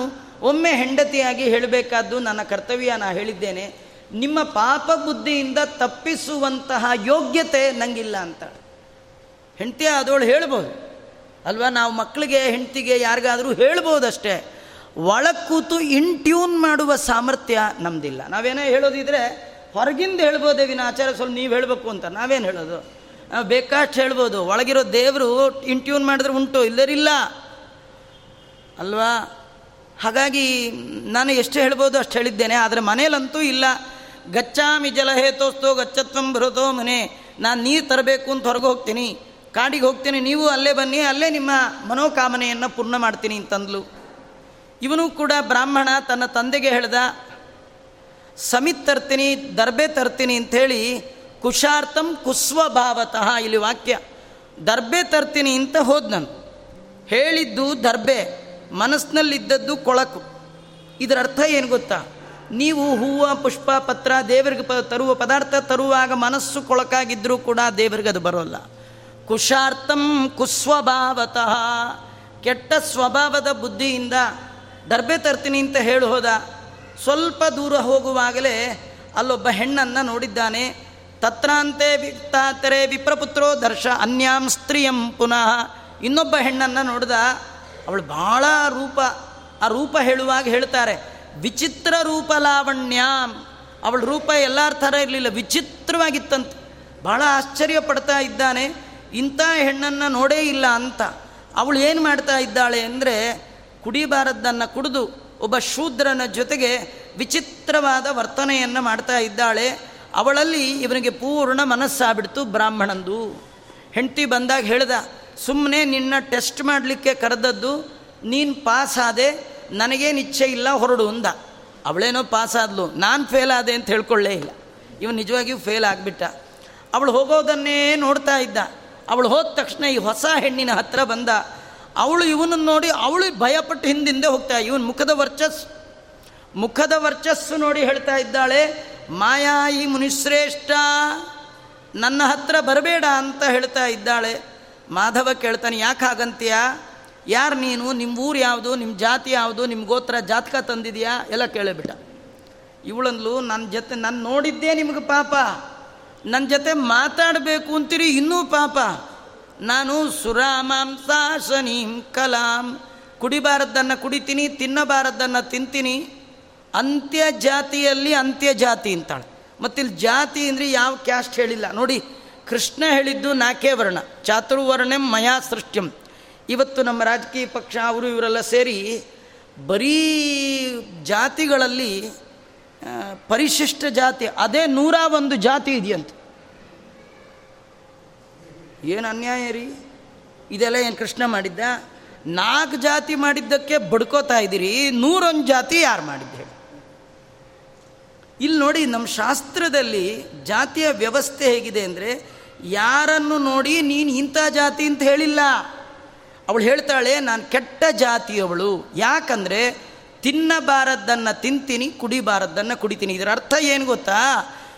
ಒಮ್ಮೆ ಹೆಂಡತಿಯಾಗಿ ಹೇಳಬೇಕಾದ್ದು ನನ್ನ ಕರ್ತವ್ಯ ನಾ ಹೇಳಿದ್ದೇನೆ. ನಿಮ್ಮ ಪಾಪ ಬುದ್ಧಿಯಿಂದ ತಪ್ಪಿಸುವಂತಹ ಯೋಗ್ಯತೆ ನನಗಿಲ್ಲ ಅಂತ. ಹೆಂಡತಿ ಆದವಳು ಹೇಳ್ಬೋದು. ಅಲ್ವಾ, ನಾವು ಮಕ್ಕಳಿಗೆ, ಹೆಂಡತಿಗೆ ಯಾರಿಗಾದರೂ ಹೇಳ್ಬೋದಷ್ಟೇ. ಒಳ ಕೂತು ಟ್ಯೂನ್ ಮಾಡುವ ಸಾಮರ್ಥ್ಯ ನಮ್ಮದಿಲ್ಲ ನಾವೇನೋ ಹೇಳೋದಿದ್ರೆ, ಹೊರಗಿಂದ ಹೇಳ್ಬೋದೇ ವಿನ ಆಚಾರ, ಸ್ವಲ್ಪ ನೀವು ಹೇಳಬೇಕು ಅಂತ. ನಾವೇನು ಹೇಳೋದು? ಬೇಕಾಷ್ಟು ಹೇಳ್ಬೋದು. ಒಳಗಿರೋ ದೇವರು ಇನ್ ಟ್ಯೂನ್ ಮಾಡಿದ್ರೆ ಉಂಟು ಇಲ್ಲರಿಲ್ಲ ಅಲ್ವಾ? ಹಾಗಾಗಿ ನಾನು ಎಷ್ಟು ಹೇಳ್ಬೋದು ಅಷ್ಟು ಹೇಳಿದ್ದೇನೆ, ಆದರೆ ಮನೇಲಂತೂ ಇಲ್ಲ. ಗಚ್ಚಾಮಿ ಜಲಹೇತೋಸ್ತೋ ಗಚ್ಚತ್ವಂ ಬರುತ್ತೋ ಮನೆ. ನಾನು ನೀರು ತರಬೇಕು ಅಂತ ಹೊರಗೆ ಹೋಗ್ತೀನಿ. ಕಾಡಿಗೆ ಹೋಗ್ತೀನಿ. ನೀವು ಅಲ್ಲೇ ಬನ್ನಿ, ಅಲ್ಲೇ ನಿಮ್ಮ ಮನೋಕಾಮನೆಯನ್ನು ಪೂರ್ಣ ಮಾಡ್ತೀನಿ ಅಂತಂದ್ಲು. ಇವನು ಕೂಡ ಬ್ರಾಹ್ಮಣ, ತನ್ನ ತಂದೆಗೆ ಹೇಳ್ದ, ಸಮಿತ್ ತರ್ತೀನಿ, ದರ್ಬೆ ತರ್ತೀನಿ ಅಂಥೇಳಿ ಕುಶಾರ್ಥಂ ಕುಸ್ವಭಾವತಃ ಇಲ್ಲಿ ವಾಕ್ಯ, ದರ್ಬೆ ತರ್ತೀನಿ ಅಂತ ಹೋದ್ ನಾನು. ಹೇಳಿದ್ದು ದರ್ಬೆ ಮನಸ್ಸಿನಲ್ಲಿದ್ದದ್ದು ಕೊಳಕು. ಇದರ ಅರ್ಥ ಏನು ಗೊತ್ತಾ? ನೀವು ಹೂವು, ಪುಷ್ಪ, ಪತ್ರ, ದೇವರಿಗೆ ಪ, ತರುವ ಪದಾರ್ಥ ತರುವಾಗ ಮನಸ್ಸು ಕೊಳಕಾಗಿದ್ದರೂ ಕೂಡ ದೇವರಿಗೆ ಅದು ಬರೋಲ್ಲ. ಕುಶಾರ್ಥಂ ಕುಸ್ವಭಾವತಃ, ಕೆಟ್ಟ ಸ್ವಭಾವದ ಬುದ್ಧಿಯಿಂದ ದರ್ಬೆ ತರ್ತೀನಿ ಅಂತ ಹೇಳಿ ಹೋದ. ಸ್ವಲ್ಪ ದೂರ ಹೋಗುವಾಗಲೇ ಅಲ್ಲೊಬ್ಬ ಹೆಣ್ಣನ್ನು ನೋಡಿದ್ದಾನೆ. ತತ್ರಾಂತೆ ವಿಕ್ತಾತರೆ ವಿಪ್ರಪುತ್ರೋ ದರ್ಶ ಅನ್ಯಾಂ ಸ್ತ್ರೀಯಂ ಪುನಃ. ಇನ್ನೊಬ್ಬ ಹೆಣ್ಣನ್ನು ನೋಡಿದ. ಅವಳು ಭಾಳ ರೂಪ, ಆ ರೂಪ ಹೇಳುವಾಗ ಹೇಳ್ತಾರೆ, ವಿಚಿತ್ರ ರೂಪ ಲಾವಣ್ಯಾಂ. ಅವಳ ರೂಪ ಎಲ್ಲರ ಥರ ಇರಲಿಲ್ಲ, ವಿಚಿತ್ರವಾಗಿತ್ತಂತೆ. ಭಾಳ ಆಶ್ಚರ್ಯ ಪಡ್ತಾ ಇದ್ದಾನೆ. ಇಂಥ ಹೆಣ್ಣನ್ನು ನೋಡೇ ಇಲ್ಲ ಅಂತ. ಅವಳು ಏನು ಮಾಡ್ತಾ ಇದ್ದಾಳೆ ಅಂದರೆ ಕುಡಿಬಾರದ್ದನ್ನು ಕುಡಿದು ಒಬ್ಬ ಶೂದ್ರನ ಜೊತೆಗೆ ವಿಚಿತ್ರವಾದ ವರ್ತನೆಯನ್ನು ಮಾಡ್ತಾ ಇದ್ದಾಳೆ. ಅವಳಲ್ಲಿ ಇವನಿಗೆ ಪೂರ್ಣ ಮನಸ್ಸಾಗ್ಬಿಡ್ತು ಬ್ರಾಹ್ಮಣಂದು. ಹೆಂಡತಿ ಬಂದಾಗ ಹೇಳ್ದ ಸುಮ್ಮನೆ ನಿನ್ನ ಟೆಸ್ಟ್ ಮಾಡಲಿಕ್ಕೆ ಕರೆದದ್ದು, ನೀನು ಪಾಸ್ ಆದೆ, ನನಗೇನು ಇಚ್ಛೆ ಇಲ್ಲ, ಹೊರಡು ಅಂದ. ಅವಳೇನೋ ಪಾಸ್ ಆದ್ಲು, ನಾನು ಫೇಲ್ ಆದೆ ಅಂತ ಹೇಳ್ಕೊಳ್ಳೇ ಇಲ್ಲ. ಇವನು ನಿಜವಾಗಿಯೂ ಫೇಲ್ ಆಗಿಬಿಟ್ಟ. ಅವಳು ಹೋಗೋದನ್ನೇ ನೋಡ್ತಾ ಇದ್ದ. ಅವಳು ಹೋದ ತಕ್ಷಣ ಈ ಹೊಸ ಹೆಣ್ಣಿನ ಹತ್ರ ಬಂದ ಅವಳು ಇವನನ್ನು ನೋಡಿ ಅವಳು ಭಯಪಟ್ಟು ಹಿಂದಿಂದೆ ಹೋಗ್ತಾ, ಇವನು ಮುಖದ ವರ್ಚಸ್, ಮುಖದ ವರ್ಚಸ್ಸು ನೋಡಿ ಹೇಳ್ತಾ ಇದ್ದಾಳೆ, ಮಾಯಾ ಈ ಮುನಿಶ್ರೇಷ್ಠ, ನನ್ನ ಹತ್ರ ಬರಬೇಡ ಅಂತ ಹೇಳ್ತಾ ಇದ್ದಾಳೆ. ಮಾಧವ ಕೇಳ್ತಾನೆ, ಯಾಕೆ ಹಾಗಂತೀಯ? ಯಾರು ನೀನು? ನಿಮ್ಮ ಊರು ಯಾವುದು? ನಿಮ್ಮ ಜಾತಿ ಯಾವುದು? ನಿಮ್ಮ ಗೋತ್ರ ಜಾತಕ ತಂದಿದೆಯಾ? ಎಲ್ಲ ಕೇಳಿಬಿಟ್ಟ. ಇವಳಂದ್ಲು ನನ್ನ ಜೊತೆ, ನಾನು ನೋಡಿದ್ದೇ ನಿಮಗೆ ಪಾಪ. ನನ್ನ ಜೊತೆ ಮಾತಾಡಬೇಕು ಅಂತೀರಿ, ಇನ್ನೂ ಪಾಪ. ನಾನು ಸುರಾಮಾಂಸಾಶನೀಂ ಕಲಾಂ. ಕುಡಿಬಾರದ್ದನ್ನು ಕುಡಿತೀನಿ, ತಿನ್ನಬಾರದ್ದನ್ನು ತಿಂತೀನಿ. ಅಂತ್ಯ ಜಾತಿಯಲ್ಲಿ ಅಂತ್ಯ ಜಾತಿ ಅಂತಾಳೆ. ಮತ್ತಿಲ್ಲಿ ಜಾತಿ ಅಂದರೆ ಯಾವ ಕ್ಯಾಸ್ಟ್ ಹೇಳಿಲ್ಲ. ನೋಡಿ, ಕೃಷ್ಣ ಹೇಳಿದ್ದು ನಾಲ್ಕೇ ವರ್ಣ ಚಾತುರ್ವರ್ಣಂ ಮಯಾ ಸೃಷ್ಟ್ಯಂ. ಇವತ್ತು ನಮ್ಮ ರಾಜಕೀಯ ಪಕ್ಷ, ಅವರು ಇವರೆಲ್ಲ ಸೇರಿ ಬರೀ ಜಾತಿಗಳಲ್ಲಿ ಪರಿಶಿಷ್ಟ ಜಾತಿ, ಅದೇ ನೂರ ಒಂದು ಜಾತಿ ಇದೆಯಂತೆ. ಏನು ಅನ್ಯಾಯ ರೀ? ಇದೆಲ್ಲ ಏನು ಕೃಷ್ಣ ಮಾಡಿದ್ದ? ನಾಲ್ಕು ಜಾತಿ ಮಾಡಿದ್ದಕ್ಕೆ ಬಡ್ಕೋತಾ ಇದ್ದೀರಿ, ನೂರೊಂದು ಜಾತಿ ಯಾರು ಮಾಡಿದ್ದು ಹೇಳಿ. ಇಲ್ಲಿ ನೋಡಿ ನಮ್ಮ ಶಾಸ್ತ್ರದಲ್ಲಿ ಜಾತಿಯ ವ್ಯವಸ್ಥೆ ಹೇಗಿದೆ ಅಂದರೆ, ಯಾರನ್ನು ನೋಡಿ ನೀನು ಇಂಥ ಜಾತಿ ಅಂತ ಹೇಳಿಲ್ಲ. ಅವಳು ಹೇಳ್ತಾಳೆ, ನಾನು ಕೆಟ್ಟ ಜಾತಿಯವಳು. ಯಾಕಂದರೆ, ತಿನ್ನಬಾರದ್ದನ್ನು ತಿಂತೀನಿ, ಕುಡಿಬಾರದ್ದನ್ನು ಕುಡಿತೀನಿ. ಇದರ ಅರ್ಥ ಏನು ಗೊತ್ತಾ?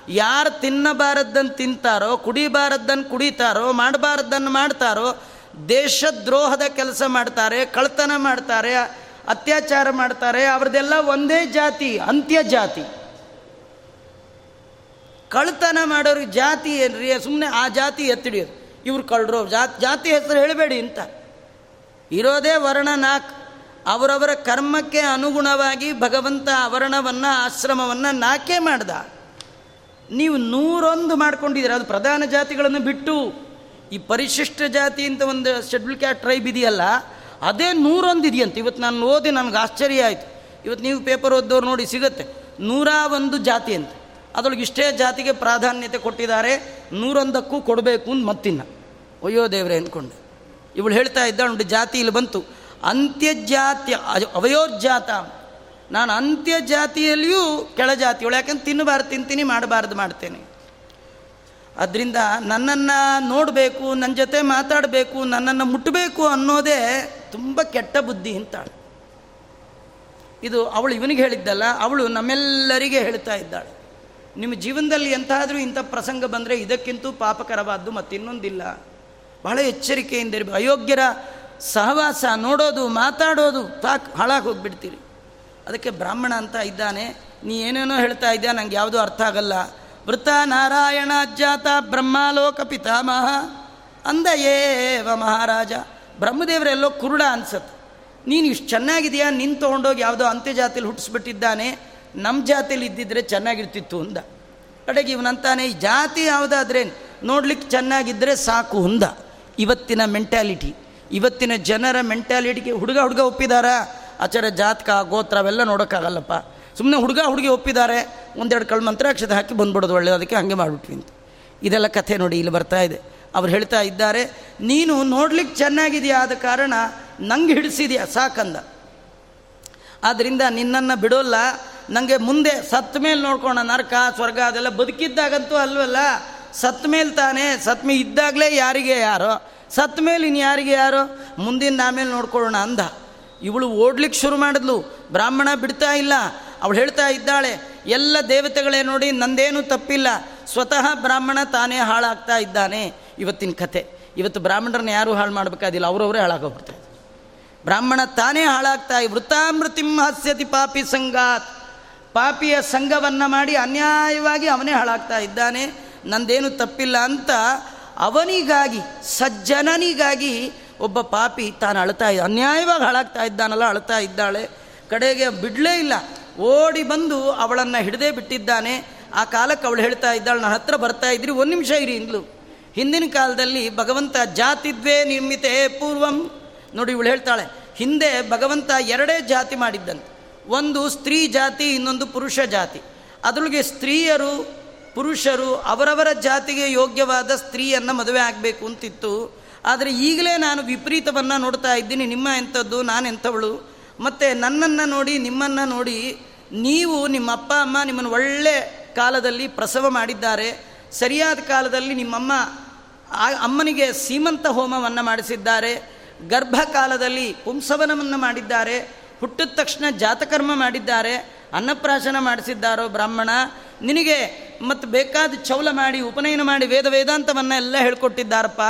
ಯಾರು ತಿನ್ನಬಾರದ್ದನ್ನು ತಿಂತಾರೋ ಕುಡಿಬಾರದ್ದನ್ನು ಕುಡಿತಾರೋ ಮಾಡಬಾರದ್ದನ್ನು ಮಾಡ್ತಾರೋ, ದೇಶದ್ರೋಹದ ಕೆಲಸ ಮಾಡ್ತಾರೆ ಕಳ್ತನ ಮಾಡ್ತಾರೆ, ಅತ್ಯಾಚಾರ ಮಾಡ್ತಾರೆ ಅವ್ರದ್ದೆಲ್ಲ ಒಂದೇ ಜಾತಿ, ಅಂತ್ಯ ಜಾತಿ. ಕಳ್ತನ ಮಾಡೋರಿಗೆ ಜಾತಿ ಏನ್ರಿ? ಸುಮ್ಮನೆ ಆ ಜಾತಿ ಎತ್ತಿಡಿಯೋದು ಇವ್ರು ಕಳ್ಳರು. ಜಾತಿ ಜಾತಿ ಹೆಸರು ಹೇಳಬೇಡಿ ಅಂತ. ಇರೋದೇ ವರ್ಣ ನಾಲ್ಕು ಅವರವರ ಕರ್ಮಕ್ಕೆ ಅನುಗುಣವಾಗಿ ಭಗವಂತ ಅವರಣವನ್ನು ಆಶ್ರಮವನ್ನು ನಾಕೆ ಮಾಡ್ದ? ನೀವು ನೂರೊಂದು ಮಾಡ್ಕೊಂಡಿದ್ದೀರ. ಅದು ಪ್ರಧಾನ ಜಾತಿಗಳನ್ನು ಬಿಟ್ಟು ಈ ಪರಿಶಿಷ್ಟ ಜಾತಿ ಅಂತ ಒಂದು ಶೆಡ್ಯೂಲ್ ಕ್ಯಾಟ್ ಟ್ರೈಬ್ ಇದೆಯಲ್ಲ, ಅದೇ ನೂರೊಂದು ಇದೆಯಂತೆ ಇವತ್ತು ನಾನು ಓದಿ ನನಗೆ ಆಶ್ಚರ್ಯ ಆಯಿತು. ಇವತ್ತು ನೀವು ಪೇಪರ್ ಓದೋರು ನೋಡಿ ಸಿಗುತ್ತೆ. ನೂರ ಒಂದು ಜಾತಿ ಅಂತ. ಅದರೊಳಗೆ ಇಷ್ಟೇ ಜಾತಿಗೆ ಪ್ರಾಧಾನ್ಯತೆ ಕೊಟ್ಟಿದ್ದಾರೆ. ನೂರೊಂದಕ್ಕೂ ಕೊಡಬೇಕು ಅಂತ ಮತ್ತಿನ್ನ. ಅಯ್ಯೋ ದೇವರೇ ಅಂದ್ಕೊಂಡೆ. ಇವಳು ಹೇಳ್ತಾ ಇದ್ದ ನೋಡಿ ಜಾತಿ ಇಲ್ಲಿ ಬಂತು. ಅಂತ್ಯಜಾತ್ಯ ಅವಯೋರ್ಜಾತ ನಾನು ಅಂತ್ಯ ಜಾತಿಯಲ್ಲಿಯೂ ಕೆಳ ಜಾತಿಯಳು ಯಾಕಂದ್ರೆ ತಿನ್ನಬಾರ್ದು, ತಿಂತೀನಿ, ಮಾಡಬಾರ್ದು ಮಾಡ್ತೇನೆ. ಅದರಿಂದ ನನ್ನನ್ನು ನೋಡಬೇಕು ನನ್ನ ಜೊತೆ ಮಾತಾಡಬೇಕು, ನನ್ನನ್ನು ಮುಟ್ಟಬೇಕು ಅನ್ನೋದೇ ತುಂಬ ಕೆಟ್ಟ ಬುದ್ಧಿ ಅಂತಾಳೆ. ಇದು ಅವಳು ಇವನಿಗೆ ಹೇಳಿದ್ದಲ್ಲ, ಅವಳು ನಮ್ಮೆಲ್ಲರಿಗೆ ಹೇಳ್ತಾ ಇದ್ದಾಳೆ. ನಿಮ್ಮ ಜೀವನದಲ್ಲಿ ಎಂತಾದರೂ ಇಂಥ ಪ್ರಸಂಗ ಬಂದರೆ ಇದಕ್ಕಿಂತೂ ಪಾಪಕರವಾದ್ದು ಮತ್ತಿನ್ನೊಂದಿಲ್ಲ. ಬಹಳ ಎಚ್ಚರಿಕೆಯಿಂದ ಇರಬೇಕು. ಅಯೋಗ್ಯರ ಸಹವಾಸ ನೋಡೋದು, ಮಾತಾಡೋದು ಸಾಕು ಹಾಳಾಗಿ ಹೋಗ್ಬಿಡ್ತೀರಿ. ಅದಕ್ಕೆ ಬ್ರಾಹ್ಮಣ ಅಂತ ಇದ್ದಾನೆ. ನೀ ಏನೇನೋ ಹೇಳ್ತಾ ಇದ್ಯಾ? ನಂಗೆ ಯಾವುದೂ ಅರ್ಥ ಆಗಲ್ಲ. ವೃತ ನಾರಾಯಣ ಜಾತ ಬ್ರಹ್ಮಾಲೋಕ ಪಿತಾಮಹ. ಅಂದ ಏವ ಮಹಾರಾಜ ಬ್ರಹ್ಮದೇವರೆಲ್ಲೋ ಕುರುಡ ಅನ್ಸತ್. ನೀನು ಇಷ್ಟು ಚೆನ್ನಾಗಿದೆಯಾ? ನಿನ್ನ ತೊಗೊಂಡೋಗಿ ಯಾವುದೋ ಅಂತ್ಯ ಜಾತಿಲಿ ಹುಟ್ಟಿಸ್ಬಿಟ್ಟಿದ್ದಾನೆ ನಮ್ಮ ಜಾತಿಲಿ ಇದ್ದಿದ್ರೆ ಚೆನ್ನಾಗಿರ್ತಿತ್ತು ಅಂದ. ಕಡೆಗೆ ಇವನಂತಾನೆ, ಈ ಜಾತಿ ಯಾವುದಾದ್ರೆ ನೋಡ್ಲಿಕ್ಕೆ ಚೆನ್ನಾಗಿದ್ದರೆ ಸಾಕು ಹುಂದ ಇವತ್ತಿನ ಮೆಂಟ್ಯಾಲಿಟಿ ಇವತ್ತಿನ ಜನರ ಮೆಂಟ್ಯಾಲಿಟಿಗೆ ಹುಡುಗ ಹುಡುಗ ಒಪ್ಪಿದಾರ? ಆಚಾರ್ಯ ಜಾತಕ, ಗೋತ್ರ ಅವೆಲ್ಲ ನೋಡೋಕ್ಕಾಗಲ್ಲಪ್ಪ. ಸುಮ್ಮನೆ ಹುಡುಗ ಹುಡುಗಿ ಒಪ್ಪಿದ್ದಾರೆ, ಒಂದೆರಡು ಕಳು ಮಂತ್ರ ಅಕ್ಷತೆ ಹಾಕಿ ಬಂದ್ಬಿಡೋದು ಒಳ್ಳೆಯದು ಅದಕ್ಕೆ ಹಾಗೆ ಮಾಡಿಬಿಟ್ವಿ ಅಂತ. ಇದೆಲ್ಲ ಕಥೆ ನೋಡಿ ಇಲ್ಲಿ ಬರ್ತಾ ಇದೆ. ಅವ್ರು ಹೇಳ್ತಾ ಇದ್ದಾರೆ, ನೀನು ನೋಡ್ಲಿಕ್ಕೆ ಚೆನ್ನಾಗಿದೆಯಾ ಆದ ಕಾರಣ ನಂಗೆ ಹಿಡಿಸಿದೆಯಾ, ಸಾಕಂದ. ಆದ್ದರಿಂದ ನಿನ್ನನ್ನು ಬಿಡೋಲ್ಲ ನನಗೆ ಮುಂದೆ ಸತ್ತ ಮೇಲೆ ನೋಡ್ಕೋಣ, ನರಕ, ಸ್ವರ್ಗ ಅದೆಲ್ಲ ಬದುಕಿದ್ದಾಗಂತೂ ಅಲ್ವಲ್ಲ? ಸತ್ತ ಮೇಲೆ ತಾನೇ, ಸತ್ ಮೇಲೆ ಇದ್ದಾಗಲೇ ಯಾರಿಗೆ ಯಾರೋ? ಸತ್ತ ಮೇಲೆ ಇನ್ನು ಯಾರಿಗೆ ಯಾರೋ? ಮುಂದಿನ ಆಮೇಲೆ ನೋಡ್ಕೊಳ್ಳೋಣ ಅಂದ. ಇವಳು ಓಡ್ಲಿಕ್ಕೆ ಶುರು ಮಾಡಿದ್ಲು. ಬ್ರಾಹ್ಮಣ ಬಿಡ್ತಾ ಇಲ್ಲ. ಅವಳು ಹೇಳ್ತಾ ಇದ್ದಾಳೆ, ಎಲ್ಲ ದೇವತೆಗಳೇ ನೋಡಿ ನಂದೇನು ತಪ್ಪಿಲ್ಲ. ಸ್ವತಃ ಬ್ರಾಹ್ಮಣ ತಾನೇ ಹಾಳಾಗ್ತಾ ಇದ್ದಾನೆ. ಇವತ್ತಿನ ಕಥೆ ಇವತ್ತು ಬ್ರಾಹ್ಮಣರನ್ನ ಯಾರೂ ಹಾಳು ಮಾಡಬೇಕಾದಿಲ್ಲ, ಅವರವರೇ ಹಾಳಾಗೋಗ್ಬಿಡ್ತಾರೆ. ಬ್ರಾಹ್ಮಣ ತಾನೇ ಹಾಳಾಗ್ತಾ ವೃತ್ತಾಮೃತಿಂ ಹಾಸ್ಯತಿ ಪಾಪಿ ಸಂಗಾತ್. ಪಾಪಿಯ ಸಂಘವನ್ನು ಮಾಡಿ ಅನ್ಯಾಯವಾಗಿ ಅವನೇ ಹಾಳಾಗ್ತಾ ಇದ್ದಾನೆ. ನಂದೇನು ತಪ್ಪಿಲ್ಲ ಅಂತ ಅವನಿಗಾಗಿ, ಸಜ್ಜನನಿಗಾಗಿ ಒಬ್ಬ ಪಾಪಿ ತಾನು ಅಳ್ತಾ ಇದ್ದ ಅನ್ಯಾಯವಾಗಿ ಹಾಳಾಗ್ತಾ ಇದ್ದಾನಲ್ಲ ಅಳ್ತಾ ಇದ್ದಾಳೆ. ಕಡೆಗೆ ಬಿಡಲೇ ಇಲ್ಲ. ಓಡಿ ಬಂದು ಅವಳನ್ನು ಹಿಡದೇ ಬಿಟ್ಟಿದ್ದಾನೆ. ಆ ಕಾಲಕ್ಕೆ ಅವಳು ಹೇಳ್ತಾ ಇದ್ದಾಳೆ, ನನ್ನ ಹತ್ರ ಬರ್ತಾ ಇದ್ರಿ ಒಂದು ನಿಮಿಷ ಇರಿ ಇಂದ್ಲು. ಹಿಂದಿನ ಕಾಲದಲ್ಲಿ ಭಗವಂತ ಜಾತಿದ್ವೇ ನಿರ್ಮಿತೆ ಪೂರ್ವಂ. ನೋಡಿ, ಇವಳು ಹೇಳ್ತಾಳೆ, ಹಿಂದೆ ಭಗವಂತ ಎರಡೇ ಜಾತಿ ಮಾಡಿದ್ದಂತೆ ಒಂದು ಸ್ತ್ರೀ ಜಾತಿ, ಇನ್ನೊಂದು ಪುರುಷ ಜಾತಿ. ಅದರೊಳಗೆ ಸ್ತ್ರೀಯರು, ಪುರುಷರು ಅವರವರ ಜಾತಿಗೆ ಯೋಗ್ಯವಾದ ಸ್ತ್ರೀಯನ್ನು ಮದುವೆ ಆಗಬೇಕು ಅಂತಿತ್ತು. ಆದರೆ ಈಗಲೇ ನಾನು ವಿಪರೀತವನ್ನು ನೋಡ್ತಾ ಇದ್ದೀನಿ. ನಿಮ್ಮ ಎಂಥದ್ದು, ನಾನು ಎಂಥವಳು? ಮತ್ತು ನನ್ನನ್ನು ನೋಡಿ, ನಿಮ್ಮನ್ನು ನೋಡಿ ನೀವು ನಿಮ್ಮ ಅಪ್ಪ, ಅಮ್ಮ ನಿಮ್ಮನ್ನು ಒಳ್ಳೆ ಕಾಲದಲ್ಲಿ ಪ್ರಸವ ಮಾಡಿದ್ದಾರೆ. ಸರಿಯಾದ ಕಾಲದಲ್ಲಿ ನಿಮ್ಮಮ್ಮ ಅಮ್ಮನಿಗೆ ಸೀಮಂತ ಹೋಮವನ್ನು ಮಾಡಿಸಿದ್ದಾರೆ. ಗರ್ಭಕಾಲದಲ್ಲಿ ಪುಂಸವನವನ್ನು ಮಾಡಿದ್ದಾರೆ. ಹುಟ್ಟಿದ ತಕ್ಷಣ ಜಾತಕರ್ಮ ಮಾಡಿದ್ದಾರೆ. ಅನ್ನಪ್ರಾಶನ ಮಾಡಿಸಿದ್ದಾರೋ ಬ್ರಾಹ್ಮಣ? ನಿನಗೆ ಮತ್ತು ಬೇಕಾದ ಚೌಲ ಮಾಡಿ, ಉಪನಯನ ಮಾಡಿ, ವೇದ ವೇದಾಂತವನ್ನು ಎಲ್ಲ ಹೇಳ್ಕೊಟ್ಟಿದ್ದಾರಪ್ಪ.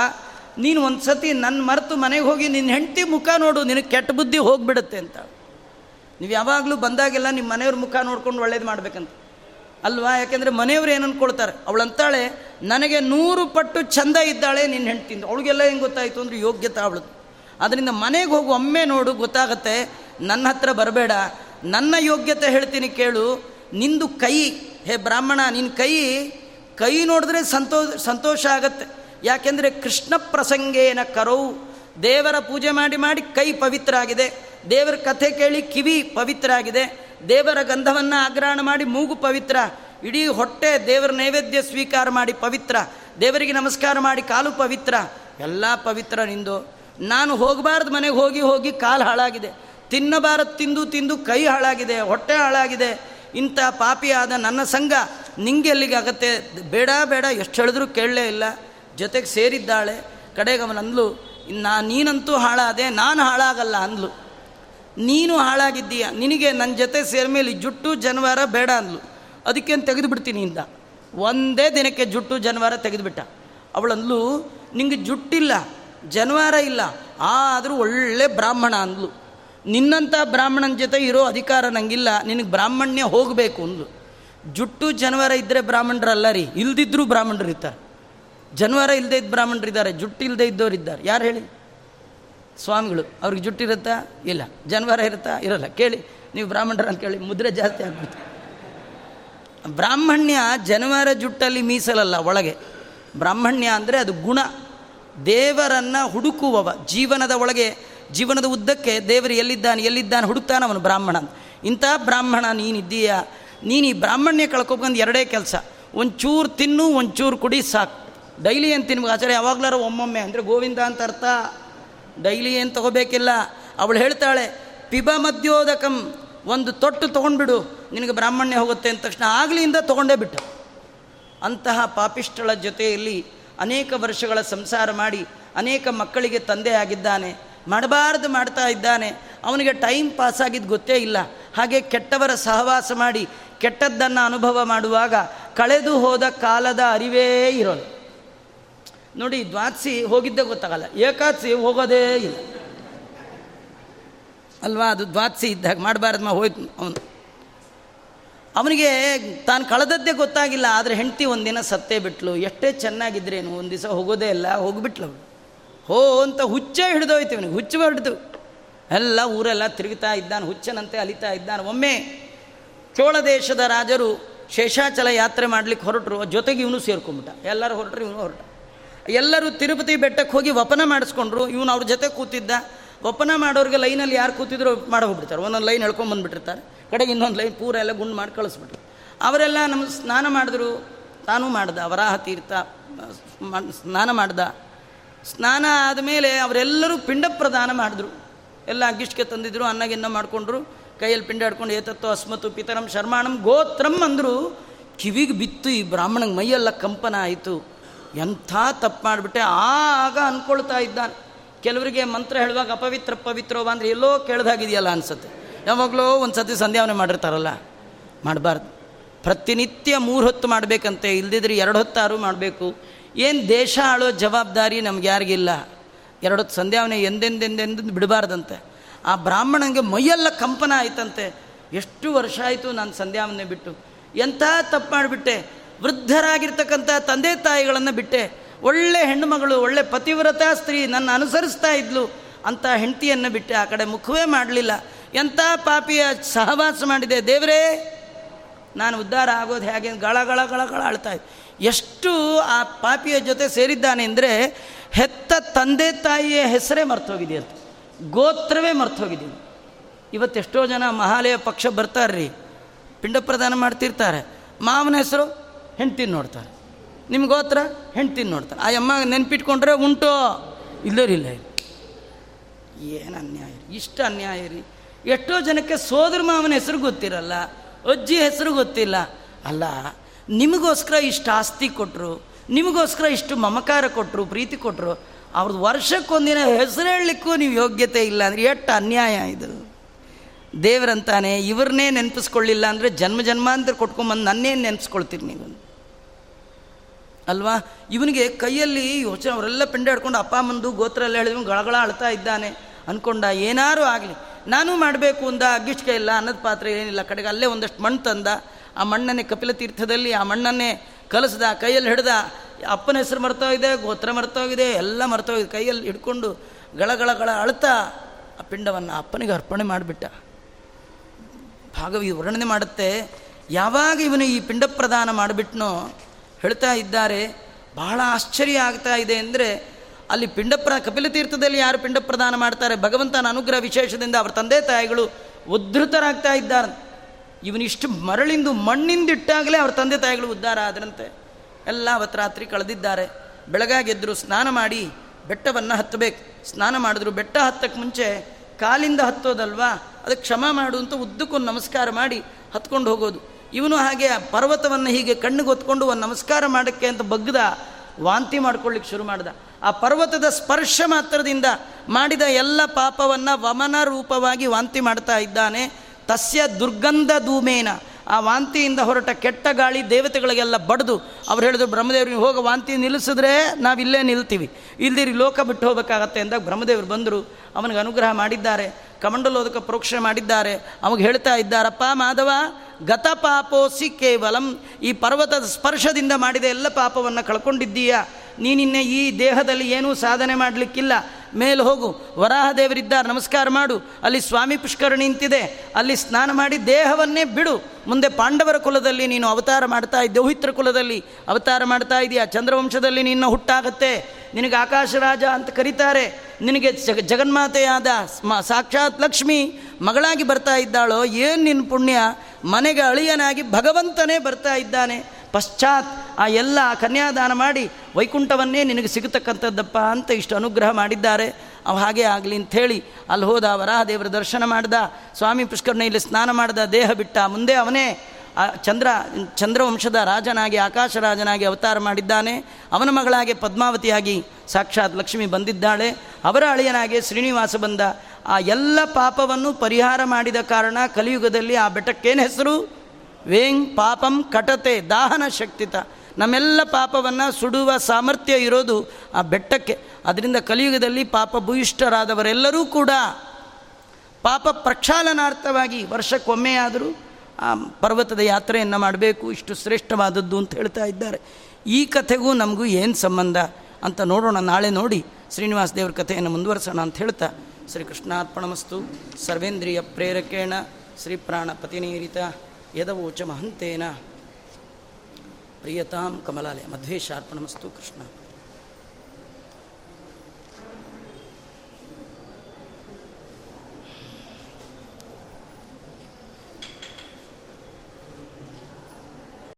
ನೀನು ಒಂದು ಸತಿ ನನ್ನ ಮರೆತು ಮನೆಗೆ ಹೋಗಿ ನಿನ್ನ ಹೆಂಡತಿ ಮುಖ ನೋಡು, ನಿನಗೆ ಕೆಟ್ಟ ಬುದ್ಧಿ ಹೋಗಿಬಿಡುತ್ತೆ ಅಂತ. ನೀವು ಯಾವಾಗಲೂ ಬಂದಾಗೆಲ್ಲ ನಿಮ್ಮ ಮನೆಯವ್ರ ಮುಖ ನೋಡ್ಕೊಂಡು ಒಳ್ಳೇದು ಮಾಡ್ಬೇಕಂತ. ಅಲ್ವಾ? ಯಾಕೆಂದರೆ ಮನೆಯವ್ರು ಏನು ಅಂದ್ಕೊಳ್ತಾರೆ ಅವಳಂತಾಳೆ, ನನಗೆ ನೂರು ಪಟ್ಟು ಚಂದ ಇದ್ದಾಳೆ ನಿನ್ನ ಹೆಂಡ್ತಿಂದ ಅವಳಿಗೆಲ್ಲ ಹೆಂಗೆ ಗೊತ್ತಾಯಿತು? ಅಂದರೆ ಯೋಗ್ಯತೆ ಅವಳದು. ಅದರಿಂದ ಮನೆಗೆ ಹೋಗು, ಒಮ್ಮೆ ನೋಡು, ಗೊತ್ತಾಗತ್ತೆ, ನನ್ನ ಹತ್ರ ಬರಬೇಡ. ನನ್ನ ಯೋಗ್ಯತೆ ಹೇಳ್ತೀನಿ ಕೇಳು. ನಿಂದು ಕೈ, ಹೇ ಬ್ರಾಹ್ಮಣ ನಿನ್ನ ಕೈ ಕೈ ನೋಡಿದ್ರೆ ಸಂತೋ, ಸಂತೋಷ ಆಗತ್ತೆ. ಯಾಕೆಂದರೆ ಕೃಷ್ಣ ಪ್ರಸಂಗೇನ ಕರೌ, ದೇವರ ಪೂಜೆ ಮಾಡಿ ಮಾಡಿ ಕೈ ಪವಿತ್ರ ಆಗಿದೆ ದೇವರ ಕಥೆ ಕೇಳಿ ಕಿವಿ ಪವಿತ್ರ ಆಗಿದೆ ದೇವರ ಗಂಧವನ್ನು ಆಗ್ರಹಣ ಮಾಡಿ ಮೂಗು ಪವಿತ್ರ. ಇಡೀ ಹೊಟ್ಟೆ ದೇವರ ನೈವೇದ್ಯ ಸ್ವೀಕಾರ ಮಾಡಿ ಪವಿತ್ರ. ದೇವರಿಗೆ ನಮಸ್ಕಾರ ಮಾಡಿ ಕಾಲು ಪವಿತ್ರ. ಎಲ್ಲ ಪವಿತ್ರ ನಿಂದು. ನಾನು ಹೋಗಬಾರ್ದು ಮನೆಗೆ ಹೋಗಿ ಹೋಗಿ ಕಾಲು ಹಾಳಾಗಿದೆ. ತಿನ್ನಬಾರದು, ತಿಂದು ತಿಂದು ಕೈ ಹಾಳಾಗಿದೆ, ಹೊಟ್ಟೆ ಹಾಳಾಗಿದೆ. ಇಂಥ ಪಾಪಿಯಾದ ನನ್ನ ಸಂಘ ನಿಂಗೆ ಎಲ್ಲಿಗೆ ಆಗತ್ತೆ ಬೇಡ ಬೇಡ, ಎಷ್ಟು ಹೇಳಿದ್ರೂ ಕೇಳಲೇ ಇಲ್ಲ. ಜೊತೆಗೆ ಸೇರಿದ್ದಾಳೆ. ಕಡೆಗೆ ಅವನಂದ್ಲು ನಾ ನೀನಂತೂ ಹಾಳಾದೆ, ನಾನು ಹಾಳಾಗಲ್ಲ ಅಂದ್ಲು. ನೀನು ಹಾಳಾಗಿದ್ದೀಯ, ನಿನಗೆ ನನ್ನ ಜೊತೆ ಸೇರ ಮೇಲೆ ಜುಟ್ಟು, ಜನವಾರ ಬೇಡ ಅಂದ್ಲು. ಅದಕ್ಕೇನು ತೆಗೆದು ಬಿಡ್ತೀನಿ ಇಂದ ಒಂದೇ ದಿನಕ್ಕೆ ಜುಟ್ಟು, ಜನವಾರ ತೆಗೆದುಬಿಟ್ಟ. ಅವಳಂದ್ಲು ನಿಂಗೆ ಜುಟ್ಟಿಲ್ಲ, ಜನವಾರ ಇಲ್ಲ, ಆದರೂ ಒಳ್ಳೆ ಬ್ರಾಹ್ಮಣ ಅಂದ್ಲು. ನಿನ್ನಂಥ ಬ್ರಾಹ್ಮಣನ ಜೊತೆ ಇರೋ ಅಧಿಕಾರ ನನಗಿಲ್ಲ ನಿನಗೆ ಬ್ರಾಹ್ಮಣ್ಯ ಹೋಗಬೇಕು ಅಂದ್ಲು. ಜುಟ್ಟು, ಜನವಾರ ಇದ್ದರೆ ಬ್ರಾಹ್ಮಣರಲ್ಲ ರೀ, ಇಲ್ದಿದ್ರೂ ಬ್ರಾಹ್ಮಣರು ಇರ್ತಾರೆ ಜನವಾರ ಇಲ್ಲದೆ ಇದ್ದ ಬ್ರಾಹ್ಮಣರು ಇದ್ದಾರೆ, ಜುಟ್ಟು ಇಲ್ಲದೆ ಇದ್ದವ್ರು ಇದ್ದಾರೆ. ಯಾರು ಹೇಳಿ? ಸ್ವಾಮಿಗಳು. ಅವ್ರಿಗೆ ಜುಟ್ಟಿರುತ್ತಾ ಇಲ್ಲ. ಜನವಾರ ಇರುತ್ತಾ? ಇರಲ್ಲ. ಕೇಳಿ. ನೀವು ಬ್ರಾಹ್ಮಣರು ಅಂತ ಕೇಳಿ ಮುದ್ರೆ ಜಾಸ್ತಿ ಆಗ್ಬಿಡ್ತು ಬ್ರಾಹ್ಮಣ್ಯ ಜನವಾರ ಜುಟ್ಟಲ್ಲಿ ಮೀಸಲಲ್ಲ, ಒಳಗೆ. ಬ್ರಾಹ್ಮಣ್ಯ ಅಂದರೆ ಅದು ಗುಣ. ದೇವರನ್ನು ಹುಡುಕುವವ. ಜೀವನದ ಒಳಗೆ, ಜೀವನದ ಉದ್ದಕ್ಕೆ ದೇವರು ಎಲ್ಲಿದ್ದಾನೆ ಎಲ್ಲಿದ್ದಾನೆ ಹುಡುಕ್ತಾನೆ ಅವನು ಬ್ರಾಹ್ಮಣ ಇಂಥ ಬ್ರಾಹ್ಮಣ ನೀನಿದ್ದೀಯಾ? ನೀನು ಈ ಬ್ರಾಹ್ಮಣ್ಯ ಕಳ್ಕೊಬಂದು ಎರಡೇ ಕೆಲಸ. ಒಂಚೂರು ತಿನ್ನು, ಒಂಚೂರು ಕುಡಿ ಸಾಕು. ಡೈಲಿ ಏನು ತಿನ್ಬೇಕು? ಆಚಾರ್ಯ, ಯಾವಾಗ್ಲಾರ ಒಮ್ಮೊಮ್ಮೆ, ಅಂದರೆ ಗೋವಿಂದ ಅಂತ ಅರ್ಥ, ಡೈಲಿ ಏನು ತಗೋಬೇಕಿಲ್ಲ. ಅವಳು ಹೇಳ್ತಾಳೆ, ಪಿಬ ಮಧ್ಯೋದಕಂ ಒಂದು ತೊಟ್ಟು ತೊಗೊಂಡ್ಬಿಡು, ನಿನಗೆ ಬ್ರಾಹ್ಮಣ್ಯ ಹೋಗುತ್ತೆ ಅಂದ ತಕ್ಷಣ ಆಗಲಿಂದ ತೊಗೊಂಡೇ ಬಿಟ್ಟು. ಅಂತಹ ಪಾಪಿಷ್ಟಳ ಜೊತೆಯಲ್ಲಿ ಅನೇಕ ವರ್ಷಗಳ ಸಂಸಾರ ಮಾಡಿ, ಅನೇಕ ಮಕ್ಕಳಿಗೆ ತಂದೆ ಆಗಿದ್ದಾನೆ, ಮಾಡಬಾರ್ದು ಮಾಡ್ತಾ ಇದ್ದಾನೆ, ಅವನಿಗೆ ಟೈಮ್ ಪಾಸ್ ಆಗಿದ್ದು ಗೊತ್ತೇ ಇಲ್ಲ. ಹಾಗೆ ಕೆಟ್ಟವರ ಸಹವಾಸ ಮಾಡಿ, ಕೆಟ್ಟದ್ದನ್ನು ಅನುಭವ ಮಾಡುವಾಗ ಕಳೆದು ಹೋದ ಕಾಲದ ಅರಿವೇ ಇರೋಲ್ಲ. ನೋಡಿ ದ್ವಾದಸಿ ಹೋಗಿದ್ದೇ ಗೊತ್ತಾಗಲ್ಲ. ಏಕಾದಸಿ ಹೋಗೋದೇ ಇಲ್ಲ. ಅಲ್ವಾ, ಅದು ದ್ವಾದಸಿ ಇದ್ದಾಗ ಮಾಡಬಾರ್ದು ಮಾ ಹೋಯ್ತು ಅವನು. ಅವನಿಗೆ ತಾನು ಕಳೆದದ್ದೇ ಗೊತ್ತಾಗಿಲ್ಲ, ಆದರೆ ಹೆಂಡ್ತಿ ಒಂದಿನ ಸತ್ತೇ ಬಿಟ್ಲು. ಎಷ್ಟೇ ಚೆನ್ನಾಗಿದ್ರೇನು, ಒಂದು ದಿವಸ ಹೋಗೋದೇ ಇಲ್ಲ, ಹೋಗಿಬಿಟ್ಲು ಅವಳು ಹೋ ಅಂತ ಹುಚ್ಚೆ ಹಿಡಿದೋಯ್ತು ಇವನಿಗೆ, ಹುಚ್ಚು ಹಿಡಿದು ಎಲ್ಲ ಊರೆಲ್ಲ ತಿರುಗ್ತಾ ಇದ್ದಾನೆ, ಹುಚ್ಚನಂತೆ ಅಲಿತಾ ಇದ್ದಾನೆ. ಒಮ್ಮೆ ಚೋಳ ದೇಶದ ರಾಜರು ಶೇಷಾಚಲ ಯಾತ್ರೆ ಮಾಡಲಿಕ್ಕೆ ಹೊರಟರು, ಜೊತೆಗೆ ಇವನು ಸೇರ್ಕೊಂಬಿಟ್ಟ ಎಲ್ಲರೂ ಹೊರಟ್ರು, ಇವನು ಹೊರಟ. ಎಲ್ಲರೂ ತಿರುಪತಿ ಬೆಟ್ಟಕ್ಕೆ ಹೋಗಿ ವಪನ ಮಾಡಿಸ್ಕೊಂಡ್ರು, ಇವನು ಅವ್ರ ಜೊತೆ ಕೂತಿದ್ದ. ವಪನ ಮಾಡೋರಿಗೆ ಲೈನಲ್ಲಿ ಯಾರು ಕೂತಿದ್ರು ಮಾಡಿ ಹೋಗ್ಬಿಡ್ತಾರೆ. ಒಂದೊಂದು ಲೈನ್ ಹೇಳ್ಕೊಂಡು ಬಂದುಬಿಟ್ಟಿರ್ತಾರೆ. ಕಡೆಗೆ ಇನ್ನೊಂದು ಲೈನ್ ಪೂರ ಎಲ್ಲ ಗುಂಡು ಮಾಡಿ ಕಳಿಸ್ಬಿಟ್ರು. ಅವರೆಲ್ಲ ನಮ್ಮ ಸ್ನಾನ ಮಾಡಿದ್ರು. ತಾನೂ ಮಾಡ್ದ ವರಾಹ ತೀರ್ಥ ಸ್ನಾನ ಮಾಡ್ದ. ಸ್ನಾನ ಆದಮೇಲೆ ಅವರೆಲ್ಲರೂ ಪಿಂಡ ಪ್ರದಾನ ಮಾಡಿದ್ರು. ಎಲ್ಲ ಅಗ್ಗಿಷ್ಟಕ್ಕೆ ತಂದಿದ್ರು, ಅನ್ನಗಿನ್ನ ಮಾಡಿಕೊಂಡ್ರು. ಕೈಯಲ್ಲಿ ಪಿಂಡ ಹಿಡ್ಕೊಂಡು, ಏತತ್ತೋ ಅಸ್ಮತ್ತು ಪಿತರಂ ಶರ್ಮಾಣಂ ಗೋತ್ರಂ ಅಂದರು. ಕಿವಿಗೆ ಬಿತ್ತು ಈ ಬ್ರಾಹ್ಮಣಂಗೆ ಮೈಯೆಲ್ಲ ಕಂಪನ ಆಯಿತು. ಎಂಥ ತಪ್ಪು ಮಾಡಿಬಿಟ್ಟೆ, ಆಗ ಅಂದ್ಕೊಳ್ತಾ ಇದ್ದಾನೆ. ಕೆಲವರಿಗೆ ಮಂತ್ರ ಹೇಳುವಾಗ ಅಪವಿತ್ರ ಪವಿತ್ರವ ಅಂದರೆ ಎಲ್ಲೋ ಕೇಳ್ದಾಗಿದೆಯಲ್ಲ ಅನ್ಸುತ್ತೆ. ಯಾವಾಗಲೋ ಒಂದು ಸತಿ ಸಂಧ್ಯಾವನೆ ಮಾಡಿರ್ತಾರಲ್ಲ, ಮಾಡಬಾರ್ದು. ಪ್ರತಿನಿತ್ಯ ಮೂರು ಹೊತ್ತು ಮಾಡಬೇಕಂತೆ, ಇಲ್ದಿದ್ರೆ ಎರಡು ಹೊತ್ತಾರು ಮಾಡಬೇಕು. ಏನು ದೇಶ ಆಳೋ ಜವಾಬ್ದಾರಿ ನಮ್ಗೆ ಯಾರಿಗಿಲ್ಲ. ಎರಡು ಹೊತ್ತು ಸಂಧ್ಯಾವನೆ ಎಂದೆಂದೆಂದೆಂದು ಬಿಡಬಾರ್ದಂತೆ. ಆ ಬ್ರಾಹ್ಮಣನಿಗೆ ಮೈಯೆಲ್ಲ ಕಂಪನ ಆಯ್ತಂತೆ. ಎಷ್ಟು ವರ್ಷ ಆಯಿತು ನಾನು ಸಂಧ್ಯಾವನೆ ಬಿಟ್ಟು. ಎಂಥ ತಪ್ಪು ಮಾಡಿಬಿಟ್ಟೆ. ವೃದ್ಧರಾಗಿರ್ತಕ್ಕಂಥ ತಂದೆ ತಾಯಿಗಳನ್ನು ಬಿಟ್ಟೆ. ಒಳ್ಳೆ ಹೆಣ್ಣುಮಗಳು, ಒಳ್ಳೆ ಪತಿವ್ರತ ಸ್ತ್ರೀ ನನ್ನ ಅನುಸರಿಸ್ತಾ ಇದ್ಲು ಅಂತ ಹೆಂಡತಿಯನ್ನು ಬಿಟ್ಟೆ. ಆ ಕಡೆ ಮುಖವೇ ಮಾಡಲಿಲ್ಲ. ಎಂಥ ಪಾಪಿಯ ಸಹವಾಸ ಮಾಡಿದೆ. ದೇವರೇ, ನಾನು ಉದ್ಧಾರ ಆಗೋದು ಹೇಗೆ? ಗಳ ಗಳ ಗಳ ಗಳ ಅಳ್ತಾ ಎಷ್ಟು ಆ ಪಾಪಿಯ ಜೊತೆ ಸೇರಿದ್ದಾನೆ ಅಂದರೆ ಹೆತ್ತ ತಂದೆ ತಾಯಿಯ ಹೆಸರೇ ಮರ್ತೋಗಿದೆ ಅಂತ. ಗೋತ್ರವೇ ಮರ್ತೋಗಿದ್ದೀನಿ ಇವತ್ತು ಎಷ್ಟೋ ಜನ ಮಹಾಲಯ ಪಕ್ಷ ಬರ್ತಾರ್ರಿ. ಪಿಂಡ ಪ್ರದಾನ ಮಾಡ್ತಿರ್ತಾರೆ. ಮಾವನ ಹೆಸರು ಹೆಂಡ್ತಿನ ನೋಡ್ತಾರೆ. ನಿಮ್ಗೆ ಗೋತ್ರ ಹೆಂಡ್ತಿನ ನೋಡ್ತಾರೆ. ಆ ಅಮ್ಮ ನೆನ್ಪಿಟ್ಕೊಂಡ್ರೆ ಉಂಟು. ಇಲ್ಲರಿಲ್ಲ ಏನು ಅನ್ಯಾಯ ರೀ? ಇಷ್ಟು ಅನ್ಯಾಯ ರೀ. ಎಷ್ಟೋ ಜನಕ್ಕೆ ಸೋದರ ಮಾವನ ಹೆಸರು ಗೊತ್ತಿರಲ್ಲ, ಅಜ್ಜಿ ಹೆಸರು ಗೊತ್ತಿಲ್ಲ. ಅಲ್ಲ, ನಿಮಗೋಸ್ಕರ ಇಷ್ಟು ಆಸ್ತಿ ಕೊಟ್ಟರು ನಿಮಗೋಸ್ಕರ ಇಷ್ಟು ಮಮಕಾರ ಕೊಟ್ಟರು ಪ್ರೀತಿ ಕೊಟ್ಟರು ಅವ್ರದ್ದು ವರ್ಷಕ್ಕೊಂದಿನ ಹೆಸರು ಹೇಳಲಿಕ್ಕೂ ನೀವು ಯೋಗ್ಯತೆ ಇಲ್ಲ ಅಂದರೆ ಎಷ್ಟು ಅನ್ಯಾಯ ಇದು. ದೇವರಂತಾನೆ, ಇವ್ರನ್ನೇ ನೆನಪಿಸ್ಕೊಳ್ಳಿಲ್ಲ ಅಂದರೆ ಜನ್ಮ ಜನ್ಮಾಂತರ ಕೊಟ್ಕೊಂಬಂದು ನನ್ನೇ ನೆನೆಸ್ಕೊಳ್ತೀರಿ ನೀವು ಅಲ್ವಾ? ಇವನಿಗೆ ಕೈಯಲ್ಲಿ, ಯೋಚನೆ, ಅವರೆಲ್ಲ ಪಿಂಡ ಹಿಡ್ಕೊಂಡು ಅಪ್ಪ, ಅಮ್ಮಂದು ಗೋತ್ರ ಎಲ್ಲ ಹೇಳಿದ್ರು ಗಳಗಳ ಅಳ್ತಾ ಇದ್ದಾನೆ ಅಂದ್ಕೊಂಡ ಏನಾರು ಆಗಲಿ. ನಾನು ಮಾಡಬೇಕು ಅಂದ ಅಗ್ಗಿಷ್ಕ ಇಲ್ಲ, ಅನ್ನದ ಪಾತ್ರೆ ಏನಿಲ್ಲ, ಕಡೆಗೆ ಅಲ್ಲೇ ಒಂದಷ್ಟು ಮಣ್ಣು ತಂದ. ಆ ಮಣ್ಣನ್ನೇ ಕಪಿಲ ತೀರ್ಥದಲ್ಲಿ, ಆ ಮಣ್ಣನ್ನೇ ಕಲಸ್ದ, ಕೈಯಲ್ಲಿ ಹಿಡ್ದ. ಅಪ್ಪನ ಹೆಸರು ಮರ್ತೋಗಿದೆ, ಗೋತ್ರ ಮರ್ತೋಗಿದೆ, ಎಲ್ಲ ಮರ್ತೋಗಿದೆ. ಕೈಯಲ್ಲಿ ಹಿಡ್ಕೊಂಡು ಗಳಗಳ ಗಳ ಅಳ್ತಾ ಆ ಪಿಂಡವನ್ನು ಅಪ್ಪನಿಗೆ ಅರ್ಪಣೆ ಮಾಡಿಬಿಟ್ಟ. ಭಾಗವಿ ವರ್ಣನೆ ಮಾಡುತ್ತೆ, ಯಾವಾಗ ಇವನು ಈ ಪಿಂಡ ಪ್ರದಾನ ಮಾಡಿಬಿಟ್ನೋ ಹೇಳ್ತಾ ಇದ್ದಾರೆ. ಬಹಳ ಆಶ್ಚರ್ಯ ಆಗ್ತಾ ಇದೆ ಅಂದರೆ ಅಲ್ಲಿ ಪಿಂಡಪ್ರ ಕಪಿಲತೀರ್ಥದಲ್ಲಿ ಕಪಿಲ ತೀರ್ಥದಲ್ಲಿ ಯಾರು ಪಿಂಡ ಪ್ರದಾನ ಮಾಡ್ತಾರೆ? ಭಗವಂತನ ಅನುಗ್ರಹ ವಿಶೇಷದಿಂದ ಅವರ ತಂದೆ ತಾಯಿಗಳು ಉದ್ಧತರಾಗ್ತಾ ಇದ್ದಾರೆ. ಇವನಿಷ್ಟು ಮರಳಿಂದು ಮಣ್ಣಿಂದಿಟ್ಟಾಗಲೇ ಅವ್ರ ತಂದೆ ತಾಯಿಗಳು ಉದ್ಧಾರ ಆದ್ರಂತೆ. ಎಲ್ಲ ಅವತ್ತು ರಾತ್ರಿ ಕಳೆದಿದ್ದಾರೆ. ಬೆಳಗಾಗೆದ್ದರು ಸ್ನಾನ ಮಾಡಿ ಬೆಟ್ಟವನ್ನು ಹತ್ತಬೇಕು. ಸ್ನಾನ ಮಾಡಿದ್ರು ಬೆಟ್ಟ ಹತ್ತಕ್ಕೆ ಮುಂಚೆ ಕಾಲಿಂದ ಹತ್ತೋದಲ್ವಾ? ಅದಕ್ಕೆ ಕ್ಷಮ ಮಾಡು ಅಂತ ಉದ್ದಕ್ಕೊಂದು ನಮಸ್ಕಾರ ಮಾಡಿ ಹತ್ಕೊಂಡು ಹೋಗೋದು. ಇವನು ಹಾಗೆ ಪರ್ವತವನ್ನು ಹೀಗೆ ಕಣ್ಣಿಗೆ ಹೊತ್ಕೊಂಡು ಒಂದು ನಮಸ್ಕಾರ ಮಾಡೋಕ್ಕೆ ಅಂತ ಬಗ್ಗದ, ವಾಂತಿ ಮಾಡ್ಕೊಳ್ಳಿಕ್ಕೆ ಶುರು ಮಾಡ್ದ. ಆ ಪರ್ವತದ ಸ್ಪರ್ಶ ಮಾತ್ರದಿಂದ ಮಾಡಿದ ಎಲ್ಲ ಪಾಪವನ್ನು ವಮನ ರೂಪವಾಗಿ ವಾಂತಿ ಮಾಡ್ತಾ ಇದ್ದಾನೆ. ತಸ್ಯ ದುರ್ಗಂಧ ಧೂಮೇನ. ಆ ವಾಂತಿಯಿಂದ ಹೊರಟ ಕೆಟ್ಟ ಗಾಳಿ ದೇವತೆಗಳಿಗೆಲ್ಲ ಬಡ್ದು, ಅವ್ರು ಹೇಳಿದ್ರು ಬ್ರಹ್ಮದೇವ್ರಿಗೆ ಹೋಗ ವಾಂತಿ ನಿಲ್ಲಿಸಿದ್ರೆ ನಾವು ಇಲ್ಲೇ ನಿಲ್ತೀವಿ. ಇಲ್ದಿರಿ, ಲೋಕ ಬಿಟ್ಟು ಹೋಗಬೇಕಾಗತ್ತೆ ಅಂದಾಗ ಬ್ರಹ್ಮದೇವರು ಬಂದರು. ಅವನಿಗೆ ಅನುಗ್ರಹ ಮಾಡಿದ್ದಾರೆ. ಕಮಂಡಲೋದಕ ಪ್ರೋಕ್ಷಣೆ ಮಾಡಿದ್ದಾರೆ. ಅವಾಗ ಹೇಳ್ತಾ ಇದ್ದಾರಪ್ಪ, ಮಾಧವ, ಗತ ಪಾಪೋಸಿ ಕೇವಲಂ, ಈ ಪರ್ವತದ ಸ್ಪರ್ಶದಿಂದ ಮಾಡಿದ ಎಲ್ಲ ಪಾಪವನ್ನು ಕಳ್ಕೊಂಡಿದ್ದೀಯಾ. ನೀನಿನ್ನೆ ಈ ದೇಹದಲ್ಲಿ ಏನೂ ಸಾಧನೆ ಮಾಡಲಿಕ್ಕಿಲ್ಲ. ಮೇಲೆ ಹೋಗು ವರಾಹ ದೇವರಿದ್ದಾರೆ ನಮಸ್ಕಾರ ಮಾಡು. ಅಲ್ಲಿ ಸ್ವಾಮಿ ಪುಷ್ಕರಣಿ ನಿಂತಿದೆ. ಅಲ್ಲಿ ಸ್ನಾನ ಮಾಡಿ ದೇಹವನ್ನೇ ಬಿಡು. ಮುಂದೆ ಪಾಂಡವರ ಕುಲದಲ್ಲಿ ನೀನು ಅವತಾರ ಮಾಡ್ತಾ ಇದ್ದೆ ಕುಲದಲ್ಲಿ ಅವತಾರ ಮಾಡ್ತಾ ಇದೆಯಾ. ಚಂದ್ರವಂಶದಲ್ಲಿ ನಿನ್ನ ಹುಟ್ಟಾಗತ್ತೆ. ನಿನಗೆ ಆಕಾಶರಾಜ ಅಂತ ಕರೀತಾರೆ. ನಿನಗೆ ಜಗ ಜಗನ್ಮಾತೆಯಾದ ಸಾಕ್ಷಾತ್ ಲಕ್ಷ್ಮಿ ಮಗಳಾಗಿ ಬರ್ತಾ ಇದ್ದಾಳೋ, ಏನು ನಿನ್ನ ಪುಣ್ಯ? ಮನೆಗೆ ಅಳಿಯನಾಗಿ ಭಗವಂತನೇ ಬರ್ತಾ ಇದ್ದಾನೆ. ಪಶ್ಚಾತ್ ಆ ಎಲ್ಲ ಕನ್ಯಾದಾನ ಮಾಡಿ ವೈಕುಂಠವನ್ನೇ ನಿನಗೆ ಸಿಗತಕ್ಕಂಥದ್ದಪ್ಪ ಅಂತ ಇಷ್ಟು ಅನುಗ್ರಹ ಮಾಡಿದ್ದಾರೆ. ಅವ ಹಾಗೆ ಆಗಲಿ ಅಂಥೇಳಿ ಅಲ್ಲಿ ಹೋದ ವರಾಹದೇವರ ದರ್ಶನ ಮಾಡ್ದ. ಸ್ವಾಮಿ ಪುಷ್ಕರಣಿಯಲ್ಲಿ ಸ್ನಾನ ಮಾಡ್ದ, ದೇಹ ಬಿಟ್ಟ. ಮುಂದೆ ಅವನೇ ಆ, ಚಂದ್ರ, ಚಂದ್ರವಂಶದ ರಾಜನಾಗಿ, ಆಕಾಶ ರಾಜನಾಗಿ ಅವತಾರ ಮಾಡಿದ್ದಾನೆ. ಅವನ ಮಗಳಾಗಿ ಪದ್ಮಾವತಿಯಾಗಿ ಸಾಕ್ಷಾತ್ ಲಕ್ಷ್ಮಿ ಬಂದಿದ್ದಾಳೆ. ಅವರ ಅಳಿಯನಾಗಿ ಶ್ರೀನಿವಾಸ ಬಂದ. ಆ ಎಲ್ಲ ಪಾಪವನ್ನು ಪರಿಹಾರ ಮಾಡಿದ ಕಾರಣ ಕಲಿಯುಗದಲ್ಲಿ ಆ ಬೆಟ್ಟಕ್ಕೇನು ಹೆಸರು? ವೇಂಗ್ ಪಾಪಂ ಕಟತೆ, ದಾಹನ ಶಕ್ತಿತ. ನಮ್ಮೆಲ್ಲ ಪಾಪವನ್ನು ಸುಡುವ ಸಾಮರ್ಥ್ಯ ಇರೋದು ಆ ಬೆಟ್ಟಕ್ಕೆ. ಅದರಿಂದ ಕಲಿಯುಗದಲ್ಲಿ ಪಾಪ ಭೂಯಿಷ್ಠರಾದವರೆಲ್ಲರೂ ಕೂಡ ಪಾಪ ಪ್ರಕ್ಷಾಲನಾರ್ಥವಾಗಿ ವರ್ಷಕ್ಕೊಮ್ಮೆಯಾದರೂ ಪರ್ವತದ ಯಾತ್ರೆಯನ್ನು ಮಾಡಬೇಕು, ಇಷ್ಟು ಶ್ರೇಷ್ಠವಾದದ್ದು ಅಂತ ಹೇಳ್ತಾ ಇದ್ದಾರೆ. ಈ ಕಥೆಗೂ ನಮಗೂ ಏನು ಸಂಬಂಧ ಅಂತ ನೋಡೋಣ. ನಾಳೆ ನೋಡಿ ಶ್ರೀನಿವಾಸ ದೇವ್ರ ಕಥೆಯನ್ನು ಮುಂದುವರಿಸೋಣ ಅಂತ ಹೇಳ್ತಾ ಶ್ರೀ ಶ್ರೀಕೃಷ್ಣಾರ್ಪಣಮಸ್ತು. ಸರ್ವೇಂದ್ರಿಯ ಪ್ರೇರಕೇಣ ಶ್ರೀ ಪ್ರಾಣಪತಿನೀರಿತ ಯದವೋಚ ಮಹಂತೇನ. ಪ್ರಿಯತಾಂ ಕಮಲಾಲಯ ಮಧ್ವೇಶಾರ್ಪಣಮಸ್ತು ಕೃಷ್ಣ.